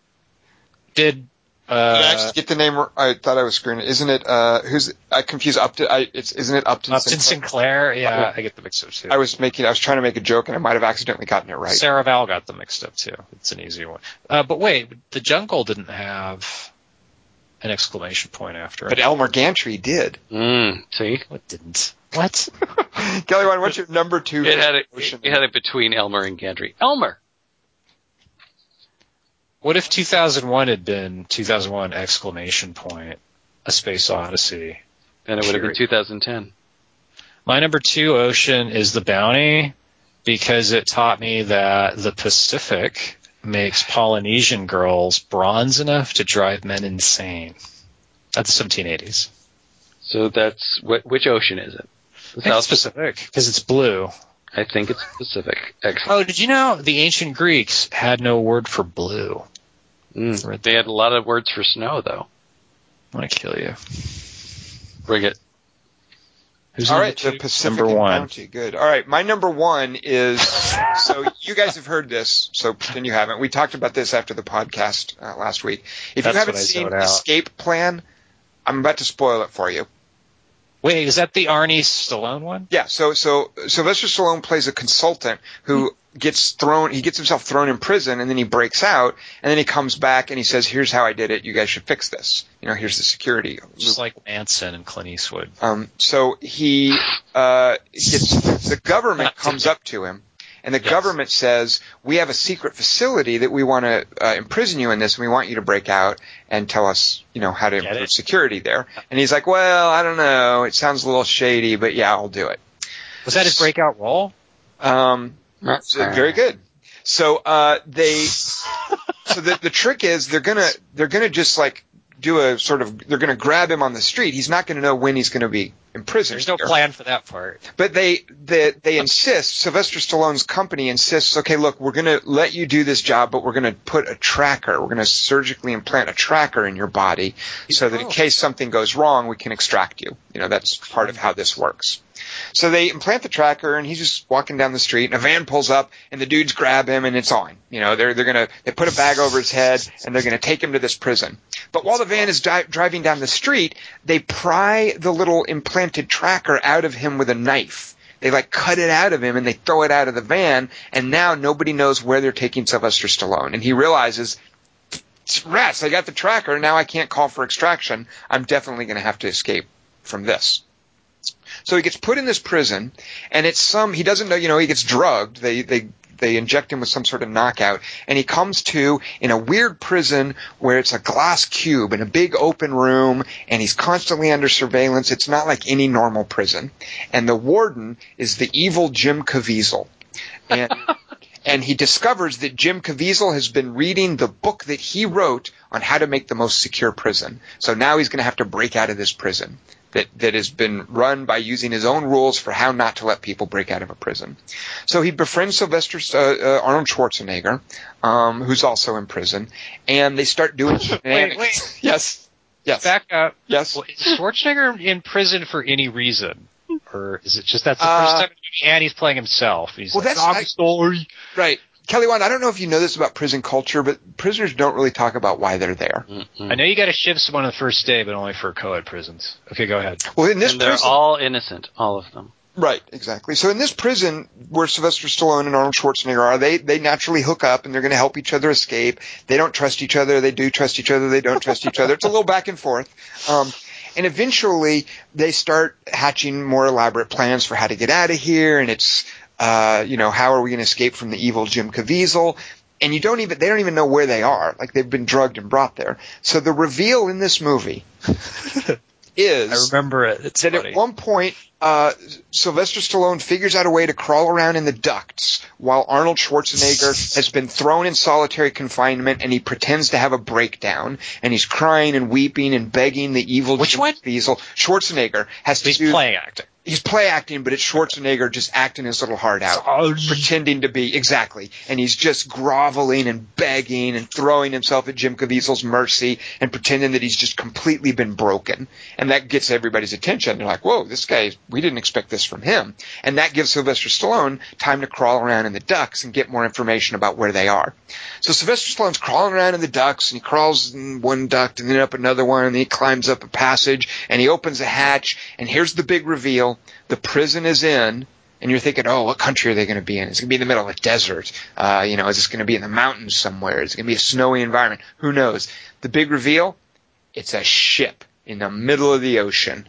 C: Did
A: Did I actually
C: uh,
A: get the name? I thought I was screwing it. Isn't it? Uh, who's? I confuse Upton. I, it's isn't it Upton?
C: Upton Sinclair? Yeah, I get them mixed up too.
A: I was making. I was trying to make a joke, and I might have accidentally gotten it right.
C: Sarah Val got them mixed up too. It's an easy one. Uh, but wait, the jungle didn't have an exclamation point after it. But.
A: Elmer Gantry did.
B: Mm, see,
C: What didn't? What?
A: Kelly Wand, what's your number two?
B: it had it. It had it between Elmer and Gantry. Elmer.
C: What if 2001 had been 2001 exclamation point, a space odyssey?
B: And it would have been 2010.
C: My number two ocean is the bounty because it taught me that the Pacific makes Polynesian girls bronze enough to drive men insane. That's the 1780s.
B: So that's wh- which ocean is it? The
C: I think it's
B: South
C: Pacific because it's blue.
B: I think it's Pacific. Excellent.
C: Oh, did you know the ancient Greeks had no word for blue?
B: Mm.
C: right
B: They had a lot of words for snow, though.
C: I want to kill you.
B: Bring it.
C: Who's
A: All
C: number
A: right, the? Pacific
C: number one.
A: Bounty. Good. All right, my number one is. so you guys have heard this, so pretend you haven't. We talked about this after the podcast uh, last week. If
C: That's
A: you haven't seen. Escape Plan, I'm about to spoil it for you.
C: Wait, is that the Arnie Stallone one?
A: Yeah, so so Sylvester Stallone plays a consultant who gets thrown he gets himself thrown in prison and then he breaks out and then he comes back and he says, Here's how I did it, you guys should fix this. You know, here's the security.
C: Just like Manson and Clint Eastwood.
A: Um, so he uh, gets the government comes up to him, and the
C: Yes.
A: government says, "We have a secret facility that we want to uh, imprison you in this, and we want you to break out and tell us, you know, how to
C: Get
A: improve
C: it?
A: security there." And he's like, "Well, I don't know. It sounds a little shady, but yeah, I'll do it."
C: Was that his breakout role?
A: Um, so very good. So uh, they, so the the trick is they're gonna they're gonna just like do a sort of they're gonna grab him on the street. He's not gonna know when he's gonna be imprisoned.
C: There's no
A: here.
C: plan for that part.
A: But they, they they insist. Sylvester Stallone's company insists. Okay, look, we're going to let you do this job, but we're going to put a tracker. We're going to surgically implant a tracker in your body, so that in
C: Oh.
A: case something goes wrong, we can extract you. You know, that's part of how this works. So they implant the tracker, and he's just walking down the street, and a van pulls up, and the dudes grab him, and it's on. You know, they're they're gonna they put a bag over his head, and they're gonna take him to this prison. But while the van is di- driving down the street, they pry the little implanted tracker out of him with a knife. They like cut it out of him and they throw it out of the van, and now nobody knows where they're taking Sylvester Stallone. And he realizes, rats, I got the tracker, now I can't call for extraction. I'm definitely going to have to escape from this. So he gets put in this prison, and it's some he doesn't know. You know, he gets drugged. They they they inject him with some sort of knockout, and he comes to in a weird prison where it's a glass cube in a big open room, and he's constantly under surveillance. It's not like any normal prison, and the warden is the evil Jim Caviezel, and. And he discovers that Jim Caviezel has been reading the book that he wrote on how to make the most secure prison. So now he's going to have to break out of this prison that, that has been run by using his own rules for how not to let people break out of a prison. So he befriends Sylvester uh, uh, Arnold Schwarzenegger, um, who's also in prison, and they start doing.
C: Wait, wait.
A: Yes. Yes.
C: Back up.
A: yes.
C: Well, is Schwarzenegger in prison for any reason? Or is it just that's the
A: Uh,
C: first time and he's playing himself? He's
A: Well,
C: like,
A: that's-
C: "I'm
A: I-
C: story.
A: Right. Kelly Wand, I don't know if you know this about prison culture, but prisoners don't really talk about why they're there.
C: I know you got to shiv someone on the first day, but only for co-ed prisons. Okay, go ahead.
A: Well, in this
B: and they're
A: prison,
B: all innocent, all of them.
A: Right, exactly. So in this prison where Sylvester Stallone and Arnold Schwarzenegger are, they they naturally hook up and they're going to help each other escape. They don't trust each other. They do trust each other. They don't trust each other. It's a little back and forth. Um, and eventually they start hatching more elaborate plans for how to get out of here. And it's, uh, you know, how are we going to escape from the evil Jim Caviezel? And you don't even, they don't even know where they are. Like they've been drugged and brought there. So the reveal in this movie is
C: I remember it. It's
A: that
C: funny.
A: at one point uh, Sylvester Stallone figures out a way to crawl around in the ducts while Arnold Schwarzenegger has been thrown in solitary confinement and he pretends to have a breakdown and he's crying and weeping and begging the evil
C: Which
A: Jim
C: one?
A: Caviezel. Schwarzenegger has to
C: he's
A: do
C: playing acting.
A: He's play acting, but it's Schwarzenegger just acting his little heart out pretending to be exactly, and he's just groveling and begging and throwing himself at Jim Caviezel's mercy and pretending that he's just completely been broken, and that gets everybody's attention. They're like, "Whoa, this guy! We didn't expect this from him," and that gives Sylvester Stallone time to crawl around in the ducks and get more information about where they are. So Sylvester Stallone's crawling around in the ducts, and he crawls in one duct and then up another one, and then he climbs up a passage and he opens a hatch, and here's the big reveal: the prison is in and you're thinking, oh, what country are they going to be in? Is it going to be in the middle of a desert? Uh, you know, is this going to be in the mountains somewhere? Is it going to be a snowy environment? Who knows? The big reveal, it's a ship in the middle of the ocean.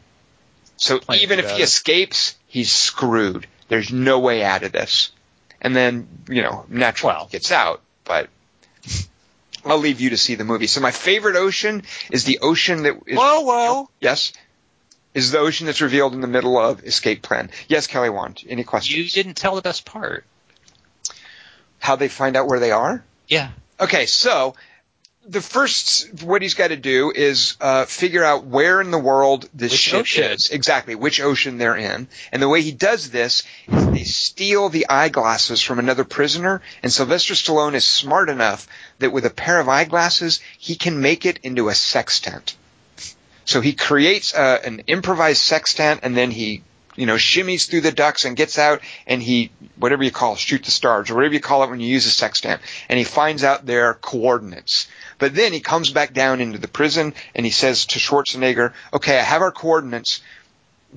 A: So
C: Playing
A: even if he escapes, he's screwed. There's no way out of this. And then, you know, naturally
C: Well.
A: he gets out, but I'll leave you to see the movie. So my favorite ocean is the ocean that is
C: Whoa, whoa.
A: Yes. Is the ocean that's revealed in the middle of Escape Plan. Yes, Kelly Wand. Any questions?
C: You didn't tell the best part.
A: How they find out where they are?
C: Yeah.
A: Okay, so the first what he's got to do is uh, figure out where in the world this
C: Which
A: ship
C: ocean?
A: is. Exactly, which ocean they're in. And the way he does this is they steal the eyeglasses from another prisoner, and Sylvester Stallone is smart enough that with a pair of eyeglasses, he can make it into a sextant. So he creates uh, an improvised sextant, and then he, you know, shimmies through the ducts and gets out, and he, whatever you call, it, shoot the stars, or whatever you call it when you use a sextant, and he finds out their coordinates. But then he comes back down into the prison, and he says to Schwarzenegger, "Okay, I have our coordinates.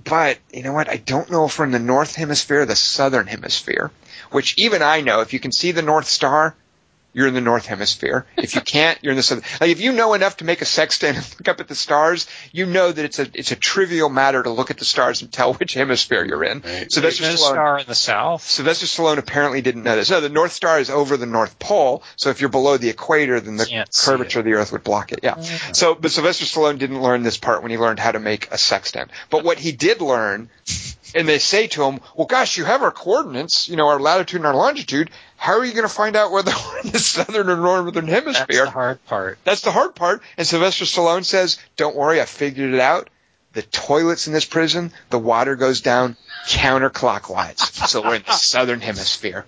A: but you know what? I don't know if we're in the north hemisphere or the southern hemisphere. Which even I know. If you can see the North Star, you're in the north hemisphere. If you can't, you're in the southern. Like if you know enough to make a sextant and look up at the stars, you know that it's a it's a trivial matter to look at the stars and tell which hemisphere you're in. So that's
C: There's
A: just
C: star in the south.
A: Sylvester Stallone apparently didn't know this. No, the North Star is over the North Pole, so if you're below the equator, then the
C: Can't
A: curvature of the Earth would block it. Yeah. So, but Sylvester Stallone didn't learn this part when he learned how to make a sextant. But what he did learn, and they say to him, "Well, gosh, you have our coordinates, you know, our latitude and our longitude. How are you going to find out whether we're in the southern or northern hemisphere?
C: That's the hard part.
A: That's the hard part. And Sylvester Stallone says, "Don't worry, I figured it out." The toilets in this prison, the water goes down counterclockwise, so we're in the southern hemisphere.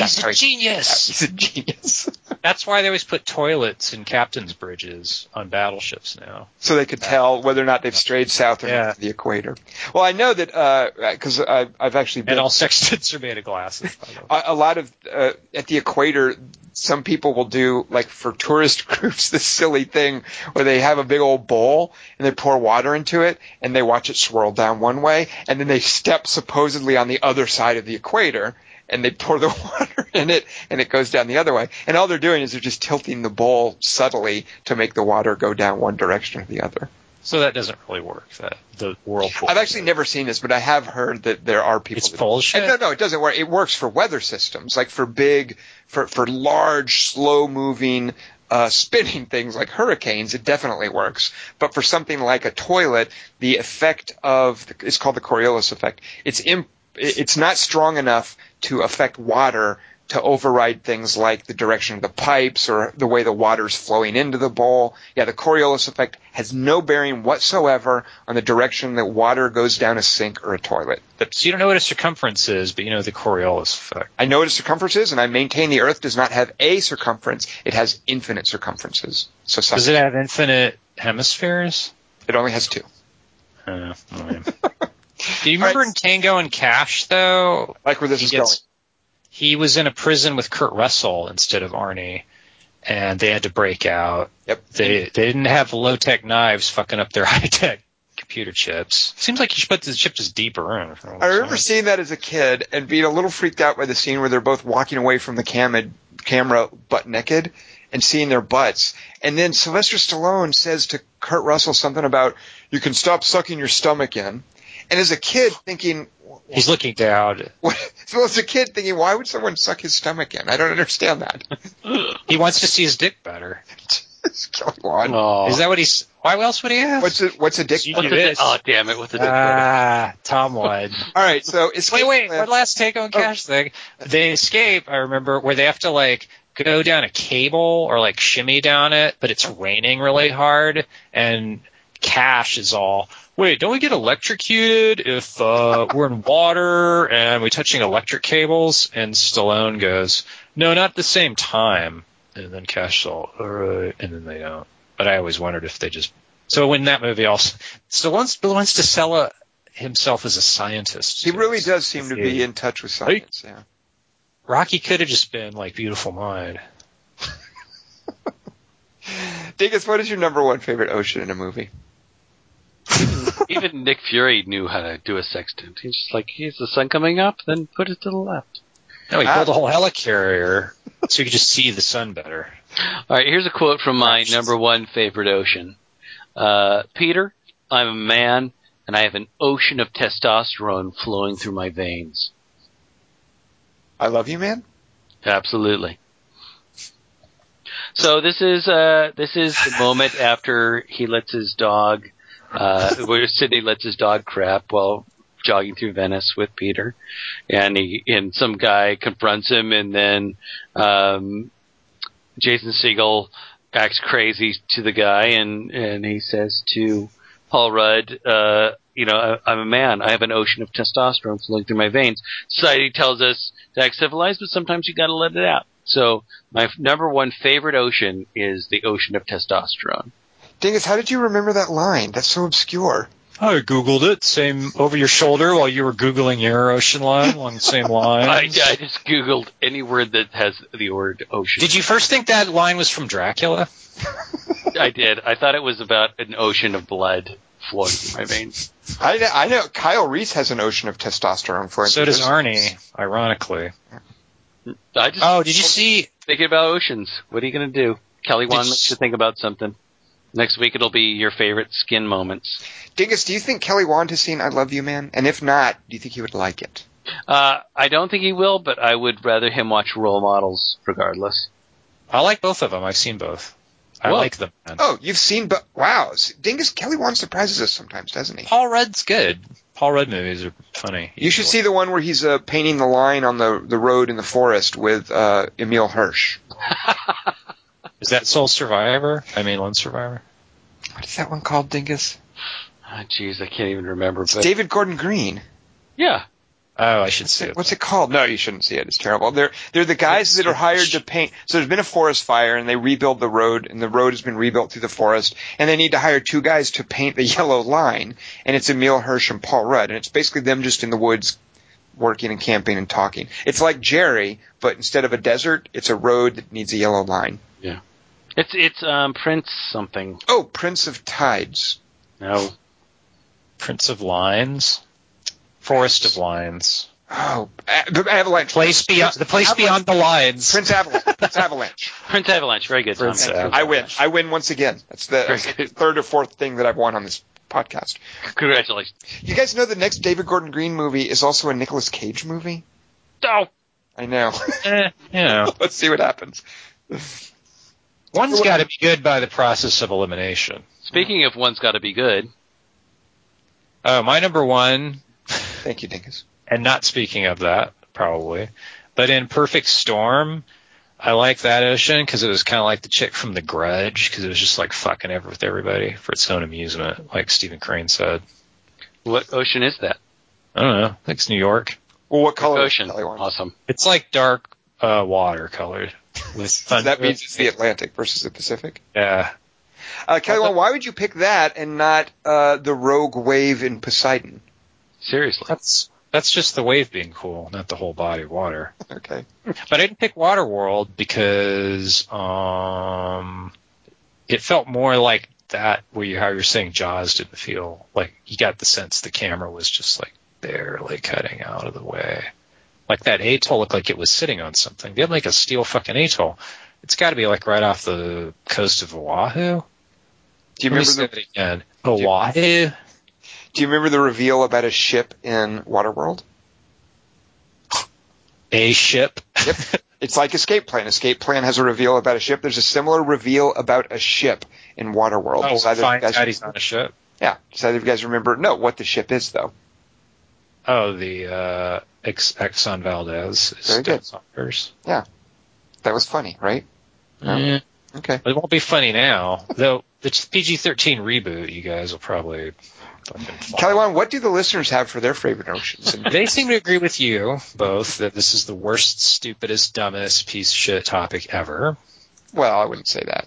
A: That's
C: He's a
A: he-
C: genius.
A: He's a genius.
C: That's why they always put toilets in captain's bridges on battleships now.
A: so they could tell whether or not they've strayed south or
C: Yeah.
A: north of the equator. Well, I know that because I've, I've actually been
C: And all sextants are made of glasses. By
A: a, a lot of uh, at the equator. Some people will do like for tourist groups this silly thing where they have a big old bowl and they pour water into it and they watch it swirl down one way and then they step supposedly on the other side of the equator and they pour the water in it and it goes down the other way and all they're doing is they're just tilting the bowl subtly to make the water go down one direction or the other.
C: So that doesn't really work. That the whirlpool.
A: I've actually never seen this, but I have heard that there are people.
C: It's bullshit.
A: No, no, it doesn't work. It works for weather systems, like for big, for for large, slow moving, uh, spinning things like hurricanes. It definitely works. But for something like a toilet, the effect of it's called the Coriolis effect. It's imp, it's not strong enough to affect water to override things like the direction of the pipes or the way the water's flowing into the bowl. Yeah, the Coriolis effect has no bearing whatsoever on the direction that water goes down a sink or a toilet.
C: So you don't know what a circumference is, but you know the Coriolis effect.
A: I know what a circumference is, and I maintain the Earth does not have a circumference; it has infinite circumferences. So
C: Does it have infinite hemispheres?
A: it only has two.
C: Uh. Do you remember in Tango and Cash though?
A: Like where this is
C: gets-
A: going.
C: He was in a prison with Kurt Russell instead of Arnie, and they had to break out.
A: Yep.
C: They they didn't have low tech knives fucking up their high tech computer chips. Seems like you should put the chip just deeper in.
A: I remember seeing that as a kid and being a little freaked out by the scene where they're both walking away from the cam- camera butt naked and seeing their butts. And then Sylvester Stallone says to Kurt Russell something about, you can stop sucking your stomach in. And as a kid thinking,
C: He's looking down.
A: what, so as a kid thinking, why would someone suck his stomach in? I don't understand that.
C: He wants to see his dick better.
A: It's Kelly Wand.
B: Oh.
C: Is that what he's? Why else would he have?
A: What's a, what's a dick?
B: What's
C: do
B: the di-
C: this.
B: oh, damn it! What's the dick?
C: Ah, Tom would.
A: All right, so escape
C: Wait, wait.
A: plan-
C: One last take on Cash thing. They escape. I remember where they have to like go down a cable or like shimmy down it, but it's raining really hard, and Cash is all. Wait, don't we get electrocuted if uh, we're in water and we're touching electric cables? And Stallone goes, "No, not at the same time." And then Cash is all, "All right," and then they don't. But I always wondered if they just. So in that movie, also Stallone wants to sell a, himself as a scientist.
A: He really does seem to be in touch with science. Yeah.
C: Rocky could have just been like Beautiful Mind.
A: Dingus, what is your number one favorite ocean in a movie?
B: Even Nick Fury knew how to do a sextant. He's just like, "Is the sun coming up? Then put it to the left."
C: No, he
A: Ah.
C: built a whole helicarrier so you could just see the sun better.
B: All right, here's a quote from my number one favorite ocean. Uh, Peter, I'm a man, and I have an ocean of testosterone flowing through my veins.
A: I love you, man.
B: Absolutely. So this is uh this is the moment after he lets his dog uh where Sydney lets his dog crap while jogging through Venice with Peter and he and some guy confronts him and then um Jason Segel acts crazy to the guy and and he says to Paul Rudd uh you know, I, I'm a man. I have an ocean of testosterone flowing through my veins. Society tells us to act civilized, but sometimes you got to let it out. So my f- number one favorite ocean is the ocean of testosterone.
A: Dingus, how did you remember that line? That's so obscure.
C: I googled it, same over your shoulder while you were googling your ocean line along the same line.
B: I, I just googled any word that has the word ocean.
C: Did you first think that line was from Dracula?
B: I did. I thought it was about an ocean of blood flowing through my veins.
A: I know, I know Kyle Reese has an ocean of testosterone flowing.
C: So does Arnie, ironically.
B: I just
C: Oh, did you see?
B: thinking about oceans. What are you going to do? Kelly
C: Did
B: Wan
C: you-
B: makes you think about something. Next week it'll be your favorite skin moments.
A: Dingus, do you think Kelly Wand has seen I Love You Man? And if not, do you think he would like it?
B: Uh, I don't think he will, but I would rather him watch role models regardless.
C: I like both of them. I've seen both. I
B: Whoa.
C: like them. man.
A: Oh, you've seen, but wow, Dingus Kelly Wand surprises us sometimes, doesn't he?
C: Paul Rudd's good. Paul Rudd movies are funny.
A: You should see the one where he's uh, painting the line on the the road in the forest with uh, Emile Hirsch.
C: Is that Soul Survivor? I mean, Lone Survivor.
A: What is that one called, Dingus?
B: Ah, Jeez, I can't even remember.
A: It's
B: But
A: David Gordon Green.
B: yeah,
C: Oh, I should see it.
A: What's it called? No, you shouldn't see it. It's terrible. They're they're the guys that are hired to paint. So there's been a forest fire, and they rebuild the road, and the road has been rebuilt through the forest, and they need to hire two guys to paint the yellow line, and it's Emile Hirsch and Paul Rudd, and it's basically them just in the woods working and camping and talking. It's like Gerry, but instead of a desert, it's a road that needs a yellow line.
B: It's it's um Prince something.
A: Oh, Prince of Tides.
B: No,
C: Prince of Lines, Forest of Lines,
A: Oh, A- Avalanche.
C: place beyond the place beyond the lines.
A: Prince Avalanche. Prince Avalanche.
B: Prince Avalanche. Very good.
C: Prince Avalanche.
A: I win. I win once again. That's the, that's the third or fourth thing that I've won on this podcast.
B: Congratulations.
A: You guys know the next David Gordon Green movie is also a Nicolas Cage movie?
B: Oh,
A: I know.
C: Eh, you know,
A: Let's see what happens.
C: One's got to be good by the process of elimination.
B: speaking of one's got to be good.
C: Oh, my number one,
A: Thank you, Dingus.
C: and not speaking of that, probably, but in Perfect Storm, I like that ocean because it was kind of like the chick from The Grudge because it was just like fucking ever with everybody for its own amusement, like Stephen Crane said.
B: What ocean is that?
C: I don't know. I think it's New York.
A: Well, what color is
B: ocean.
A: Kelly Wand?
B: Awesome.
C: It's like dark uh, water colored. With
A: So that means it's the Atlantic versus the Pacific.
C: yeah.
A: Uh, Kelly Wand, why would you pick that and not uh, the Rogue Wave in Poseidon?
B: Seriously.
C: That's that's just the wave being cool, not the whole body of water.
A: Okay.
C: But I didn't pick Waterworld because um, it felt more like that where you how you're saying Jaws didn't feel like you got the sense the camera was just like barely cutting out of the way. Like that atoll looked like it was sitting on something. They had like a steel fucking atoll. It's got to be like right off the coast of Oahu.
A: Do you
C: Let me
A: remember
C: say
A: the
C: again? Oahu.
A: Do you remember the reveal about a ship in Waterworld?
C: A ship.
A: Yep. It's like Escape Plan. Escape Plan has a reveal about a ship. There's a similar reveal about a ship in Waterworld.
C: Oh,
A: Does either of you guys-
C: out he's on a ship.
A: Yeah. Does either of you guys remember? No, what the ship is though.
C: Oh, the uh, Ex- Exxon Valdez is
A: Very good.
C: Saunders.
A: That was funny, right? No?
C: Yeah.
A: Okay.
C: It won't be funny now, though. The PG-13 reboot, you guys will probably.
A: Kelly Wand, what do the listeners have for their favorite oceans?
C: They seem to agree with you both that this is the worst, stupidest, dumbest piece of shit topic ever.
A: well, I wouldn't say that.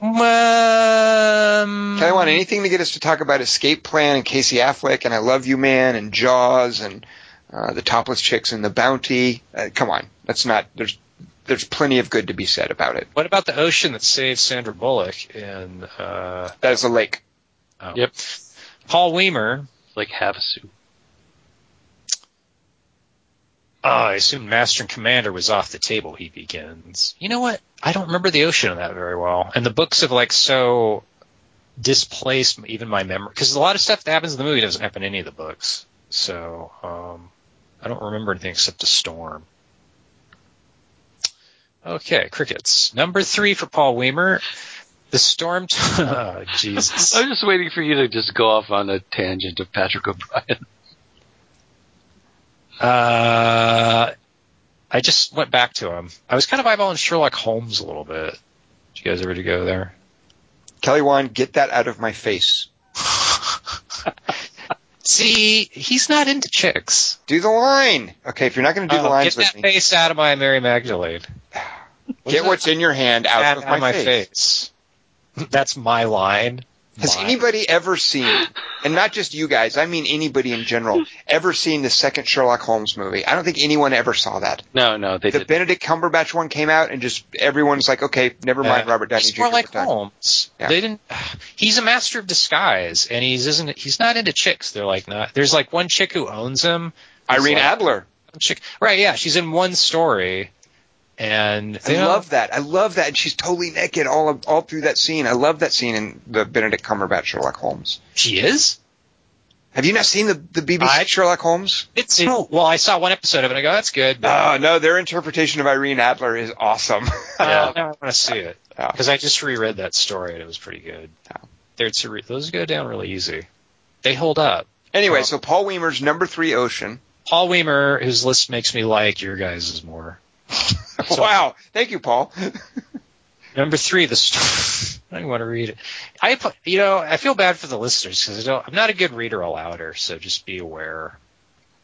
C: Um,
A: Kelly Wand anything to get us to talk about Escape Plan and Casey Affleck and I Love You Man and Jaws and uh, the topless chicks and the Bounty? Uh, come on, that's not. There's there's plenty of good to be said about it.
C: What about the ocean that saved Sandra Bullock in uh,
A: That is a lake.
C: oh.
B: Yep.
C: Paul Weimer?
B: Like Havasu.
C: Oh, I assume Master and Commander was off the table. He begins. You know what? I don't remember the ocean of that very well, and the books have like so displaced even my memory because a lot of stuff that happens in the movie doesn't happen in any of the books. So um, I don't remember anything except the storm. Okay, crickets. Number three for Paul Weimer. The storm. T- oh, Jesus.
B: I'm just waiting for you to just go off on a tangent of Patrick O'Brian.
C: Uh, I just went back to him. I was kind of eyeballing Sherlock Holmes a little bit. Did you guys ever go there?
A: Kelly Wand, get that out of my face.
C: See, he's not into chicks.
A: Do the line. Okay, if you're not going to do the
C: Oh,
A: lines
C: get
A: with
C: that
A: me,
C: face out of my Mary Magdalene.
A: get what's in your hand out,
C: out
A: of
C: of
A: my,
C: my
A: face.
C: face. That's my line.
A: Has
C: my-
A: anybody ever seen, and not just you guys, I mean anybody in general, ever seen the second Sherlock Holmes movie? I don't think anyone ever saw that.
B: No, no, they
A: The
B: did.
A: Benedict Cumberbatch one came out, and just everyone's like, okay, never mind,
C: Yeah.
A: Robert Downey
C: He's
A: Jr.
C: more like
A: we're done.
C: Holmes.
A: Yeah.
C: They didn't. He's a master of disguise, and he's isn't. He's not into chicks. They're like not. There's like one chick who owns him.
A: Irene
C: like-
A: Adler.
C: Chick, right? Yeah, she's in one story, and
A: I love that. I love that. And she's totally naked all of, all through that scene. I love that scene in the Benedict Cumberbatch Sherlock Holmes.
C: She is.
A: Have you not seen the, the BBC
C: I-
A: Sherlock Holmes?
C: It's well, I saw one episode of it. I go, that's good. But,
A: Oh, no, their interpretation of Irene Adler is awesome.
C: now I want to see it
A: Yeah.
C: because I just reread that story and it was pretty good.
A: Yeah.
C: They're re- those go down really easy. They hold up.
A: anyway,
C: Oh.
A: so Paul Weimer's number three Ocean.
C: Paul Weimer, whose list makes me like your guys' is more. So-
A: wow. Thank you, Paul.
C: Number three, the story. I don't want to read it. I, put- you know, I feel bad for the listeners because I don't. I'm not a good reader alouder, so just be aware.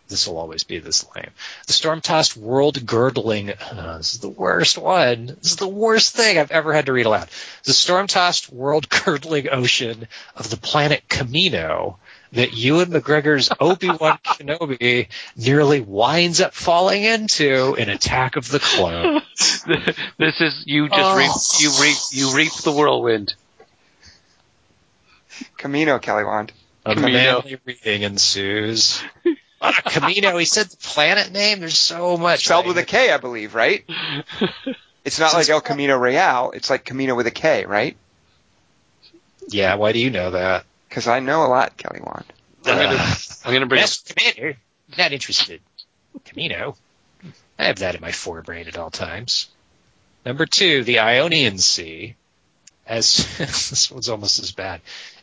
C: This will always be this lame. The storm-tossed, world-girdling. Uh, this is the worst one. This is the worst thing I've ever had to read aloud. The storm-tossed, world-girdling ocean of the planet Kamino that Ewan McGregor's Obi-Wan Kenobi nearly winds up falling into in Attack of the Clones.
B: this is you just
C: Oh.
B: reap you reap you reap the whirlwind.
A: Kamino, Kelly Wand.
C: A
B: Kamino.
C: manly reading ensues. Ah, Kamino, he said the planet name. There's so much.
A: Spelled with a K, I believe, right? It's not like El Camino Real. It's like Kamino with a K, right?
C: Yeah, why do you know that?
A: Because I know a lot, Kelly Wand.
B: I'm gonna
C: Uh,
B: I'm gonna bring
C: Yes, Commander. Not interested. Kamino. I have that in my forebrain at all times. Number two, the Ionian Sea. As this one's almost as bad.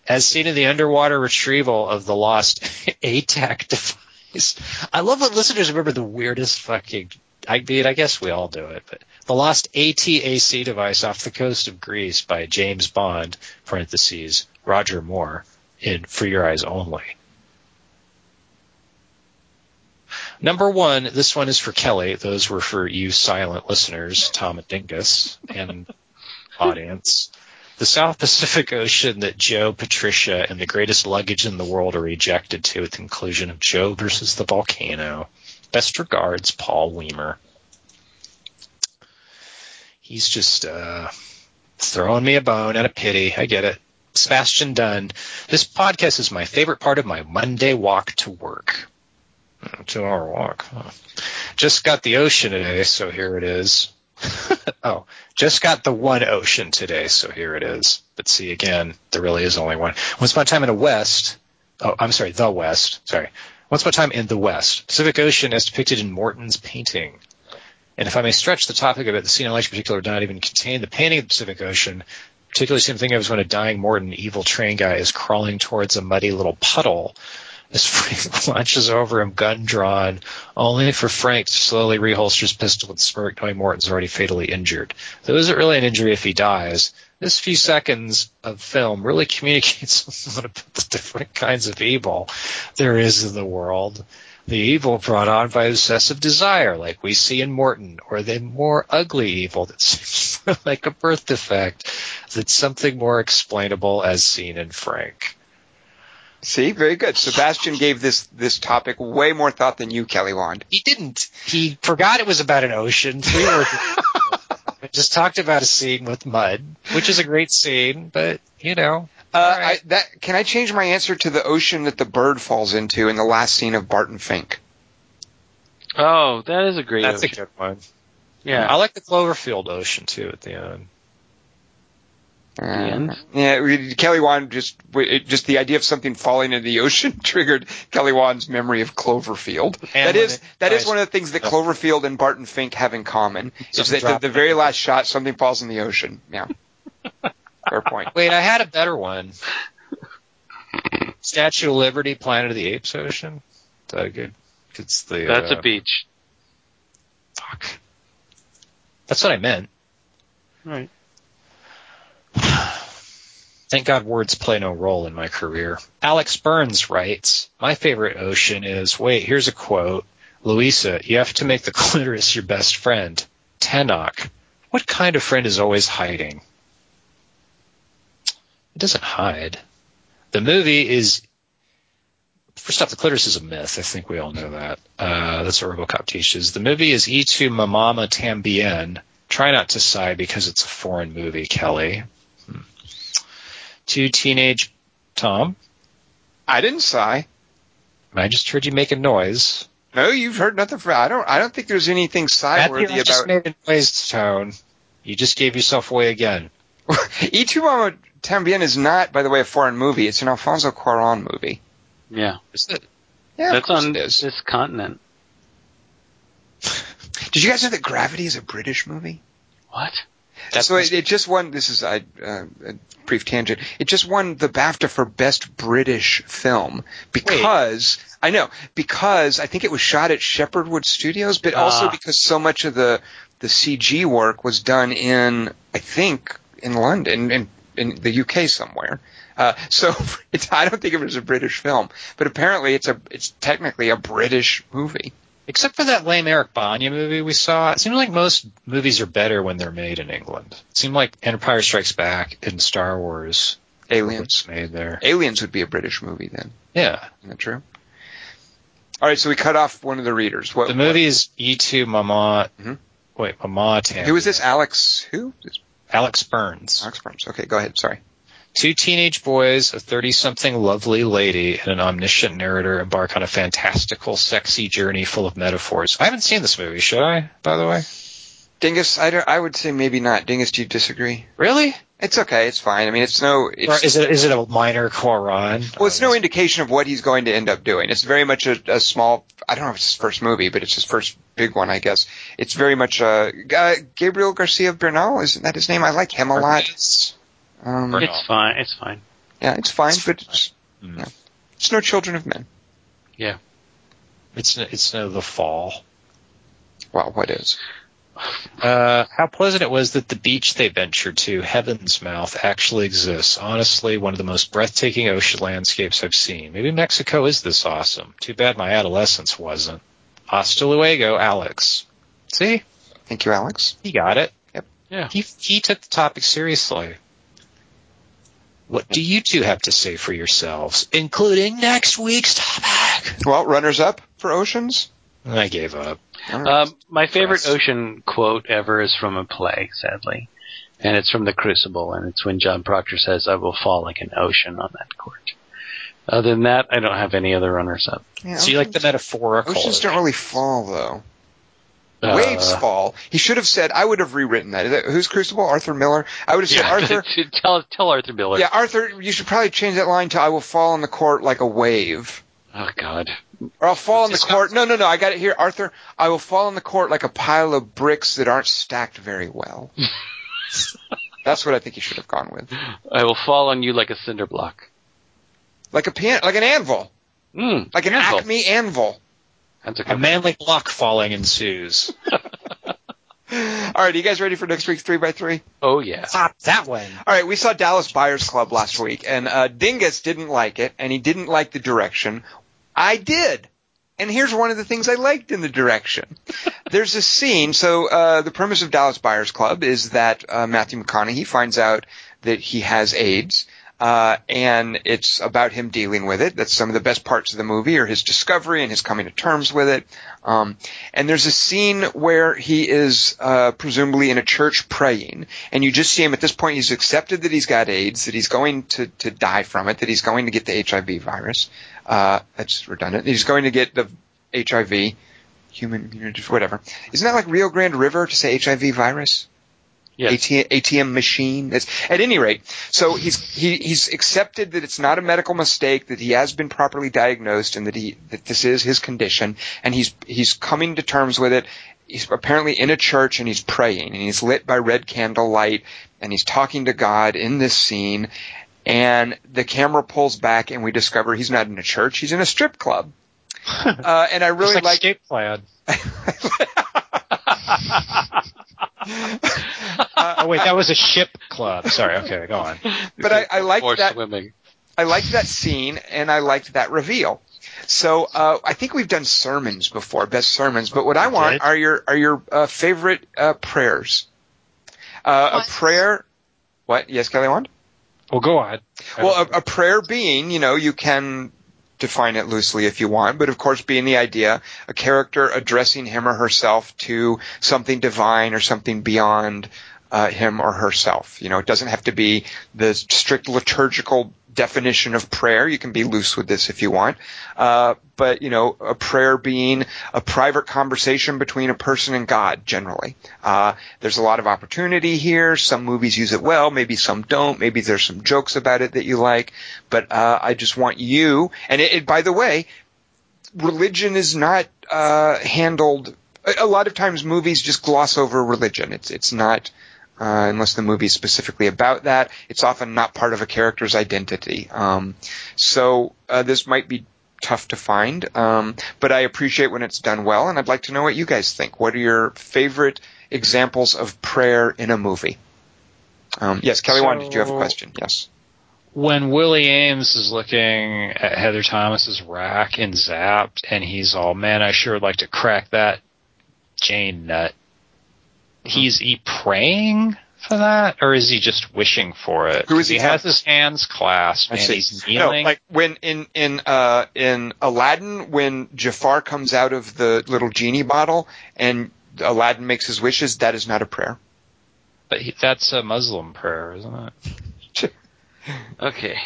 C: As seen in the underwater retrieval of the lost ATAC device. I love when listeners remember the weirdest fucking. I mean, I guess we all do it, but the lost ATAC device off the coast of Greece by James Bond (parentheses Roger Moore) in For Your Eyes Only. Number one, this one is for Kelly. Those were for you silent listeners, Tom and Dingus, and audience. The South Pacific Ocean that Joe, Patricia, and the greatest luggage in the world are ejected to at the conclusion of Joe versus the volcano. Best regards, Paul Weimer. He's just uh, throwing me a bone out of pity. I get it. Sebastian Dunn. This podcast is my favorite part of my Monday walk to work. Hmm, Two hour walk. Huh. Just got the ocean today, so here it is. oh, just got the one ocean today, so here it is. But see, again, there really is only one. Once upon a time in the West, oh, I'm sorry, the West, sorry. Once upon a time in the West, Pacific Ocean as depicted in Morton's painting. And if I may stretch the topic a bit, the scene in particular did not even contain the painting of the Pacific Ocean. Particularly, same thing I was when a dying Morton, evil train guy, is crawling towards a muddy little puddle as Frank launches over him, gun drawn, only for Frank to slowly reholster his pistol with smirk, knowing Morton's already fatally injured. Though isn't really an injury if he dies. This few seconds of film really communicates a lot about the different kinds of evil there is in the world. The evil brought on by obsessive desire, like we see in Morton, or the more ugly evil that seems like a birth defect that's something more explainable as seen in Frank.
A: See, very good. Sebastian gave this this topic way more thought than you, Kelly Wand.
C: He didn't. He forgot it was about an ocean. We. It just talked about a scene with mud, which is a great scene, but you know,
A: Uh,
C: All right.
A: I, that can I change my answer to the ocean that the bird falls into in the last scene of Barton Fink?
B: Oh, that is a great
C: that's a good one.
B: yeah.
C: I like the Cloverfield ocean too at the end.
A: Uh,
B: end?
A: Yeah, Kelly Wand just it, just the idea of something falling into the ocean triggered Kelly Wand's memory of Cloverfield.
C: And
A: that
C: when
A: is
C: it
A: that is one of the things that Cloverfield and Barton Fink have in common. Is that the, the very last shot something falls in the ocean. Yeah. Fair point.
C: Wait, I had a better one. Statue of Liberty, Planet of the Apes ocean. Is that good? It's the
B: That's
C: uh,
B: a beach.
C: Fuck. That's what I meant.
B: Right.
C: Thank God words play no role in my career. Alex Burns writes, My favorite ocean is, wait, here's a quote. Louisa, you have to make the clitoris your best friend. Tenoch, what kind of friend is always hiding? It doesn't hide. The movie is first off, the clitoris is a myth. I think we all know that. Uh, that's what RoboCop teaches. The movie is E tu Mamama Tambien. Try not to sigh because it's a foreign movie, Kelly. Hmm. Two teenage Tom.
A: I didn't sigh.
C: I just heard you make a noise.
A: No, you've heard nothing from. I don't. I don't think there's anything
C: Matthew,
A: sigh-worthy
C: I just made a noise tone. You just gave yourself away again.
A: E tu Mama Tambien is not, by the way, a foreign movie. It's an Alfonso Cuarón movie.
B: Yeah,
C: Is it?
A: Yeah,
B: that's on this continent.
A: Did you guys know that Gravity is a British movie?
B: What?
C: That's-
A: so it, it just won. This is a, uh, a brief tangent. It just won the BAFTA for Best British Film because I know because I think it was shot at Shepperton Studios, but also
B: Ah.
A: because so much of the the CG work was done in I think in London in in the UK somewhere. Uh, so it's, I don't think it was a British film, but apparently it's a it's technically a British movie.
C: Except for that lame Eric Bana movie we saw, it seemed like most movies are better when they're made in England. It seemed like Empire Strikes Back and Star Wars
A: Aliens.
C: made there.
A: Aliens would be a British movie then.
C: Yeah.
A: Isn't that true? All right, so we cut off one of the readers. What
C: The movie is Y tu Mama.
A: Mhm.
C: Wait, Mama Tam.
A: Who is this? Alex? Who? This-
C: Alex Burns.
A: Alex Burns. Okay, go ahead. Sorry.
C: Two teenage boys, a 30 something lovely lady, and an omniscient narrator embark on a fantastical, sexy journey full of metaphors. I haven't seen this movie, should I, by the way?
A: Dingus, I, I would say maybe not. Dingus, do you disagree?
C: Really?
A: It's okay. It's fine. I mean, it's no. It's,
C: is it is it a minor Cuarón?
A: well, it's no indication of what he's going to end up doing. It's very much a, a small. I don't know if it's his first movie, but it's his first big one, I guess. It's very much uh, uh, Gabriel Garcia Bernal. Isn't that his name? I like him a lot. Um,
B: It's fine. It's fine.
A: yeah, it's fine,
C: It's
A: but it's,
C: Mm.
A: yeah. it's no Children of Men.
C: Yeah, it's it's no the fall.
A: Well, what is?
C: Uh, how pleasant it was that the beach they ventured to, Heaven's Mouth, actually exists. Honestly, one of the most breathtaking ocean landscapes I've seen. Maybe Mexico is this awesome. Too bad my adolescence wasn't. Hasta luego, Alex. See?
A: Thank you, Alex.
C: He got it.
A: Yep.
B: Yeah.
C: He, he took the topic seriously. What do you two have to say for yourselves, including next week's topic?
A: Well, runners up for Oceans.
C: I gave up.
A: All right.
B: Um, my favorite
C: Press.
B: ocean quote ever is from a play, sadly. And it's from The Crucible, and it's when John Proctor says, I will fall like an ocean on that court. Other than that, I don't have any other runners up.
A: Yeah,
C: So you like the
A: oceans-
C: metaphorical?
A: Oceans don't really fall though.
B: Uh,
A: Waves fall. He should have said. I would have rewritten that. Is that- Who's Crucible? Arthur Miller. I would have said
B: Yeah,
A: Arthur.
B: tell, tell Arthur Miller.
A: Yeah, Arthur. You should probably change that line to "I will fall on the court like a wave,"
B: Oh, God.
A: or "I'll fall on the court." No, no, no. I got it here, Arthur. I will fall on the court like a pile of bricks that aren't stacked very well. That's what I think you should have gone with.
B: I will fall on you like a cinder block.
A: Like a pian, like an anvil,
B: Mm,
A: like an
B: anvil.
A: Acme anvil.
B: That's a
C: A manly block falling ensues.
A: All right, are you guys ready for next week's three by three?
B: Oh, yeah.
C: Pop that one.
A: All right, we saw Dallas Buyers Club last week, and uh, Dingus didn't like it, and he didn't like the direction. I did. And here's one of the things I liked in the direction. There's a scene. So uh, the premise of Dallas Buyers Club is that uh, Matthew McConaughey finds out that he has AIDS, uh, and it's about him dealing with it. That's some of the best parts of the movie, are his discovery and his coming to terms with it. Um, and there's a scene where he is uh, presumably in a church praying, and you just see him at this point. He's accepted that he's got AIDS, that he's going to to die from it, that he's going to get the HIV virus. Uh, that's redundant. He's going to get the HIV, human, whatever. Isn't that like Rio Grande River to say HIV virus?
B: Yes.
A: ATM, ATM machine. It's, at any rate, so he's he, he's accepted that it's not a medical mistake, that he has been properly diagnosed, and that he that this is his condition, and he's he's coming to terms with it. He's apparently in a church and he's praying, and he's lit by red candlelight, and he's talking to God in this scene. And the camera pulls back, and we discover he's not in a church; he's in a strip club. uh, and I really
C: Just like
A: like
C: escape plan. oh wait, that was a ship club. Sorry. Okay, go on.
A: but I, I like
B: Or
A: that.
B: swimming.
A: I liked that scene and I liked that reveal. So uh, I think we've done sermons before, best sermons. But what I want are your are your uh, favorite uh, prayers. Uh, a prayer. What? Yes, Kelly Wand.
C: Well, go on. I
A: Well, a, a prayer being, you know, you can define it loosely if you want, but of course being the idea, a character addressing him or herself to something divine or something beyond uh, him or herself. You know, it doesn't have to be the strict liturgical definition of prayer. You can be loose with this if you want. Uh, but, you know, a prayer being a private conversation between a person and God, generally. Uh, there's a lot of opportunity here. Some movies use it well, maybe some don't. Maybe there's some jokes about it that you like. But uh, I just want you, and it, it, by the way, religion is not uh, handled. A a lot of times, movies just gloss over religion. It's it's not. Uh, unless the movie is specifically about that, it's often not part of a character's identity. Um, so uh, this might be tough to find, um, but I appreciate when it's done well, and I'd like to know what you guys think. What are your favorite examples of prayer in a movie? Um, yes, Kelly Wand, did you have a question? Yes.
C: when Willie Aames is looking at Heather Thomas's rack in Zapped, and he's all, "Man, I sure would like to crack that Jane nut." He's he praying for that, or is he just wishing for it?
A: Who is
C: 'Cause
A: he
C: he has his hands clasped
A: I
C: and
A: see.
C: he's
A: No, like when in in uh in Aladdin when Jafar comes out of the little genie bottle and Aladdin makes his wishes, that is not a prayer.
C: but he, that's a Muslim prayer, isn't it?
B: Okay.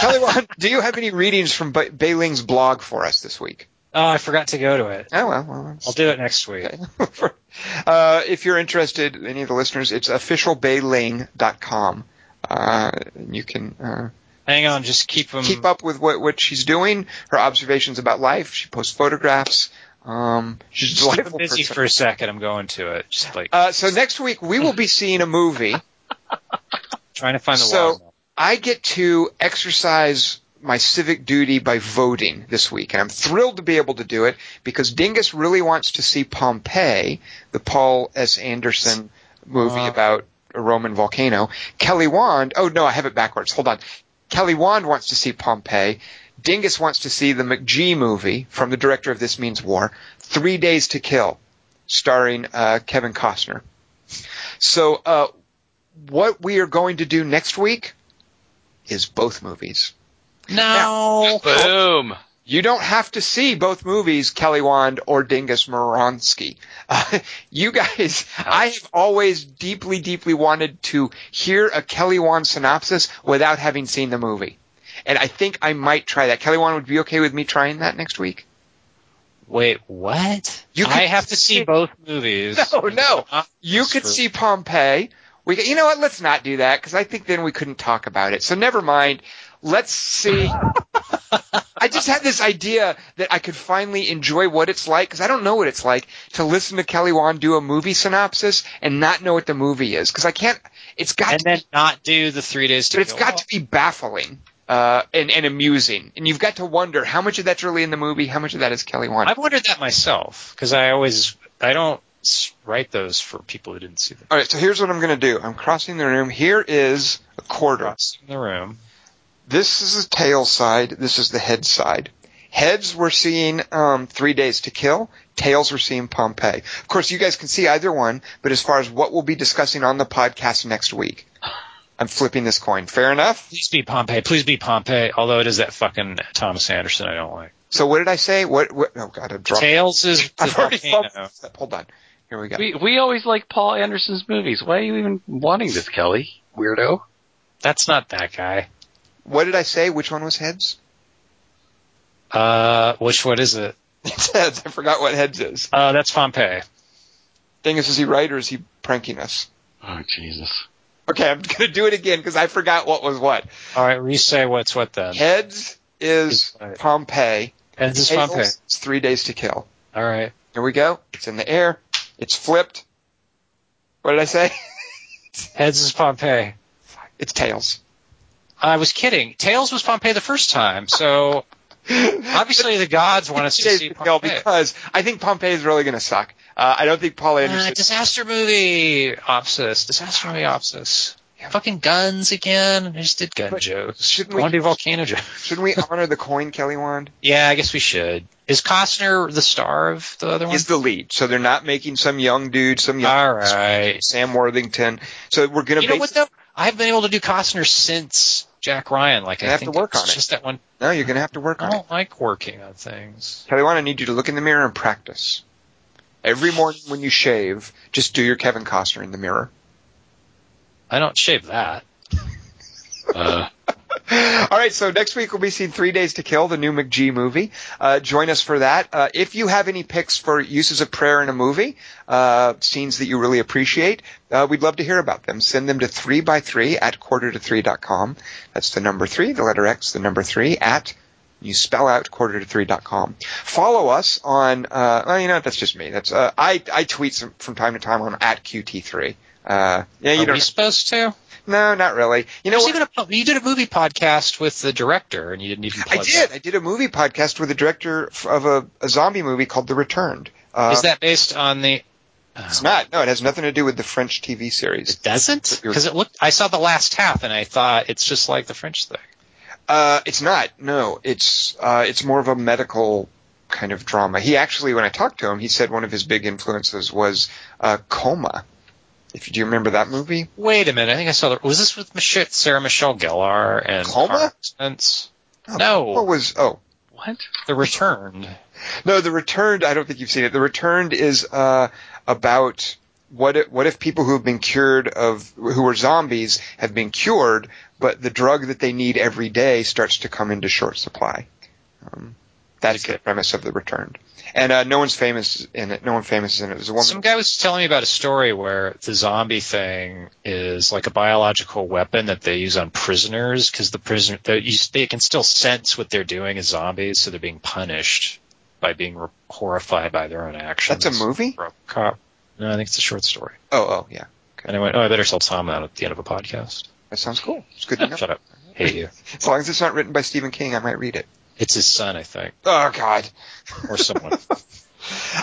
A: Kelly, Wand, do you have any readings from ba- Bai Ling's blog for us this week?
F: Oh, I forgot to go to it.
A: Oh well, well
F: I'll do it next week.
A: Okay. uh, if you're interested, any of the listeners, it's officialbayling.com. Uh, you can uh,
F: Hang on, just keep them.
A: keep up with what, what she's doing, her observations about life. She posts photographs. Um, she's
F: Just
A: delightful
F: busy
A: person.
F: for a second. I'm going to it. Just like
A: Uh, so next week we will be seeing a movie.
F: trying to find the
A: so-. I get to exercise my civic duty by voting this week, and I'm thrilled to be able to do it because Dingus really wants to see Pompeii, the Paul S. Anderson movie
F: Uh.
A: about a Roman volcano. Kelly Wand, oh no, I have it backwards. Hold on. Kelly Wand wants to see Pompeii. Dingus wants to see the McG movie from the director of This Means War, Three Days to Kill, starring uh, Kevin Costner. So, uh, what we are going to do next week is both movies.
F: No.
B: Boom.
A: You don't have to see both movies, Kelly Wand or Dingus Moronsky. Uh, you guys, I have always deeply, deeply wanted to hear a Kelly Wand synopsis without having seen the movie. And I think I might try that. Kelly Wand would be okay with me trying that next week?
F: Wait, what?
A: You
F: I have to see
A: see-
F: both movies.
A: No, no. You could
F: true.
A: see Pompeii. We, you know what? Let's not do that because I think then we couldn't talk about it. So never mind. Let's see. I just had this idea that I could finally enjoy what it's like because I don't know what it's like to listen to Kelly Wand do a movie synopsis and not know what the movie is because I can't. It's got
F: and
A: to
F: then
A: be,
F: not do the three days to
A: but it's got to be baffling. Uh, and, and amusing, and you've got to wonder how much of that's really in the movie, how much of that is Kelly Wand.
F: I've wondered that myself because I always I don't write those for people who didn't see them.
A: All right, so here's what I'm going to do. I'm crossing the room. Here is a quarter.
F: Across in the room.
A: This is the tail side. This is the head side. Heads we're seeing um, Three Days to Kill. Tails we're seeing Pompeii. Of course, you guys can see either one, but as far as what we'll be discussing on the podcast next week, I'm flipping this coin. Fair enough?
F: Please be Pompeii. Please be Pompeii. Although it is that fucking Thomas Anderson I don't like.
A: So what did I say? What? what oh God, I dropped.
F: Tails is the
A: I've already
F: volcano.
A: Hold on. Here we go.
B: We we always like Paul Anderson's movies. Why are you even wanting this, Kelly? Weirdo.
F: That's not that guy.
A: What did I say? Which one was heads?
F: Uh, which one is it?
A: It's heads. I forgot what heads is.
F: Uh, that's Pompeii.
A: Dingus, is he right or is he pranking us?
B: Oh Jesus.
A: Okay, I'm gonna do it again because I forgot what was what.
F: All right, re-say what's what then.
A: Heads is
F: Is.
A: Pompeii.
F: Heads is Pompeii.
A: is Three Days to Kill.
F: All right.
A: Here we go. It's in the air. It's flipped. What did I say?
F: Heads is Pompeii.
A: It's tails.
F: I was kidding. Tails was Pompeii the first time, so obviously the gods want us to see Pompeii.
A: because I think Pompeii is really going to suck. Uh, I don't think Paul
F: Uh,
A: Anderson.
F: disaster movie opsis. Disaster movie opsis. Fucking guns again. I just did gun
A: But
F: jokes.
A: shouldn't
F: I
A: we-
F: want to do volcano jokes.
A: Shouldn't we honor the coin, Kelly Wand?
F: Yeah, I guess we should. Is Costner the star of the other one?
A: He's the lead, so they're not making some young dude, some young
F: All right.
A: Sam Worthington. So we're going to
F: You know what though?
C: I've been able to do Costner since Jack Ryan. Like
A: You
C: I
A: have to work
C: it's
A: on it.
C: just that one.
A: No, you're going to have to work
C: I
A: on it.
C: I don't like working on things.
A: Kelly, I need you to look in the mirror and practice. Every morning when you shave, just do your Kevin Costner in the mirror.
C: I don't shave that.
B: Uh,
A: All right, so next week we'll be seeing Three Days to Kill, the new McG movie. Uh, join us for that. Uh, if you have any picks for uses of prayer in a movie, uh, scenes that you really appreciate, uh, we'd love to hear about them. Send them to 3by3 at quarter to 3.com. That's the number 3, the letter X, the number 3 at you spell out quarter to three dot com. Follow us on, uh, well, you know, that's just me. That's, uh, I, I tweet some, from time to time on at QT3. Uh, yeah, you
C: Are we supposed to?
A: no, not really. You know what?
C: you did a movie podcast with the director, and you didn't even.
A: I did.
C: That.
A: I did a movie podcast with the director of a, a zombie movie called The Returned. Uh,
C: Is that based on the?
A: It's not. No, it has nothing to do with the French TV series.
C: It doesn't because it looked. I saw the last half, and I thought it's just like the French thing.
A: Uh, it's not. No, it's uh, it's more of a medical kind of drama. He actually, when I talked to him, he said one of his big influences was uh, Coma. If you do you remember that movie?
C: Wait a minute. I think I saw. The, was this with Michelle, Sarah Michelle Gellar and
A: Coma?
C: Spence?
A: Oh,
C: No.
A: What was? Oh,
B: what?
C: The Returned.
A: No, The Returned. I don't think you've seen it. The Returned is uh, about what if, what if people who have been cured of who are zombies have been cured, but the drug that they need every day starts to come into short supply. Um, that's the premise of The Returned. And uh, no one's famous in it. No one famous is in it. There's a woman.
C: Some guy was telling me about a story where the zombie thing is like a biological weapon that they use on prisoners because the prisoner they, you, they can still sense what they're doing as zombies, so they're being punished by being horrified by their own actions.
A: That's a movie.
C: Robocop. No, I think it's a short story.
A: Oh, oh, yeah.
C: And I went, oh, I better tell Tom that at the end of a podcast.
A: That sounds cool. It's good to know.
C: Shut up. Hate you.
A: As long as it's not written by Stephen King, I might read it.
C: It's his son, I think,
A: Oh God.
C: or someone.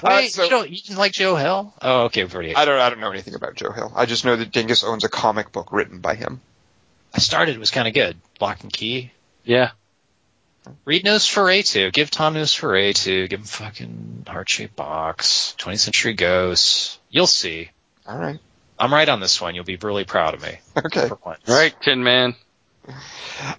A: Uh, so-
C: you, don't, you didn't like Joe Hill? Oh, okay, we've already.
A: I don't. I don't know anything about Joe Hill. I just know that Dingus owns a comic book written by him.
C: I started. It was kind of good. Locke and Key.
B: Yeah.
C: Read Nosferatu. Give Tom Nosferatu. Give him fucking heart shaped box. 20th Century Ghosts. You'll see.
A: All right.
C: I'm right on this one. You'll be really proud of me.
A: Okay.
C: For once.
B: All right, Tin Man.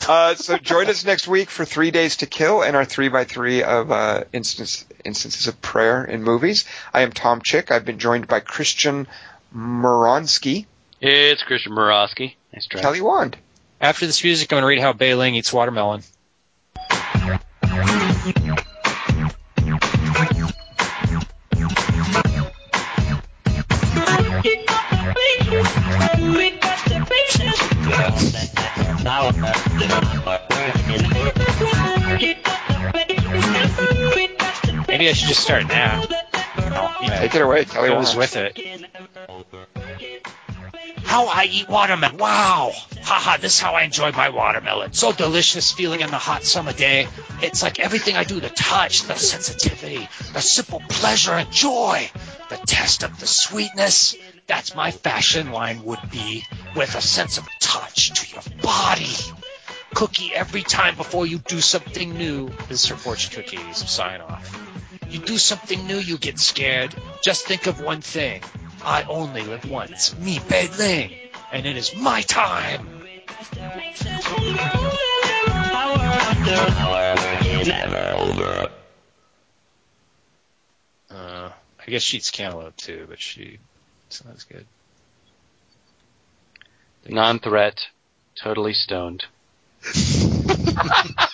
A: Uh, so join us next week for Three Days to Kill and our three by three of uh, instance, instances of prayer in movies. I am Tom Chick. I've been joined by Christian Moronsky,
B: It's Christian Morosky. Nice try.
A: Kelly Wand.
C: After this music, I'm going to read how Bai Ling eats watermelon. Maybe I should just start now. You know,
A: Take it away, Kelly
C: goes
A: Wand.
C: with it. How I eat watermelon. Wow. Haha, this is how I enjoy my watermelon. So delicious feeling in the hot summer day. It's like everything I do, the touch, the sensitivity, the simple pleasure and joy, the test of the sweetness. That's my fashion line would be with a sense of touch to your body. Cookie every time before you do something new. This is Sir Fortune Cookies. Sign off. You do something new, you get scared. Just think of one thing. I only live once. Me, Bai Ling. And it is my time. Uh, I guess she eats cantaloupe too, but she not as good.
B: Non-threat. Totally stoned.